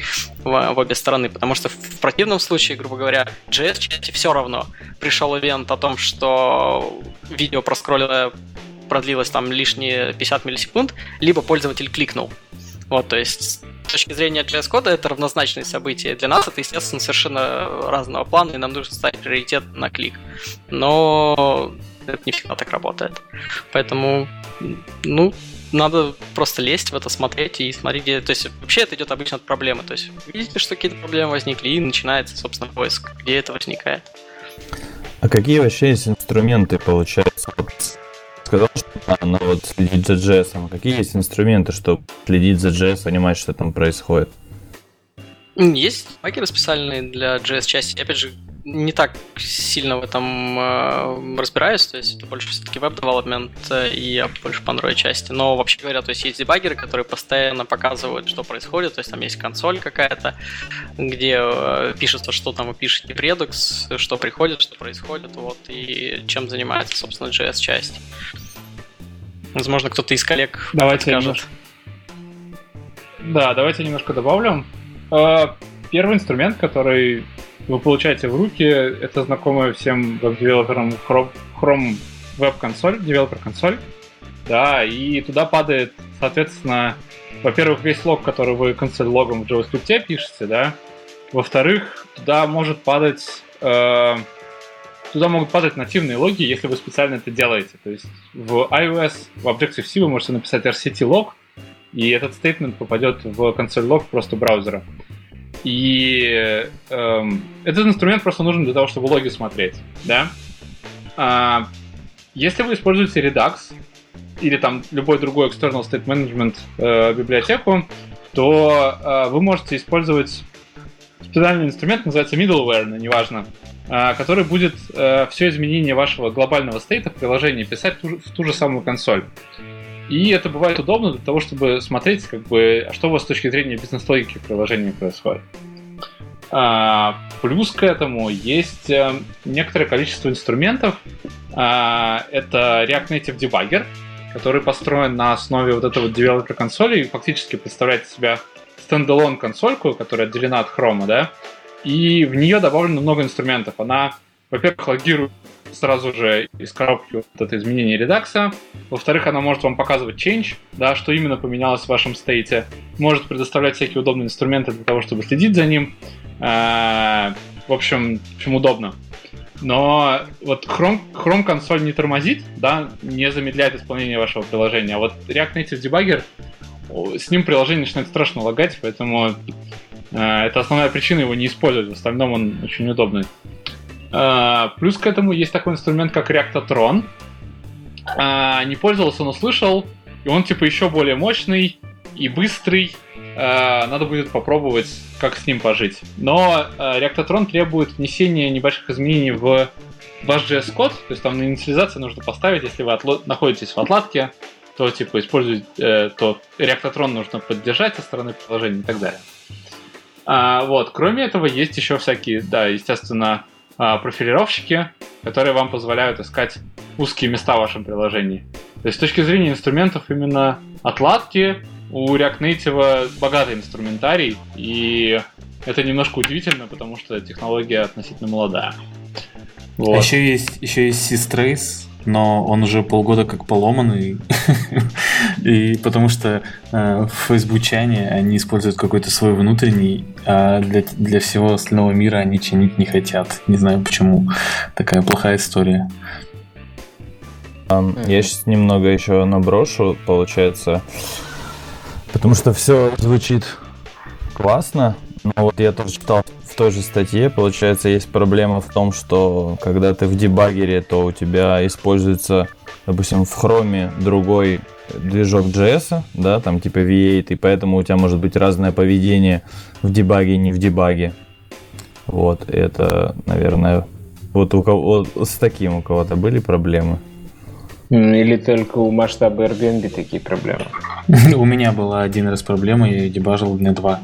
Speaker 6: в, в обе стороны. Потому что в, противном случае, грубо говоря, JS-чате все равно пришел ивент о том, что видео проскроллило продлилось там лишние 50 миллисекунд, либо пользователь кликнул. Вот, то есть точки зрения JS-кода это равнозначные события. Для нас это, естественно, совершенно разного плана, и нам нужно ставить приоритет на клик. Но это не всегда так работает. Поэтому, ну, надо просто лезть в это, смотреть и смотреть, где... То есть вообще это идет обычно от проблемы. То есть видите, что какие-то проблемы возникли, и начинается, собственно, поиск, где это возникает.
Speaker 3: А какие вообще есть инструменты, получается, сказал, что она вот следит за JS. Какие есть инструменты, чтобы следить за JS, понимать, что там происходит?
Speaker 6: Есть пакеры специальные для JS-части. Опять же, не так сильно в этом э, разбираюсь, то есть это больше все-таки веб-девелопмент, э, и я больше по Android части. Но вообще говоря, то есть есть дебаггеры, которые постоянно показывают, что происходит, то есть там есть консоль какая-то, где э, пишется, что там вы пишете в Redux, что приходит, что происходит, вот, и чем занимается, собственно, JS-часть. Возможно, кто-то из коллег
Speaker 4: давайте скажет. Немножко... Да, давайте немножко добавлю. Э, первый инструмент, который вы получаете в руки, это знакомая всем веб-девелоперам Chrome, Chrome Web консоль, девелопер консоль. Да, и туда падает, соответственно, во-первых, весь лог, который вы консоль логом в JavaScript пишете, да. Во-вторых, туда может падать э, туда могут падать нативные логи, если вы специально это делаете. То есть в iOS, в Objective-C вы можете написать RCT лог, и этот стейтмент попадет в консоль лог просто браузера. И эм, этот инструмент просто нужен для того, чтобы логи смотреть, да. А, если вы используете Redux или там любой другой external state management э, библиотеку, то э, вы можете использовать специальный инструмент, называется middleware, но неважно, э, который будет э, все изменение вашего глобального стейта в приложении писать ту, в ту же самую консоль. И это бывает удобно для того, чтобы смотреть, как бы, а что у вас с точки зрения бизнес-логики в приложении происходит. А, плюс к этому есть э, некоторое количество инструментов. А, это React Native Debugger, который построен на основе вот этого девелопер консоли и фактически представляет из себя standalone консольку, которая отделена от хрома, да, и в нее добавлено много инструментов. Она, во-первых, логирует сразу же из коробки вот это изменение редакса. Во-вторых, она может вам показывать change, да, что именно поменялось в вашем стейте. Может предоставлять всякие удобные инструменты для того, чтобы следить за ним. А, в общем, общем, удобно. Но вот Chrome, Chrome консоль не тормозит, да, не замедляет исполнение вашего приложения. А вот React Native Debugger, с ним приложение начинает страшно лагать, поэтому э, это основная причина его не использовать. В остальном он очень удобный. Э, плюс к этому есть такой инструмент, как Reactotron. Э, не пользовался, но слышал. И он типа еще более мощный и быстрый. Э, надо будет попробовать, как с ним пожить. Но Reactotron требует внесения небольших изменений в ваш JS-код. То есть там на инициализацию нужно поставить, если вы отло- находитесь в отладке, то типа использовать, э, то Reactotron нужно поддержать со стороны приложения и так далее. А, вот. Кроме этого, есть еще всякие, да, естественно, а, профилировщики, которые вам позволяют искать узкие места в вашем приложении. То есть с точки зрения инструментов именно отладки у React Native богатый инструментарий, и это немножко удивительно, потому что технология относительно молодая.
Speaker 2: Вот. А еще есть, еще есть Systrace, но он уже полгода как поломанный. И потому что э, фейсбучане они используют какой-то свой внутренний, а для, для всего остального мира они чинить не хотят. Не знаю почему. Такая плохая история.
Speaker 3: Я сейчас немного еще наброшу, получается. Потому что все звучит классно. Но вот я тоже читал в той же статье, получается, есть проблема в том, что когда ты в дебагере, то у тебя используется, допустим, в хроме другой движок JS, да, там типа V8, и поэтому у тебя может быть разное поведение в дебаге, не в дебаге. Вот, это, наверное, вот у кого вот с таким у кого-то были проблемы.
Speaker 1: Или только у масштаба Airbnb такие проблемы?
Speaker 2: У меня была один раз проблема, я дебажил дня два.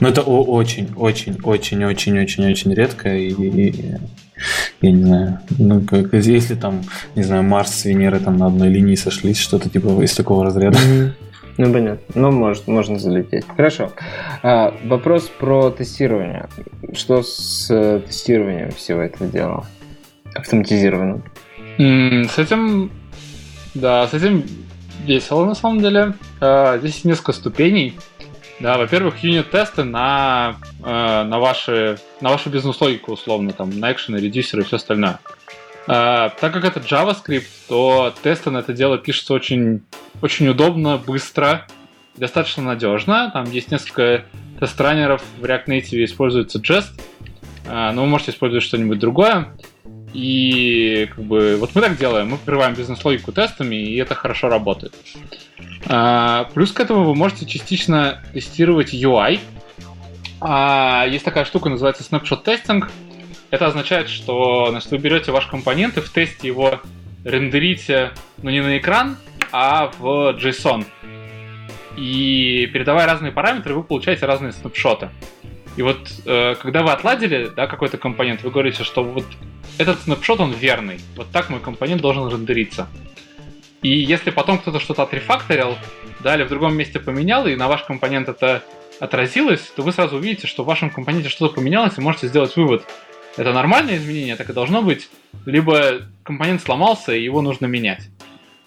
Speaker 2: Но это очень, очень, очень, очень, очень, очень редко. И, и, я не знаю, ну, как, если там, не знаю, Марс с Венерой там на одной линии сошлись, что-то типа из такого разряда.
Speaker 1: Ну, понятно. Ну, может, можно залететь. Хорошо. А, вопрос про тестирование. Что с э, тестированием всего этого дела? Автоматизированным.
Speaker 4: С этим да, с этим весело на самом деле. Uh, здесь несколько ступеней. Да, во-первых, юнит-тесты на, uh, на, ваши, на вашу бизнес-логику, условно, там, на экшены, редюсеры и все остальное. Uh, так как это JavaScript, то тесты на это дело пишутся очень, очень удобно, быстро, достаточно надежно. Там есть несколько тест-раннеров в React Native используется Jest, но вы можете использовать что-нибудь другое. И как бы вот мы так делаем, мы покрываем бизнес-логику тестами, и это хорошо работает. А, плюс к этому вы можете частично тестировать UI. А, есть такая штука, называется snapshot testing. Это означает, что значит, вы берете ваш компонент и в тесте его рендерите, ну не на экран, а в JSON. И передавая разные параметры, вы получаете разные снапшоты. И вот э, когда вы отладили да, какой-то компонент, вы говорите, что вот этот снапшот, он верный. Вот так мой компонент должен рендериться. И если потом кто-то что-то отрефакторил, да, или в другом месте поменял, и на ваш компонент это отразилось, то вы сразу увидите, что в вашем компоненте что-то поменялось, и можете сделать вывод. Это нормальное изменение, так и должно быть, либо компонент сломался, и его нужно менять.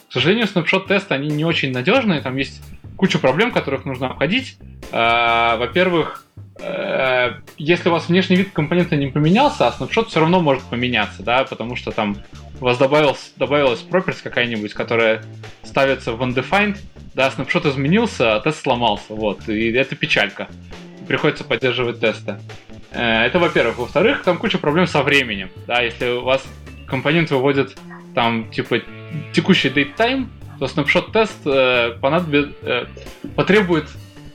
Speaker 4: К сожалению, снапшот-тесты, они не очень надежные, там есть куча проблем, которых нужно обходить. А, во-первых, Э, если у вас внешний вид компонента не поменялся, а снапшот все равно может поменяться, да, потому что там у вас добавилась, добавилась property какая-нибудь, которая ставится в undefined, да, снапшот изменился, а тест сломался, вот, и это печалька. Приходится поддерживать тесты. Э, это, во-первых. Во-вторых, там куча проблем со временем, да, если у вас компонент выводит там, типа, текущий date time, то снапшот-тест э, э, потребует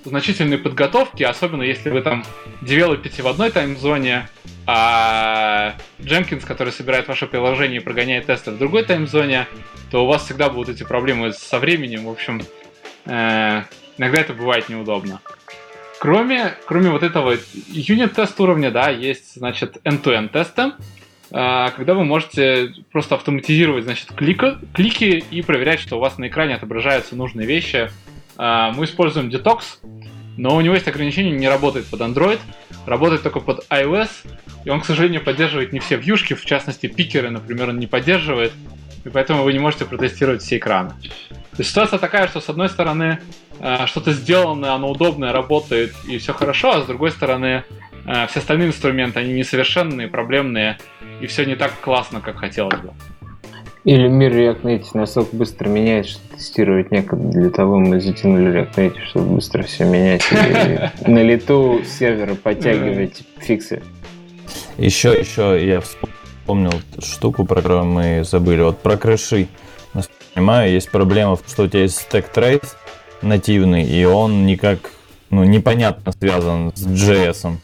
Speaker 4: значительной подготовки, особенно если вы там девелопите в одной таймзоне, а Jenkins, который собирает ваше приложение и прогоняет тесты в другой таймзоне, то у вас всегда будут эти проблемы со временем. В общем, э, иногда это бывает неудобно. Кроме, кроме вот этого юнит-тест уровня, да, есть, значит, end-to-end тесты, когда вы можете просто автоматизировать, значит, клика, клики и проверять, что у вас на экране отображаются нужные вещи. Э, мы используем Detox, но у него есть ограничение, не работает под Android, работает только под iOS, и он, к сожалению, поддерживает не все вьюшки, в частности, пикеры, например, он не поддерживает, и поэтому вы не можете протестировать все экраны. То есть ситуация такая, что с одной стороны э, что-то сделанное, оно удобное, работает и все хорошо, а с другой стороны все остальные инструменты, они несовершенные, проблемные, и все не так классно, как хотелось бы.
Speaker 1: Или мир React Native настолько быстро меняет, что тестировать некогда. Для того мы затянули React Native, чтобы быстро все менять и на лету сервера подтягивать фиксы.
Speaker 3: Еще, еще я вспомнил штуку, про которую мы забыли. Вот про крыши. Понимаю, есть проблема, что у тебя есть стек трейс нативный, и он никак, ну, непонятно связан с JS.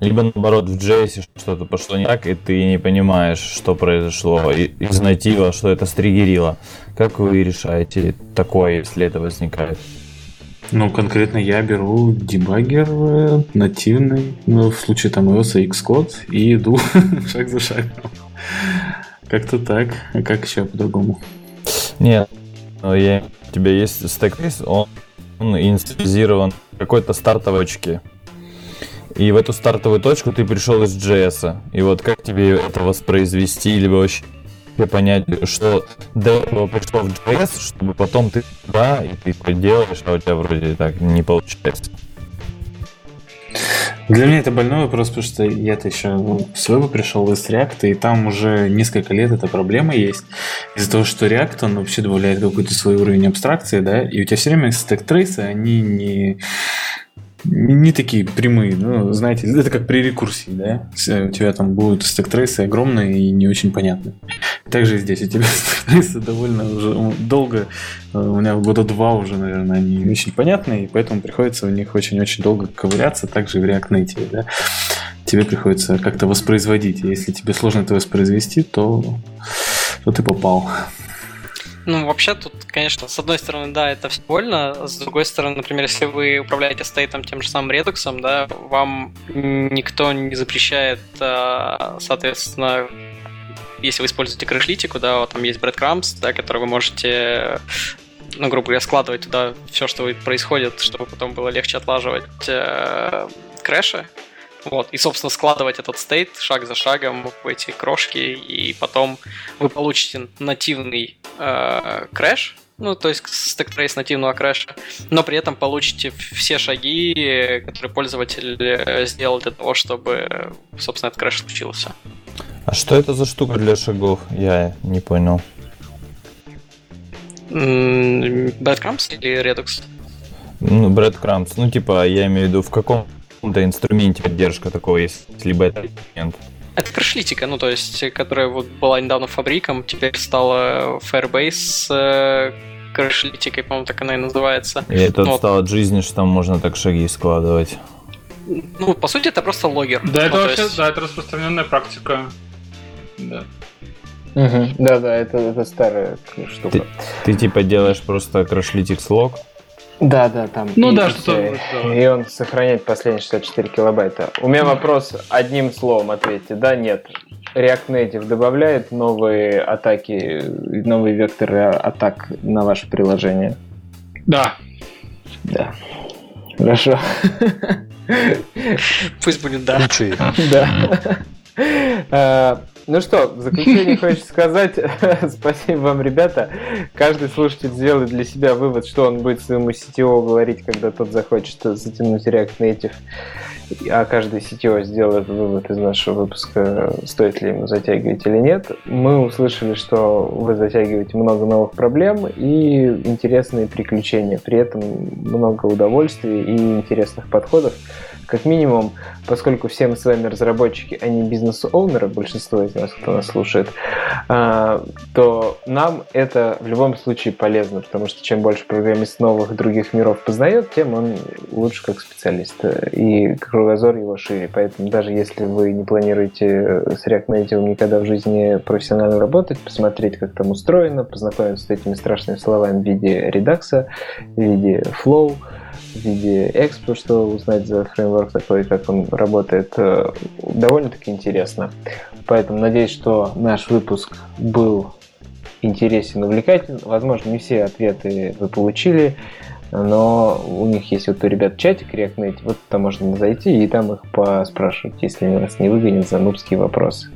Speaker 3: Либо наоборот в JS что-то пошло не так, и ты не понимаешь, что произошло из натива, что это стригерило. Как вы решаете такое, если это возникает?
Speaker 2: Ну, конкретно я беру дебаггер э, нативный, ну, в случае там iOS Xcode, и иду шаг за шагом. Как-то так. А как еще по-другому?
Speaker 3: Нет, я, у тебя есть стек он, он инициализирован какой-то стартовой точке. И в эту стартовую точку ты пришел из JS. И вот как тебе это воспроизвести, либо вообще понять, что до этого пришло в JS, чтобы потом ты да, и ты это делаешь, а у тебя вроде так не получается.
Speaker 2: Для меня это больной вопрос, потому что я-то еще ну, с веба пришел из React, и там уже несколько лет эта проблема есть. Из-за того, что React, он вообще добавляет какой-то свой уровень абстракции, да, и у тебя все время стек трейсы, они не не такие прямые, ну, знаете, это как при рекурсии, да? У тебя там будут стек-трейсы огромные и не очень понятные. Также здесь у тебя стек-трейсы довольно уже долго, э, у меня года два уже, наверное, они не очень понятные, и поэтому приходится в них очень-очень долго ковыряться, также в React Native, да? Тебе приходится как-то воспроизводить, если тебе сложно это воспроизвести, то, то ты попал.
Speaker 6: Ну, вообще тут, конечно, с одной стороны, да, это все больно, с другой стороны, например, если вы управляете стейтом тем же самым редуксом, да, вам никто не запрещает, а, соответственно, если вы используете крышлитику, да, вот там есть breadcrumbs, да, который вы можете ну, грубо говоря, складывать туда все, что происходит, чтобы потом было легче отлаживать э, крэши, вот, и, собственно, складывать этот стейт шаг за шагом в эти крошки, и потом вы получите нативный э, крэш, ну, то есть stack trace нативного крэша, но при этом получите все шаги, которые пользователь э, сделал для того, чтобы, собственно, этот крэш случился.
Speaker 3: А что это за штука для шагов? Я не понял.
Speaker 6: Breadcrumbs или Redux?
Speaker 3: Ну, Breadcrumbs. Ну, типа, я имею в виду, в каком каком-то инструменте поддержка такого есть, либо это инструмент?
Speaker 6: Это крышлитика, ну то есть, которая вот была недавно фабриком, теперь стала Firebase э, крышлитикой, по-моему, так она и называется.
Speaker 3: И это ну, стало от жизни, что там можно так шаги складывать.
Speaker 6: Ну, по сути, это просто логер.
Speaker 4: Да,
Speaker 6: ну,
Speaker 4: это вообще, есть... да, это распространенная практика. Да.
Speaker 1: Угу. Да, да, это, это старая штука.
Speaker 3: Ты, ты типа делаешь просто крашлитик слог,
Speaker 1: да, да, там.
Speaker 4: Ну да, что
Speaker 1: И он сохраняет последние 64 килобайта. У меня вопрос одним словом ответьте. Да, нет. React Native добавляет новые атаки, новые векторы атак на ваше приложение?
Speaker 4: Да.
Speaker 1: Да. Хорошо.
Speaker 6: Пусть будет да.
Speaker 1: Да. Ну что, в заключение хочется сказать, спасибо вам, ребята. Каждый слушатель сделает для себя вывод, что он будет своему CTO говорить, когда тот захочет затянуть React Native. а каждый CTO сделал этот вывод из нашего выпуска, стоит ли ему затягивать или нет. Мы услышали, что вы затягиваете много новых проблем и интересные приключения. При этом много удовольствия и интересных подходов. Как минимум, поскольку все мы с вами разработчики, а не бизнес-оунеры, большинство из нас, кто нас слушает, а, то нам это в любом случае полезно, потому что чем больше программист новых других миров познает, тем он лучше как специалист. И кругозор его шире. Поэтому даже если вы не планируете с React Native никогда в жизни профессионально работать, посмотреть, как там устроено, познакомиться с этими страшными словами в виде редакса, в виде flow, виде Expo, что узнать за фреймворк такой, как он работает, э, довольно-таки интересно. Поэтому надеюсь, что наш выпуск был интересен, увлекателен. Возможно, не все ответы вы получили, но у них есть вот у ребят чатик React вот там можно зайти и там их поспрашивать, если они вас не выгонят за нубские вопросы.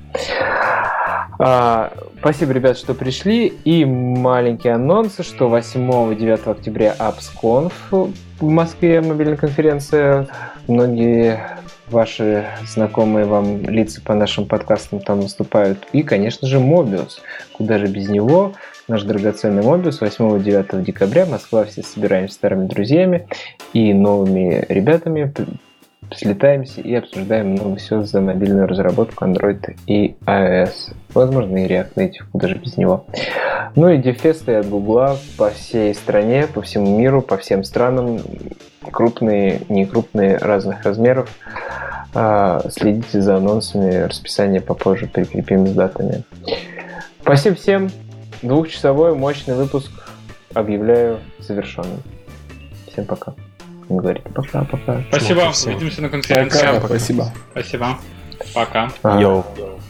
Speaker 1: А, спасибо, ребят, что пришли. И маленькие анонсы, что 8-9 октября AppsConf в Москве мобильная конференция. Многие ваши знакомые вам лица по нашим подкастам там выступают. И, конечно же, Mobius. Куда же без него? Наш драгоценный Mobius 8-9 декабря. Москва, все собираемся старыми друзьями и новыми ребятами слетаемся и обсуждаем много всего за мобильную разработку Android и iOS. Возможно, и React Native, куда же без него. Ну и дефесты от Google по всей стране, по всему миру, по всем странам. Крупные, не крупные, разных размеров. А, следите за анонсами, расписание попозже прикрепим с датами. Спасибо всем. Двухчасовой мощный выпуск объявляю завершенным. Всем пока говорите пока-пока.
Speaker 4: Спасибо, увидимся на конференции.
Speaker 2: Пока, спасибо.
Speaker 4: Спасибо. Пока.
Speaker 3: Йоу.